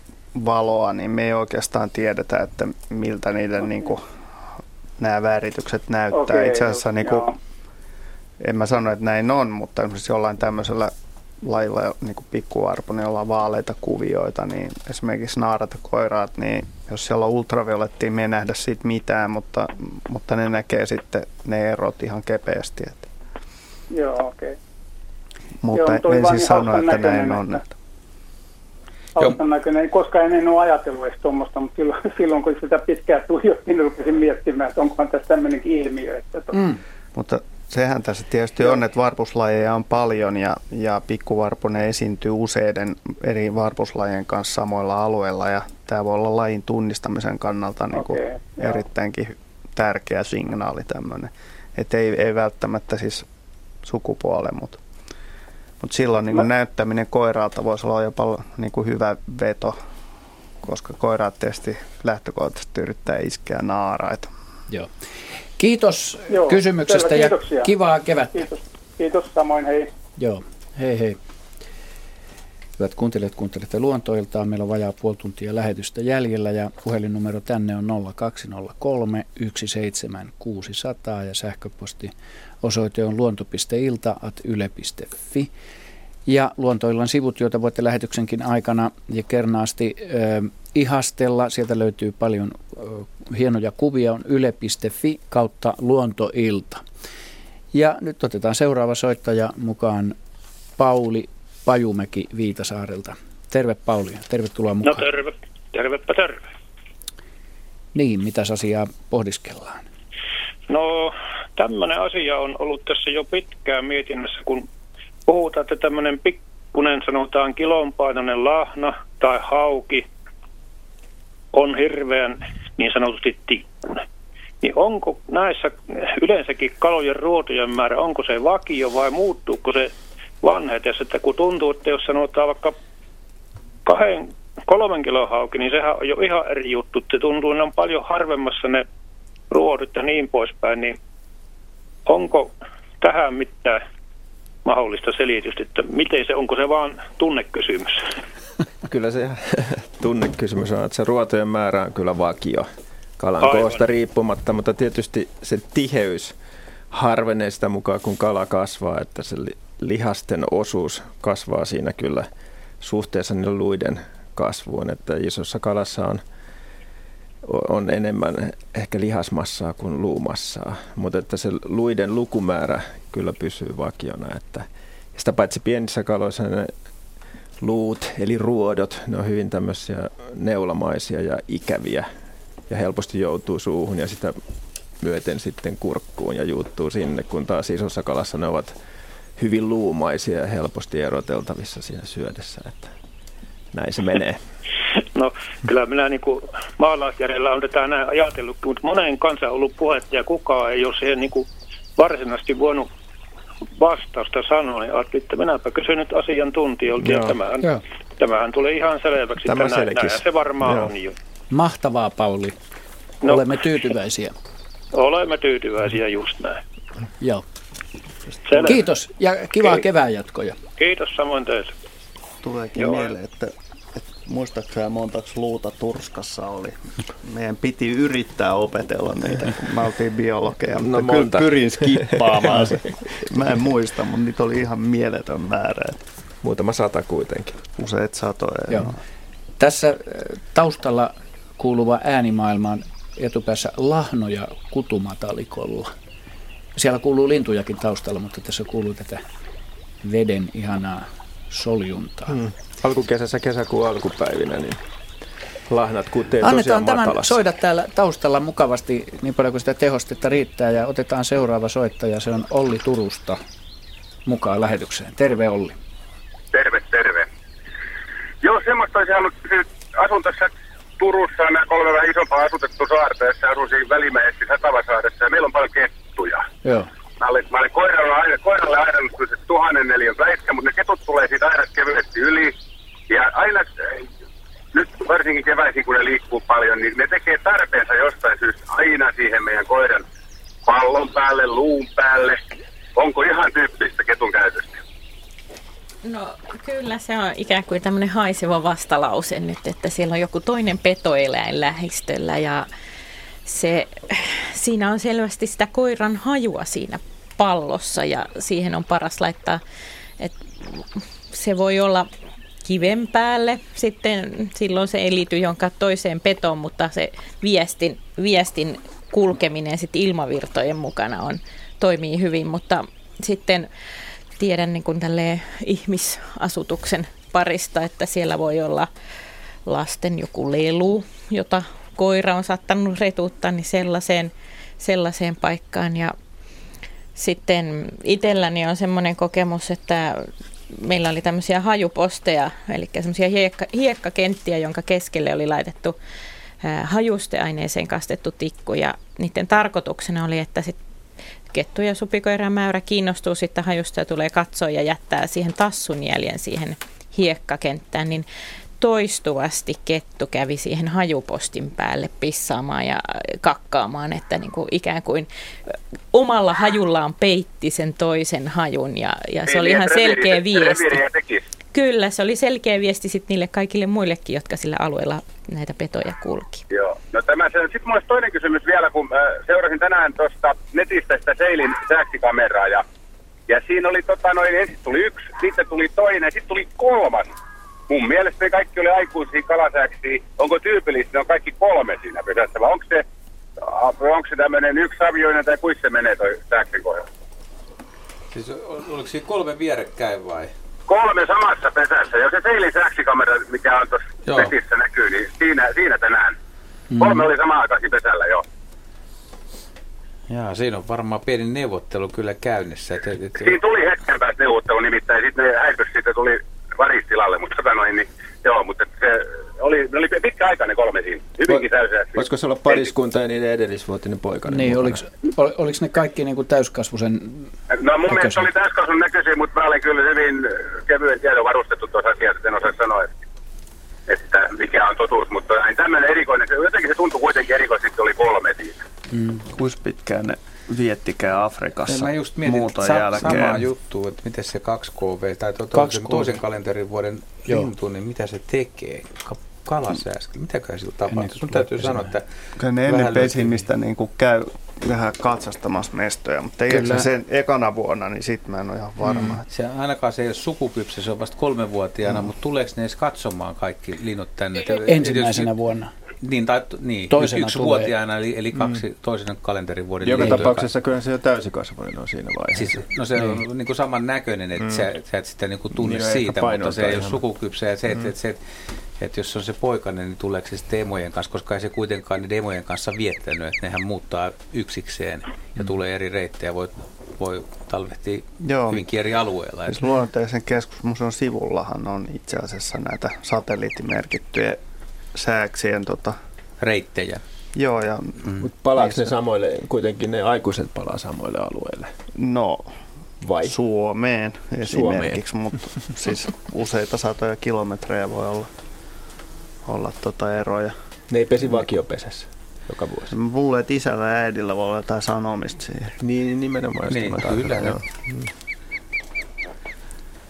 valoa, niin me ei oikeastaan tiedetä, että miltä niiden niin kuin, nämä väritykset näyttää. Okei, Itse asiassa niin kuin, joo. en mä sano, että näin on, mutta esimerkiksi jollain tämmöisellä lajilla, niin kuin pikkuarpo, jolla on vaaleita kuvioita, niin esimerkiksi naarat ja koiraat, niin jos siellä on ultraviolettia, me ei nähdä siitä mitään, mutta, mutta ne näkee sitten ne erot ihan kepeästi. Että. Joo, okei. Mutta Joo, en siis niin sano, että näin on. että- Hauskan näköinen, koska en, en ole ajatellut edes tuommoista, mutta silloin, silloin kun sitä pitkään tuijotin, niin rupesin miettimään, että onkohan tässä tämmöinenkin ilmiö. Että to, Mm. Mutta sehän tässä tietysti on, että varpuslajeja on paljon ja, ja pikkuvarpunen esiintyy useiden eri varpuslajien kanssa samoilla alueilla ja tämä voi olla lajin tunnistamisen kannalta niin kuin joo. erittäinkin tärkeä signaali tämmöinen. Että ei, ei välttämättä siis sukupuolen, mutta, mutta silloin niin kuin näyttäminen koiraalta voisi olla jopa niin kuin hyvä veto, koska koiraat tietysti lähtökohtaisesti yrittää iskeä naaraita. Joo. Kiitos Joo, kysymyksestä selvä, ja kivaa kevättä. Kiitos. Kiitos samoin, hei. Joo, hei hei. Hyvät kuuntelijat, kuuntelette luontoiltaan. Meillä on vajaa puoli tuntia lähetystä jäljellä ja puhelinnumero tänne on 0203 17600 ja sähköposti osoite on luonto.ilta.yle.fi. Ja luontoillan sivut, joita voitte lähetyksenkin aikana ja kernaasti ö, ihastella. Sieltä löytyy paljon ö, hienoja kuvia, on yle.fi kautta luontoilta. Ja nyt otetaan seuraava soittaja mukaan Pauli Pajumäki Viitasaarelta. Terve Pauli, tervetuloa No mukaan. terve, tervepä terve. Niin, mitäs asiaa pohdiskellaan? No tämmöinen asia on ollut tässä jo pitkään mietinnässä, kun puhutaan, että tämmöinen pikkunen sanotaan kilonpainoinen lahna tai hauki on hirveän niin sanotusti tikkunen. Niin onko näissä yleensäkin kalojen ruotojen määrä, onko se vakio vai muuttuuko se vanhetessa, että kun tuntuu, että jos sanotaan vaikka kahden, kolmen kilon hauki, niin sehän on jo ihan eri juttu. Se tuntuu, että ne on paljon harvemmassa ne ruodut ja niin poispäin, niin onko tähän mitään mahdollista selitystä, että miten se, onko se vaan tunnekysymys? Kyllä se tunnekysymys on, että se ruotojen määrä on kyllä vakio kalan Aivan. koosta riippumatta, mutta tietysti se tiheys harvenee sitä mukaan, kun kala kasvaa, että se li- lihasten osuus kasvaa siinä kyllä suhteessa niiden luiden kasvuun, että isossa kalassa on, on enemmän ehkä lihasmassaa kuin luumassaa, mutta että se luiden lukumäärä kyllä pysyy vakiona, että sitä paitsi pienissä kaloissa ne luut, eli ruodot, ne on hyvin tämmöisiä neulamaisia ja ikäviä ja helposti joutuu suuhun ja sitä myöten sitten kurkkuun ja juuttuu sinne, kun taas isossa kalassa ne ovat hyvin luumaisia ja helposti eroteltavissa siinä syödessä, että näin se menee. No kyllä minä niin kuin maalaisjärjellä on tätä näin ajatellut, mutta monen kanssa on ollut puhetta ja kukaan ei ole siihen niin kuin varsinaisesti voinut vastausta sanoa. Niin ajattelin, että minäpä kysyn nyt asiantuntijoilta ja tämähän, Joo. tämähän tulee ihan selväksi, Tämä että näin, se varmaan Joo. on jo. Mahtavaa Pauli. No. Olemme tyytyväisiä. Olemme tyytyväisiä just näin. Joo. Selvä. Kiitos ja kivaa Ki- kevään jatkoja. Kiitos samoin teille. Tuleekin Joo. mieleen, että, että muistaakseni montaks luuta Turskassa oli. Meidän piti yrittää opetella niitä, kun mä oltiin biologeja, No mutta kyllä monta. pyrin skippaamaan se. Mä en muista, mutta niitä oli ihan mieletön määrä. Muutama sata kuitenkin. Useat satoja. Joo. Tässä äh, taustalla kuuluva äänimaailma on etupäässä lahnoja kutumatalikolla. Siellä kuuluu lintujakin taustalla, mutta tässä kuuluu tätä veden ihanaa soljuntaa. Hmm. Alkukesässä kesäkuun alkupäivinä, niin lahnat kutee Annetaan tämän matalassa. soida täällä taustalla mukavasti niin paljon kuin sitä tehostetta riittää ja otetaan seuraava soittaja. Se on Olli Turusta mukaan lähetykseen. Terve Olli. Terve, terve. Joo, semmoista olisi halunnut kysyä. Asun tässä Turussa, nämä kolme vähän isompaa asutettua saarta, jossa asun siinä välimäisesti Satavasaaressa, ja meillä on paljon kettuja. Joo. Mä olen, mä olen koiralla aina, koiralle se tuhannen neliön läiskä, mutta ne ketut tulee siitä aina kevyesti yli. Ja aina, äh, nyt varsinkin keväisin, kun ne liikkuu paljon, niin ne tekee tarpeensa jostain syystä aina siihen meidän koiran pallon päälle, luun päälle. Onko ihan tyyppistä ketun käytöstä? No kyllä se on ikään kuin tämmöinen haiseva vastalause nyt, että siellä on joku toinen petoeläin lähistöllä ja se, siinä on selvästi sitä koiran hajua siinä pallossa ja siihen on paras laittaa, että se voi olla kiven päälle. Sitten silloin se ei liity jonka toiseen petoon, mutta se viestin, viestin kulkeminen sitten ilmavirtojen mukana on, toimii hyvin. Mutta sitten tiedän niin kuin ihmisasutuksen parista, että siellä voi olla lasten joku lelu, jota koira on saattanut retuuttaa, niin sellaiseen, sellaiseen paikkaan. Ja sitten itselläni on semmoinen kokemus, että meillä oli tämmöisiä hajuposteja, eli semmoisia hiekka, hiekkakenttiä, jonka keskelle oli laitettu hajusteaineeseen kastettu tikku. Ja niiden tarkoituksena oli, että sit kettu ja supikoiran määrä kiinnostuu sitten hajusta ja tulee katsoa ja jättää siihen tassun jäljen siihen hiekkakenttään, niin toistuvasti kettu kävi siihen hajupostin päälle pissaamaan ja kakkaamaan, että niin kuin ikään kuin omalla hajullaan peitti sen toisen hajun ja, ja se oli ihan selkeä viesti. Kyllä, se oli selkeä viesti sitten niille kaikille muillekin, jotka sillä alueella näitä petoja kulki. Joo, no tämä se, sitten minulla toinen kysymys vielä, kun äh, seurasin tänään tuosta netistä sitä Seilin sääksikameraa ja, ja siinä oli tota noin, ensin tuli yksi, sitten tuli toinen sitten tuli kolmas mun mielestä ne kaikki oli aikuisia kalasääksiä. Onko tyypillistä, ne on kaikki kolme siinä pesässä, vai onko se, onko se tämmöinen yksi avioinen tai kuinka se menee toi sääksen kohdalla? Siis oliko siinä kolme vierekkäin vai? Kolme samassa pesässä. Ja se seilin sääksikamera, mikä on tuossa pesissä näkyy, niin siinä, siinä tänään. Mm. Kolme oli sama aikaisin pesällä, joo. Jaa, siinä on varmaan pieni neuvottelu kyllä käynnissä. Et, et, Siinä tuli hetken päästä neuvottelu nimittäin, sitten ne häipys, siitä tuli varistilalle, mutta tota noin, niin, joo, mutta se oli, ne oli pitkä aika ne kolme siinä, hyvinkin täysiä. Voisiko se olla pariskunta ja niiden edellisvuotinen poikainen? Niin, oliko, ol, oliko ne kaikki niin kuin täyskasvuisen No mun mielestä oli täyskasvun näköisiä, mutta mä olen kyllä hyvin kevyen tiedon varustettu tuossa asiassa, en osaa sanoa, että, että mikä on totuus, mutta näin tämmöinen erikoinen, jotenkin se tuntui kuitenkin erikoisesti, oli kolme siitä. Mm. Kuinka pitkään ne viettikää Afrikassa mä just mietin, muuta sa- jälkeen. samaa juttua, että miten se 2KV tai to, 2KV. toisen kalenterin vuoden lintu, niin mitä se tekee? Ka- kalasääski, mitäköhän sillä tapahtuu? Sun kuin täytyy sanoa, että Kyllä ne ennen pesimistä niin kuin käy vähän katsastamassa mestoja, mutta Kyllä. se sen ekana vuonna, niin sit mä en ole ihan varma. Mm. Se, ainakaan se ei ole sukukypsä, se on vasta kolmenvuotiaana, mm. mutta tuleeko ne edes katsomaan kaikki linnut tänne? Ensimmäisenä jos- vuonna. Niin, tai, niin Toisena yksi tulee. vuotiaana, eli, eli kaksi mm. toisen kalenterivuoden Joka lintuja. tapauksessa kyllä se jo täysikasvainen on siinä vaiheessa. Siis, no se on niin. kuin saman näköinen, että mm. sä, sä et sitä niin kuin tunne Niin, niin, siitä, mutta se ei ole sukukypsä. Ja se, että Mm. et, se, et, et jos se on se poikainen, niin tuleeko se sitten emojen kanssa, koska ei se kuitenkaan niiden emojen kanssa viettänyt, että nehän muuttaa yksikseen ja Mm. tulee eri reittejä, voi, voi talvehtia Joo. hyvinkin eri alueilla. Siis luonnontieteellisen keskusmuseon sivullahan on itse asiassa näitä satelliittimerkittyjä sääksien tota, reittejä. Joo, ja Mm. Mutta palaako ne samoille, kuitenkin ne aikuiset palaa samoille alueille? No, Vai? Suomeen esimerkiksi, mutta siis useita satoja kilometrejä voi olla, olla tota eroja. Ne ei pesi vakiopesässä joka vuosi. Mä luulen, että isällä ja äidillä voi olla jotain sanomista siihen. Niin, nimenomaan. sitä Niin, mä kyllä, joo. Mm.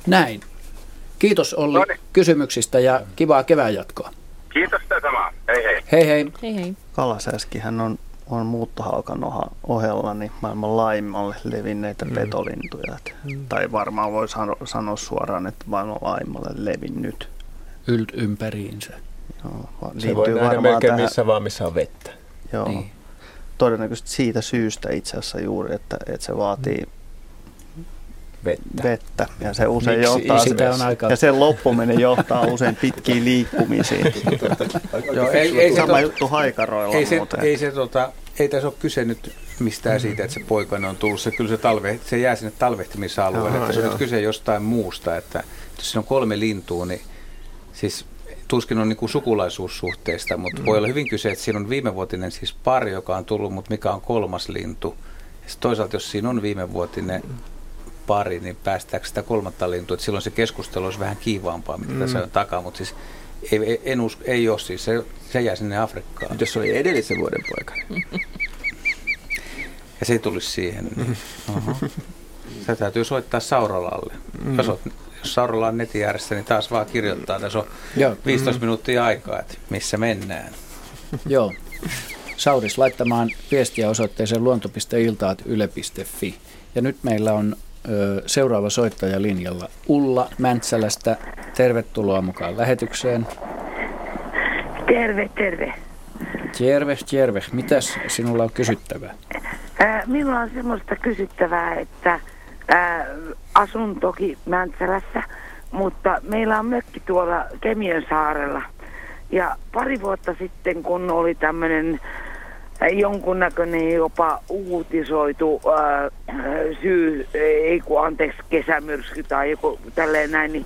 Näin. Kiitos Olli kysymyksistä ja kivaa kevään jatkoa. Kiitos sitä samaa. Hei hei. Hei hei. Hei hei. Kalasääskihän on, on muuttohaukan oha- ohella niin maailman laimmalle levinneitä mm. petolintuja. Et, Mm. Tai varmaan voi sano, sanoa suoraan, että maailman laimmalle levinnyt. Ylt ympäriinsä. Joo, va- Se voi nähdä melkein missä vaan, missä on vettä. Joo. Niin. Todennäköisesti siitä syystä itse asiassa juuri, että, että se vaatii vettä. vettä. Ja se usein Miksi? johtaa, Sitä on aika- ja sen loppuminen johtaa usein pitkiin liikkumisiin. Joo, ei, ei se Sama tot- juttu haikaroilla ei se, muuten. ei, se, tota, ei tässä ole kyse nyt mistään siitä, että se poikainen on tullut. Se, kyllä se, talve, se jää sinne talvehtimisalueelle. Aha, Että se on nyt kyse jostain muusta. Että jos siinä on kolme lintua, niin siis tuskin on niin sukulaisuussuhteista, mutta mm. voi olla hyvin kyse, että siinä on viimevuotinen siis pari, joka on tullut, mutta mikä on kolmas lintu. Ja toisaalta, jos siinä on viimevuotinen pari, niin päästäänkö sitä kolmatta lintua, että silloin se keskustelu olisi vähän kiivaampaa, mitä mm. tässä on takaa, mutta siis ei, en usko, ei ole siis, se, se jää sinne Afrikkaan. Jos se oli edellisen vuoden poikana. Ja se ei tulisi siihen. Niin. Sä täytyy soittaa Sauralalle. Mm. Jos, oot, jos Sauralla on netin ääressä, niin taas vaan kirjoittaa. Tässä on Joo. 15 mm. minuuttia aikaa, että missä mennään. Joo. Sauris laittamaan viestiä osoitteeseen luonto.iltaat.yle.fi. Ja nyt meillä on seuraava soittaja linjalla Ulla Mäntsälästä. Tervetuloa mukaan lähetykseen. Terve, terve. Terve, terve. Mitäs sinulla on kysyttävää? Ää, minulla on semmoista kysyttävää, että ää, asun toki Mäntsälässä, mutta meillä on mökki tuolla Kemiön saarella. Ja pari vuotta sitten, kun oli tämmöinen jonkunnäköinen jopa uutisoitu ää, syy, ei kun anteeksi, kesämyrsky tai joku tälleen näin, niin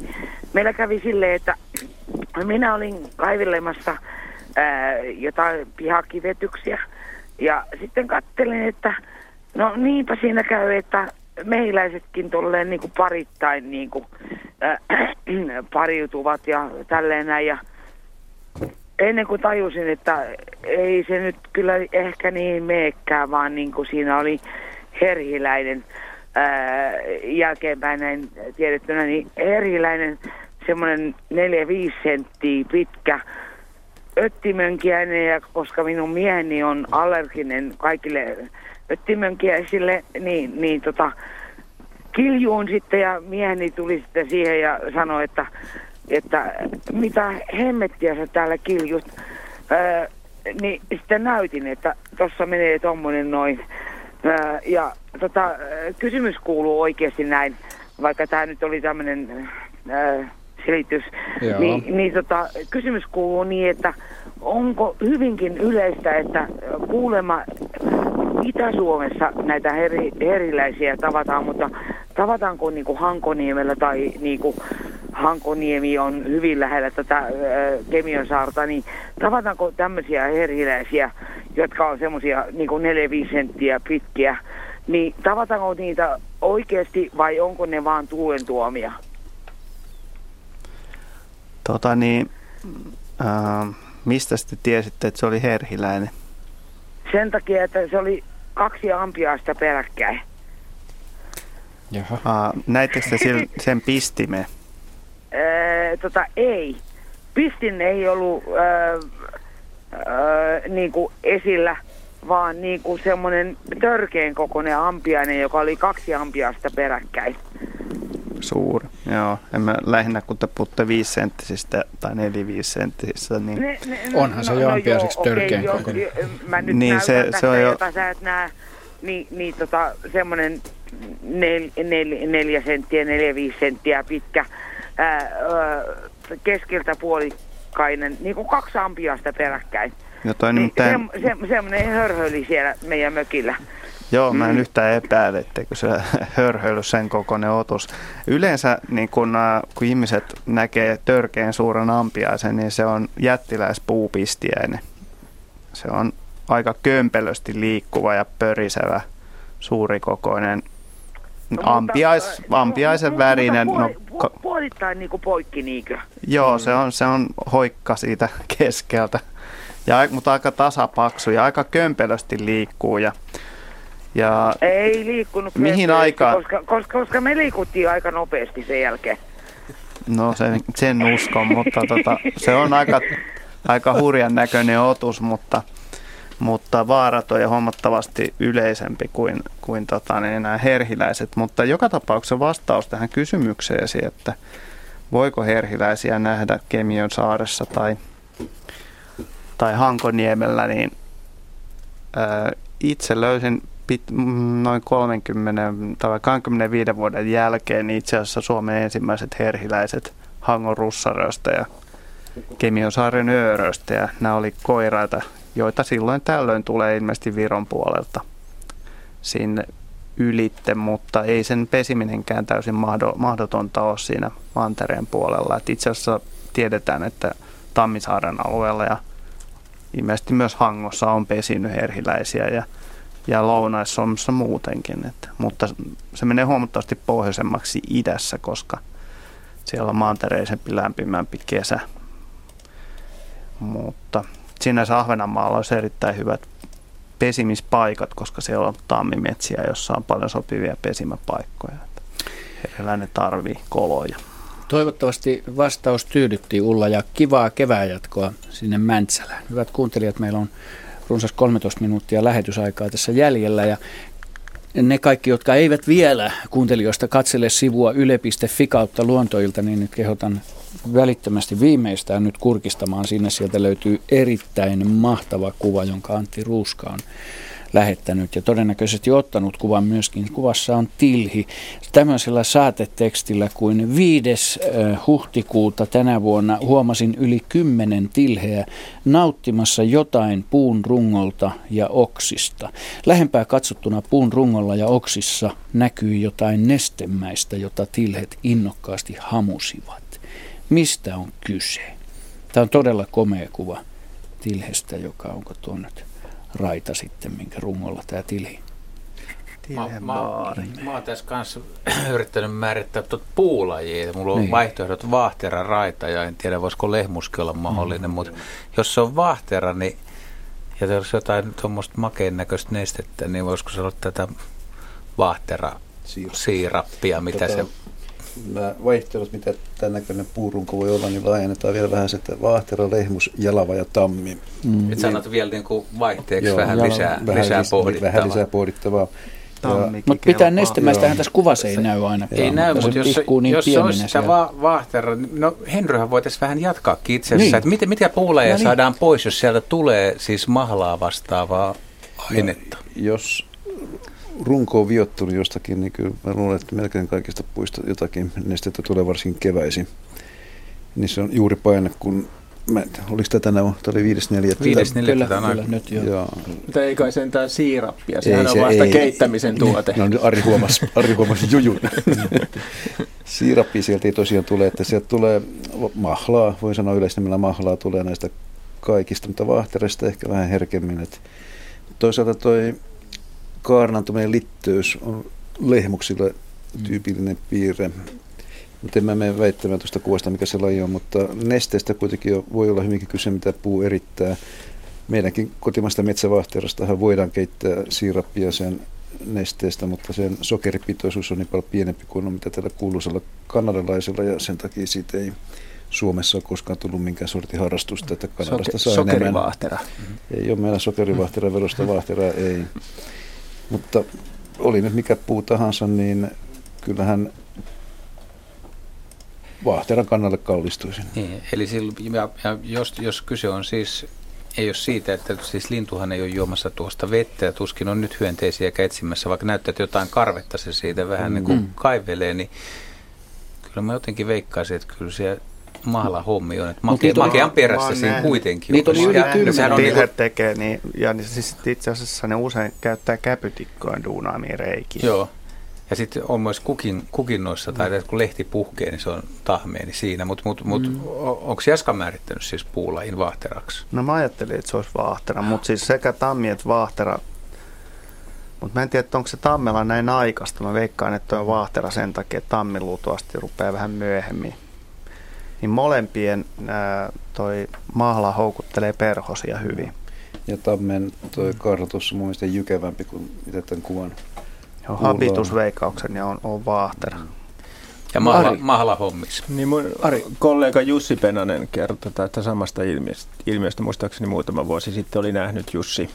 meillä kävi silleen, että minä olin kaivelemassa ää, jotain pihakivetyksiä ja sitten kattelin, että no niinpä siinä käy, että mehiläisetkin tolleen niin kuin parittain niin kuin, äh, pariutuvat ja tälleen näin. Ja ennen kuin tajusin, että ei se nyt kyllä ehkä niin meekään, vaan niin kuin siinä oli herhiläinen ää, jälkeenpäin näin tiedettynä, niin herhiläinen semmoinen 4-5 senttiä pitkä öttimönkiäinen ja koska minun mieheni on allerginen kaikille öttimönkiäisille, niin, niin tota, kiljuun sitten ja mieheni tuli sitten siihen ja sanoi, että että mitä hemmettiä sä täällä kiljut. Öö, niin sitten näytin, että tuossa menee tommonen noin. Öö, ja tota, kysymys kuuluu oikeasti näin, vaikka tämä nyt oli tämmöinen öö, selitys. Joo. Niin, niin tota, kysymys kuuluu niin, että onko hyvinkin yleistä, että kuulema Itä-Suomessa näitä heri, heriläisiä tavataan, mutta tavataanko niin kuin Hankoniemellä tai niin kuin Hankoniemi on hyvin lähellä tätä äh, Kemion saarta, niin tavataanko tämmöisiä heriläisiä, jotka on semmoisia niin 4-5 senttiä pitkiä, niin tavataanko niitä oikeasti vai onko ne vaan tuulen tuomia? Tota niin, äh, mistä sitten tiesitte, että se oli herhiläinen? Sen takia, että se oli kaksi ampiaista peräkkäin. Jaha. Näittekö sen, sen pistime? Tota, ei. Pistin ei ollut ää, ää, niin kuin esillä, vaan niin kuin semmoinen törkeen kokoinen ampiainen, joka oli kaksi ampiasta peräkkäin. Suuri, joo. En mä lähinnä, kun te puhutte viisenttisistä tai neliviisenttisistä, niin... Ne, ne, Onhan se no, jo no, ampiaiseksi törkeen okay, kokoinen. Jo, mä nyt niin se, se on jo... jota sä et näe, niin, niin tota, semmoinen nel, nel, neljä senttiä, neljä viisi senttiä pitkä ää, keskeltä puolikainen, niin kuin kaksi ampiasta peräkkäin. Ja toi niin, se, se, semmoinen hörhöli siellä meidän mökillä. Joo, mä en mm. yhtään epäile, etteikö se hörhöily sen kokoinen otus. Yleensä niin kun, kun ihmiset näkee törkeän suuren ampiaisen, niin se on jättiläispuupistiäinen. Se on aika kömpelösti liikkuva ja pörisevä, suurikokoinen No, Ampiais, ampiaisen värinen. No, puolittain niin poikki, niinkö? Joo, se on, se on hoikka siitä keskeltä. Ja, mutta aika tasapaksu ja aika kömpelösti liikkuu. Ja, ja Ei liikkunut mihin aikaan? Koska, koska, koska me liikuttiin aika nopeasti sen jälkeen. No sen, sen uskon, mutta tota, se on aika, aika hurjan näköinen otus, mutta – mutta vaarat on jo huomattavasti yleisempi kuin, kuin tota, niin nämä herhiläiset. Mutta joka tapauksessa vastaus tähän kysymykseesi, että voiko herhiläisiä nähdä Kemion saaressa tai, tai Hankoniemellä, niin ää, itse löysin pit, noin 30 tai 25 vuoden jälkeen niin itse asiassa Suomen ensimmäiset herhiläiset Hangon russaröistä ja Kemion saaren ööröistä ja nämä oli koiraita, joita silloin tällöin tulee ilmeisesti Viron puolelta sinne ylitte, mutta ei sen pesiminenkään täysin mahdotonta ole siinä mantereen puolella. Et itse asiassa tiedetään, että Tammisaaren alueella ja ilmeisesti myös Hangossa on pesinyt herhiläisiä ja, ja lounais muutenkin. Et, mutta se menee huomattavasti pohjoisemmaksi idässä, koska siellä on maantereisempi, lämpimämpi kesä. Mutta sinänsä Ahvenanmaalla olisi erittäin hyvät pesimispaikat, koska siellä on tammimetsiä, jossa on paljon sopivia pesimäpaikkoja. Eläinen tarvii koloja. Toivottavasti vastaus tyydytti Ulla ja kivaa kevään jatkoa sinne Mäntsälään. Hyvät kuuntelijat, meillä on runsas 13 minuuttia lähetysaikaa tässä jäljellä ja ne kaikki, jotka eivät vielä kuuntelijoista katsele sivua yle.fi kautta luontoilta, niin nyt kehotan välittömästi viimeistään nyt kurkistamaan sinne. Sieltä löytyy erittäin mahtava kuva, jonka Antti Ruuska on lähettänyt ja todennäköisesti ottanut kuvan myöskin. Kuvassa on tilhi tämmöisellä saatetekstillä kuin 5. huhtikuuta tänä vuonna huomasin yli kymmenen tilheä nauttimassa jotain puun rungolta ja oksista. Lähempää katsottuna puun rungolla ja oksissa näkyy jotain nestemäistä, jota tilhet innokkaasti hamusivat. Mistä on kyse? Tämä on todella komea kuva tilhestä, joka onko tuo nyt raita sitten, minkä rungolla tämä tili. Mä, mä, mä oon tässä kanssa yrittänyt määrittää tuot puulajia. Mulla on niin. vaihtoehdot vaahtera, raita ja en tiedä voisiko lehmuskin olla mahdollinen, mm. mutta jos se on vaahtera, niin ja jos jotain tuommoista makeen näköistä nestettä, niin voisiko se olla tätä vaahtera siirappia, mitä tota, se mä vaihtelut, mitä tämän näköinen puurunko voi olla, niin laajennetaan vielä vähän se, että vaahtera, lehmus, jalava ja tammi. Mm. Et sanot vielä niin kuin vaihteeksi Joo, vähän, lisää, vähän, lisää pohdittavaa. Vähän lisää pohdittavaa. Mutta pitää nestemäistähän tässä kuvassa ei näy aina. Ei näy, mutta jos, niin jos se olisi sitä va- vaahtera, niin no Henryhän voitaisiin vähän jatkaa itse asiassa, niin. että mitä, mitä puuleja no niin. saadaan pois, jos sieltä tulee siis mahlaa vastaavaa ainetta? No, jos runko on viottunut jostakin, niin kyllä mä luulen, että melkein kaikista puista jotakin nestettä tulee varsinkin keväisin. Niin se on juuri paine, kun Mä, oliko tämä tänä vuonna? Tämä oli 5.4. Viides kyllä, kyllä, nyt jo. Joo. Mutta ei kai sentään siirappia, sehän ei, se, on vasta ei, keittämisen ei, tuote. No nyt Ari huomasi, Ari huomasi jujun. Siirappi sieltä ei tosiaan tule, että sieltä tulee mahlaa, voi sanoa yleisnimellä mahlaa tulee näistä kaikista, mutta vahterista ehkä vähän herkemmin. Että toisaalta toi kaarnantuminen litteys on lehmuksille tyypillinen piirre. Mutta en mä mene väittämään tuosta kuvasta, mikä se laji on, mutta nesteestä kuitenkin voi olla hyvinkin kyse, mitä puu erittää. Meidänkin kotimaista metsävahterastahan voidaan keittää siirappia sen nesteestä, mutta sen sokeripitoisuus on niin paljon pienempi kuin on mitä tällä kuuluisella kanadalaisella ja sen takia siitä ei Suomessa ole koskaan tullut minkään sortin harrastusta, että Kanadasta saa Sokerivaahtera. enemmän. Ei ole meillä sokerivaahtera, verosta vaahteraa, ei. Mutta oli nyt mikä puu tahansa, niin kyllähän vaahteran kannalle kallistuisin. Niin, eli silloin, ja, ja jos, jos kyse on siis, ei ole siitä, että siis lintuhan ei ole juomassa tuosta vettä ja tuskin on nyt hyönteisiä etsimässä, vaikka näyttää, että jotain karvetta se siitä vähän mm. niin kuin kaivelee, niin kyllä mä jotenkin veikkaisin, että kyllä siellä mahla hommi on. Että make, on perässä siinä kuitenkin. Niitä oli yli kymmenen on niin tekee, niin, ja niin, siis itse asiassa ne usein käyttää käpytikkojen duunaamiin reikiä. Joo. Ja sitten on myös kukin, kukinnoissa, tai mm. kun lehti puhkee, niin se on tahmeeni siinä. Mutta mut, mut, mm. onko Jaska määrittänyt siis puulajin vaahteraksi? No mä ajattelin, että se olisi vaahtera, mutta siis sekä tammi että vaahtera. Mutta mä en tiedä, onko se tammella näin aikaista. Mä veikkaan, että on vaahtera sen takia, että tammi luultavasti rupeaa vähän myöhemmin niin molempien ää, toi mahla houkuttelee perhosia hyvin. Ja tammen toi kartoitus on mun mielestä jykevämpi kuin mitä tämän kuvan. Joo, habitusveikkauksen ja on, on vaahtera. Ja mahla, mahla hommis. Niin mun Ari. kollega Jussi Penanen kertoi tästä samasta ilmiöstä, ilmiöstä. Muistaakseni muutama vuosi sitten oli nähnyt Jussi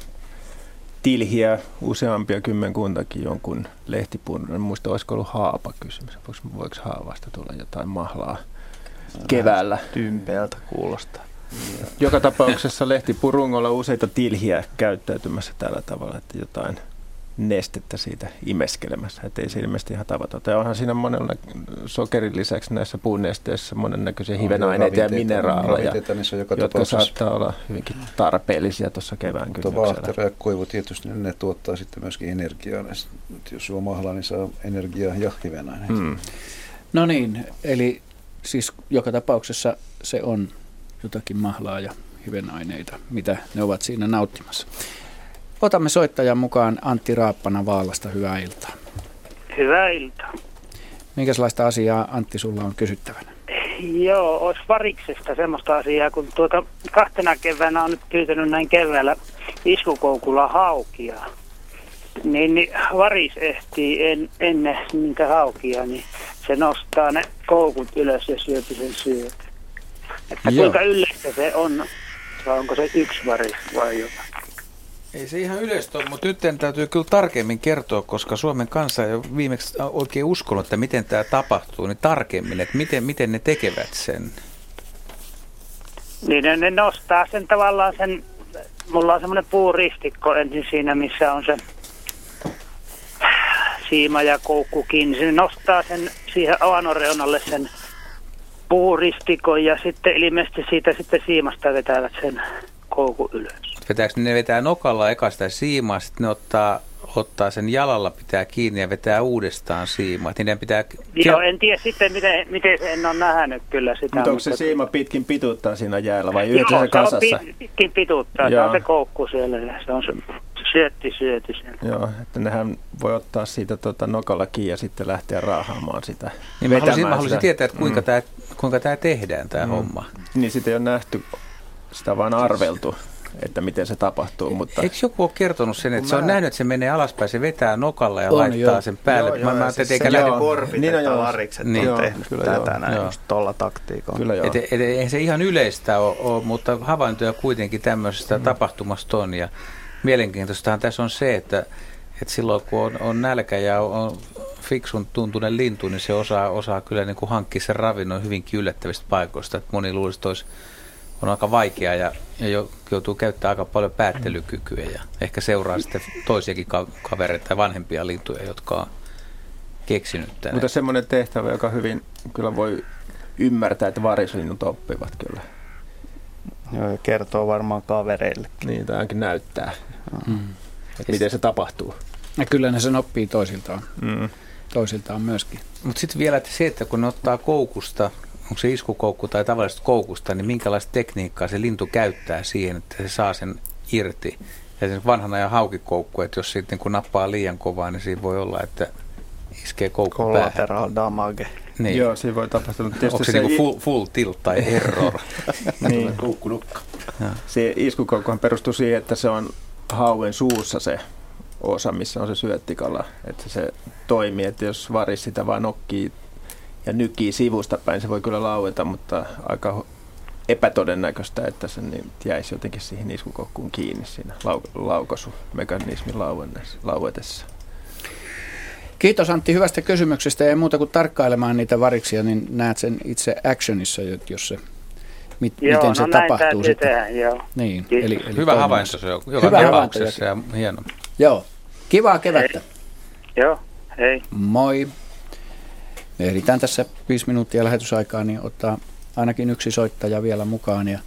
tilhiä useampia kymmenkuntakin jonkun lehtipuun. En muista, olisiko ollut haapa kysymys. Voiko haavasta tulla jotain mahlaa? Keväällä. Tympeältä kuulostaa. Joka tapauksessa lehtipurungolla useita tilhiä käyttäytymässä tällä tavalla, että jotain nestettä siitä imeskelemässä, että ei se ilmeisesti ihan tavatonta. Ja onhan siinä monella sokerin lisäksi näissä puunesteissä monennäköisiä hivenaineita ja mineraaleja, niin joka jotka saattaa olla hyvinkin tarpeellisia tuossa kevään kynnyksellä. Ja koivu tietysti, niin ne tuottaa sitten myöskin energiaa. Jos juo mahla, niin saa energiaa ja hivenaineita. Hmm. No niin, eli siis joka tapauksessa se on jotakin mahlaa ja hivenaineita, mitä ne ovat siinä nauttimassa. Otamme soittajan mukaan Antti Raappana Vaalasta. Hyvää iltaa. Hyvää iltaa. Minkälaista asiaa Antti sulla on kysyttävänä? Joo, olisi variksesta semmoista asiaa, kun tuota kahtena keväänä on nyt pyytänyt näin keväällä iskukoukulla haukia. Niin, niin varis ehtii en, ennen minkä haukia, niin se nostaa ne koukut ylös ja syöpi sen syöt. Että Joo. kuinka yleistä se on, vai onko se yksi varis vai jotain? Ei se ihan yleistä ole, mutta nyt täytyy kyllä tarkemmin kertoa, koska Suomen kansa ei ole viimeksi oikein uskonut, että miten tämä tapahtuu, niin tarkemmin, että miten, miten ne tekevät sen. Niin ne, ne nostaa sen tavallaan sen, mulla on semmoinen puuristikko ensin siinä, missä on se siima ja koukku kiinni. Se nostaa sen siihen avanoreunalle sen puuristikon ja sitten ilmeisesti siitä sitten siimasta vetävät sen koukun ylös. Vetääkö ne vetää nokalla eka sitä siimaa, sitten ne ottaa, ottaa sen jalalla, pitää kiinni ja vetää uudestaan siimaa. Niiden pitää... Joo, en tiedä sitten, miten, miten en ole nähnyt kyllä sitä. Mutta onko se siima pitkin pituuttaa siinä jäällä vai yhdessä Joo, se kasassa? se on pi- pitkin pituuttaa. Se Joo. on se koukku siellä ja se on se syötti syötti siellä. Joo, että nehän voi ottaa siitä tota nokalla kiinni ja sitten lähteä raahaamaan sitä. Niin mä haluaisin, mä haluaisin sitä. tietää, että kuinka Mm. tämä kuinka tämä tehdään, tämä Mm. homma. Niin sitä ei ole nähty, sitä on vaan arveltu, että miten se tapahtuu. Mutta... Eikö joku ole kertonut sen, että Kun se on mä- nähnyt, että se menee alaspäin, se vetää nokalla ja On, laittaa joo. sen päälle. Joo, joo, mä, mä ja ajattelin, siis että eikä se lähde... korpit, Niin, että joo. varikset Niin. on tehnyt Kyllä, tätä joo. näin Joo. just tolla taktiikalla. Kyllä joo. Et, et, eihän se ihan yleistä ole, ole mutta havaintoja kuitenkin tämmöisestä Mm. tapahtumasta on. Ja mielenkiintoistahan tässä on se, että, että silloin kun on, on nälkä ja on, on fiksun tuntunen lintu, niin se osaa, osaa kyllä niin hankkia sen ravinnon hyvinkin yllättävistä paikoista. Että moni luulisi, että olisi, on aika vaikea ja, ja jo, joutuu käyttämään aika paljon päättelykykyä ja ehkä seuraa sitten toisiakin ka- kavereita tai vanhempia lintuja, jotka on keksinyt tämän. Mutta semmoinen tehtävä, joka hyvin kyllä voi ymmärtää, että varislinnut oppivat kyllä. Joo, ja kertoo varmaan kavereille. Niin, tai ainakin näyttää, Mm. että miten se tapahtuu. Ja kyllä ne sen oppii toisiltaan. Mm. Toisiltaan myöskin. Mutta sitten vielä että se, että kun ne ottaa koukusta, onko se iskukoukku tai tavallisesta koukusta, niin minkälaista tekniikkaa se lintu käyttää siihen, että se saa sen irti. Ja sen vanhan ajan haukikoukku, että jos sitten kun nappaa liian kovaa, niin siinä voi olla, että iskee koukku päähän. Collateral damage. Niin. Joo, siinä voi tapahtua. Onko se, tietysti niinku full, full tilt tai error? niin. Koukkunukka. Se iskukoukkuhan perustuu siihen, että se on hauen suussa se osa, missä on se syöttikala. Että se toimii, että jos varis sitä vaan nokkii ja nykii sivusta päin, se voi kyllä laueta, mutta aika epätodennäköistä, että se niin jäisi jotenkin siihen iskukoukkuun kiinni siinä lau- laukaisumekanismin lauetessa. Kiitos Antti hyvästä kysymyksestä ja muuta kuin tarkkailemaan niitä variksia, niin näet sen itse actionissa, jo- jos se, mit, Joo, miten se no näin tapahtuu sitten. tehdä, joo. Niin, Kiitos. eli, eli Hyvä havainto se on, joka Hyvä havainto. tapauksessa ja hieno. Joo, kivaa kevättä. Joo, hei. Moi. Me ehditään tässä viisi minuuttia lähetysaikaa, niin ottaa ainakin yksi soittaja vielä mukaan. Ja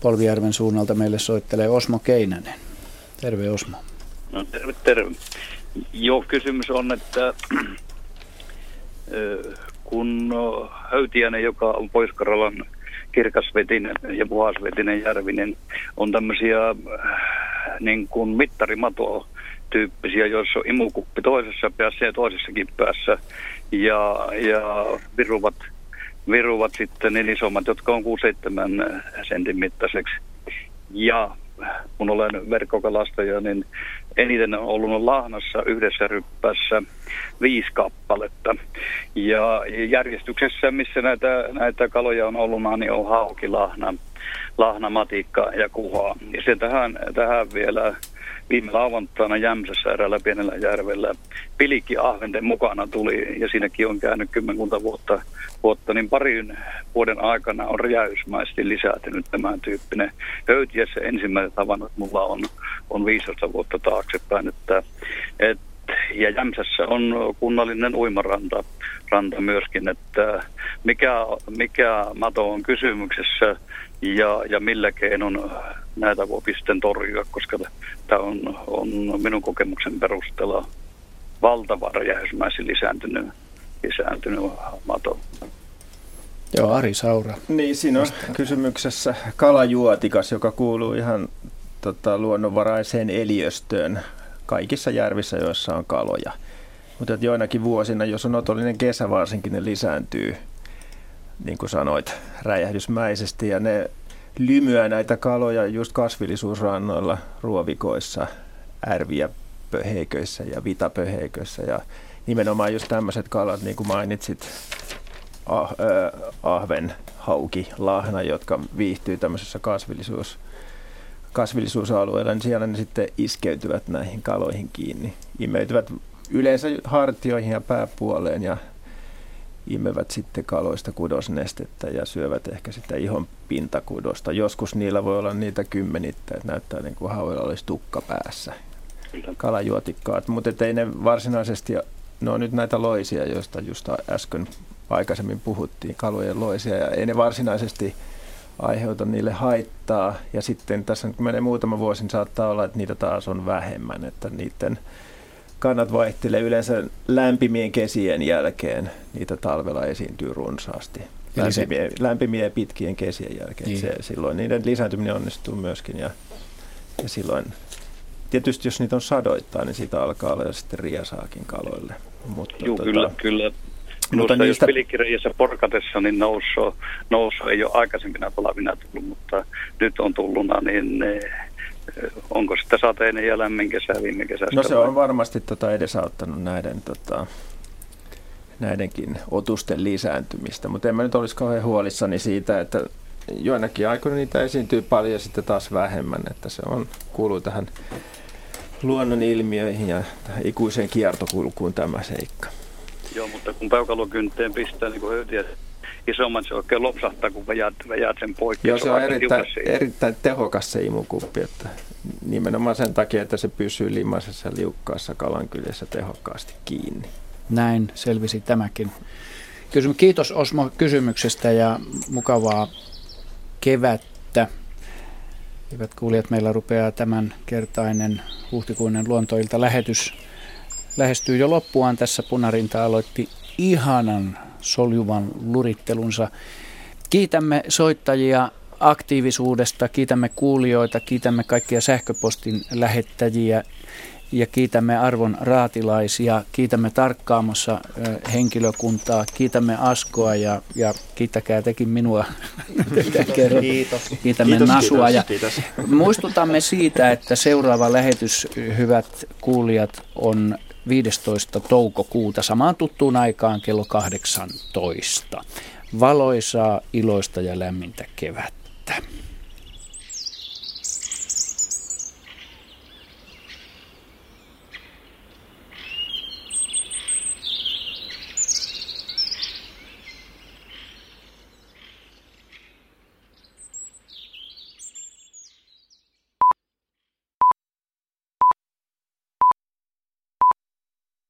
Polvijärven suunnalta meille soittelee Osmo Keinänen. Terve Osmo. No terve, terve. Joo, kysymys on, että kun ö, Höytiäinen, joka on Pohjois-Karjalan kirkasvetinen ja puhasvetinen järvi, niin on tämmöisiä äh, niin kuin mittarimato tyyppisiä, joissa on imukuppi toisessa päässä ja toisessakin päässä ja, ja viruvat, viruvat sitten niin isommat, jotka on 6-7 sentin mittaiseksi. Ja kun olen verkkokalastaja, niin eniten on ollut lahnassa yhdessä ryppässä viisi kappaletta. Ja järjestyksessä, missä näitä, näitä kaloja on ollut, niin on hauki, lahna, lahna, matikka ja kuha. Ja se tähän, tähän vielä viime lauantaina Jämsässä eräällä pienellä järvellä pilikki ahventen mukana tuli ja siinäkin on käynyt kymmenkunta vuotta, vuotta niin parin vuoden aikana on räjäysmäisesti lisääntynyt tämän tyyppinen. Höytiässä ensimmäiset havainnot mulla on, on 15 vuotta taaksepäin, että, et, ja Jämsässä on kunnallinen uimaranta ranta myöskin, että mikä, mikä mato on kysymyksessä ja, ja millä keinon näitä voi sitten torjua, koska tämä on, on minun kokemuksen perusteella valtava räjähdysmäisesti lisääntynyt, lisääntynyt mato. Joo, Ari Saura. Niin, siinä on kysymyksessä kalajuotikas, joka kuuluu ihan tota, luonnonvaraiseen eliöstöön kaikissa järvissä, joissa on kaloja. Mutta joinakin vuosina, jos on otollinen kesä varsinkin, ne lisääntyy, niin kuin sanoit, räjähdysmäisesti. Ja ne lymyä näitä kaloja just kasvillisuusrannoilla, ruovikoissa, ärviä pöheiköissä ja vitapöheiköissä. Ja nimenomaan just tämmöiset kalat, niin kuin mainitsit, ah, äh, ahven, hauki, lahna, jotka viihtyy tämmöisessä kasvillisuus, kasvillisuusalueella, niin siellä ne sitten iskeytyvät näihin kaloihin kiinni. Imeytyvät yleensä hartioihin ja pääpuoleen ja imevät sitten kaloista kudosnestettä ja syövät ehkä sitä ihon pintakudosta. Joskus niillä voi olla niitä kymmenittä, että näyttää niin kuin hauilla olisi tukka päässä. Kalajuotikkaat, mutta ei ne varsinaisesti, ne on nyt näitä loisia, joista just äsken aikaisemmin puhuttiin, kalojen loisia, ja ei ne varsinaisesti aiheuta niille haittaa. Ja sitten tässä kun menee muutama vuosi, niin saattaa olla, että niitä taas on vähemmän, että niiden kannat vaihtelee yleensä lämpimien kesien jälkeen. Niitä talvella esiintyy runsaasti. Lämpimiä ja pitkien kesien jälkeen. Niin. Se, silloin niiden lisääntyminen onnistuu myöskin. Ja, ja silloin tietysti jos niitä on sadoittain, niin siitä alkaa olla sitten riasaakin kaloille. Mutta Joo, tota, kyllä, kyllä. Minusta mutta niistä... jos porkatessa, niin nousu, nousu ei ole aikaisempina talvina tullut, mutta nyt on tulluna, niin ne, onko sitten sateinen ja lämmin kesä viime kesästä? No se on varmasti tota edesauttanut näiden, tota, näidenkin otusten lisääntymistä, mutta en mä nyt olisi kauhean huolissani siitä, että joinakin aikoina niitä esiintyy paljon ja sitten taas vähemmän, että se on, kuuluu tähän luonnon ilmiöihin ja tähän ikuiseen kiertokulkuun tämä seikka. Joo, mutta kun peukalokynteen pistää niin kuin höytiä isomman, se oikein lopsahtaa, kun väjät, väjät sen poikki. Joo, se on, on erittäin, erittäin tehokas se imukuppi, että nimenomaan sen takia, että se pysyy limaisessa liukkaassa kalankyljessä tehokkaasti kiinni. Näin selvisi tämäkin. Kysymys. Kiitos Osmo kysymyksestä ja mukavaa kevättä. Hyvät kuulijat, meillä rupeaa tämän kertainen huhtikuinen luontoilta lähetys lähestyy jo loppuaan. Tässä punarinta aloitti ihanan soljuvan lurittelunsa. Kiitämme soittajia aktiivisuudesta, kiitämme kuulijoita, kiitämme kaikkia sähköpostin lähettäjiä ja kiitämme arvon raatilaisia, kiitämme tarkkaamossa henkilökuntaa, kiitämme Askoa ja, ja kiittäkää tekin minua. Kiitos. Kiitämme kiitos, Nasua kiitos, ja kiitos. muistutamme siitä, että seuraava lähetys, hyvät kuulijat, on 15. toukokuuta samaan tuttuun aikaan kello 18. Valoisaa, iloista ja lämmintä kevättä.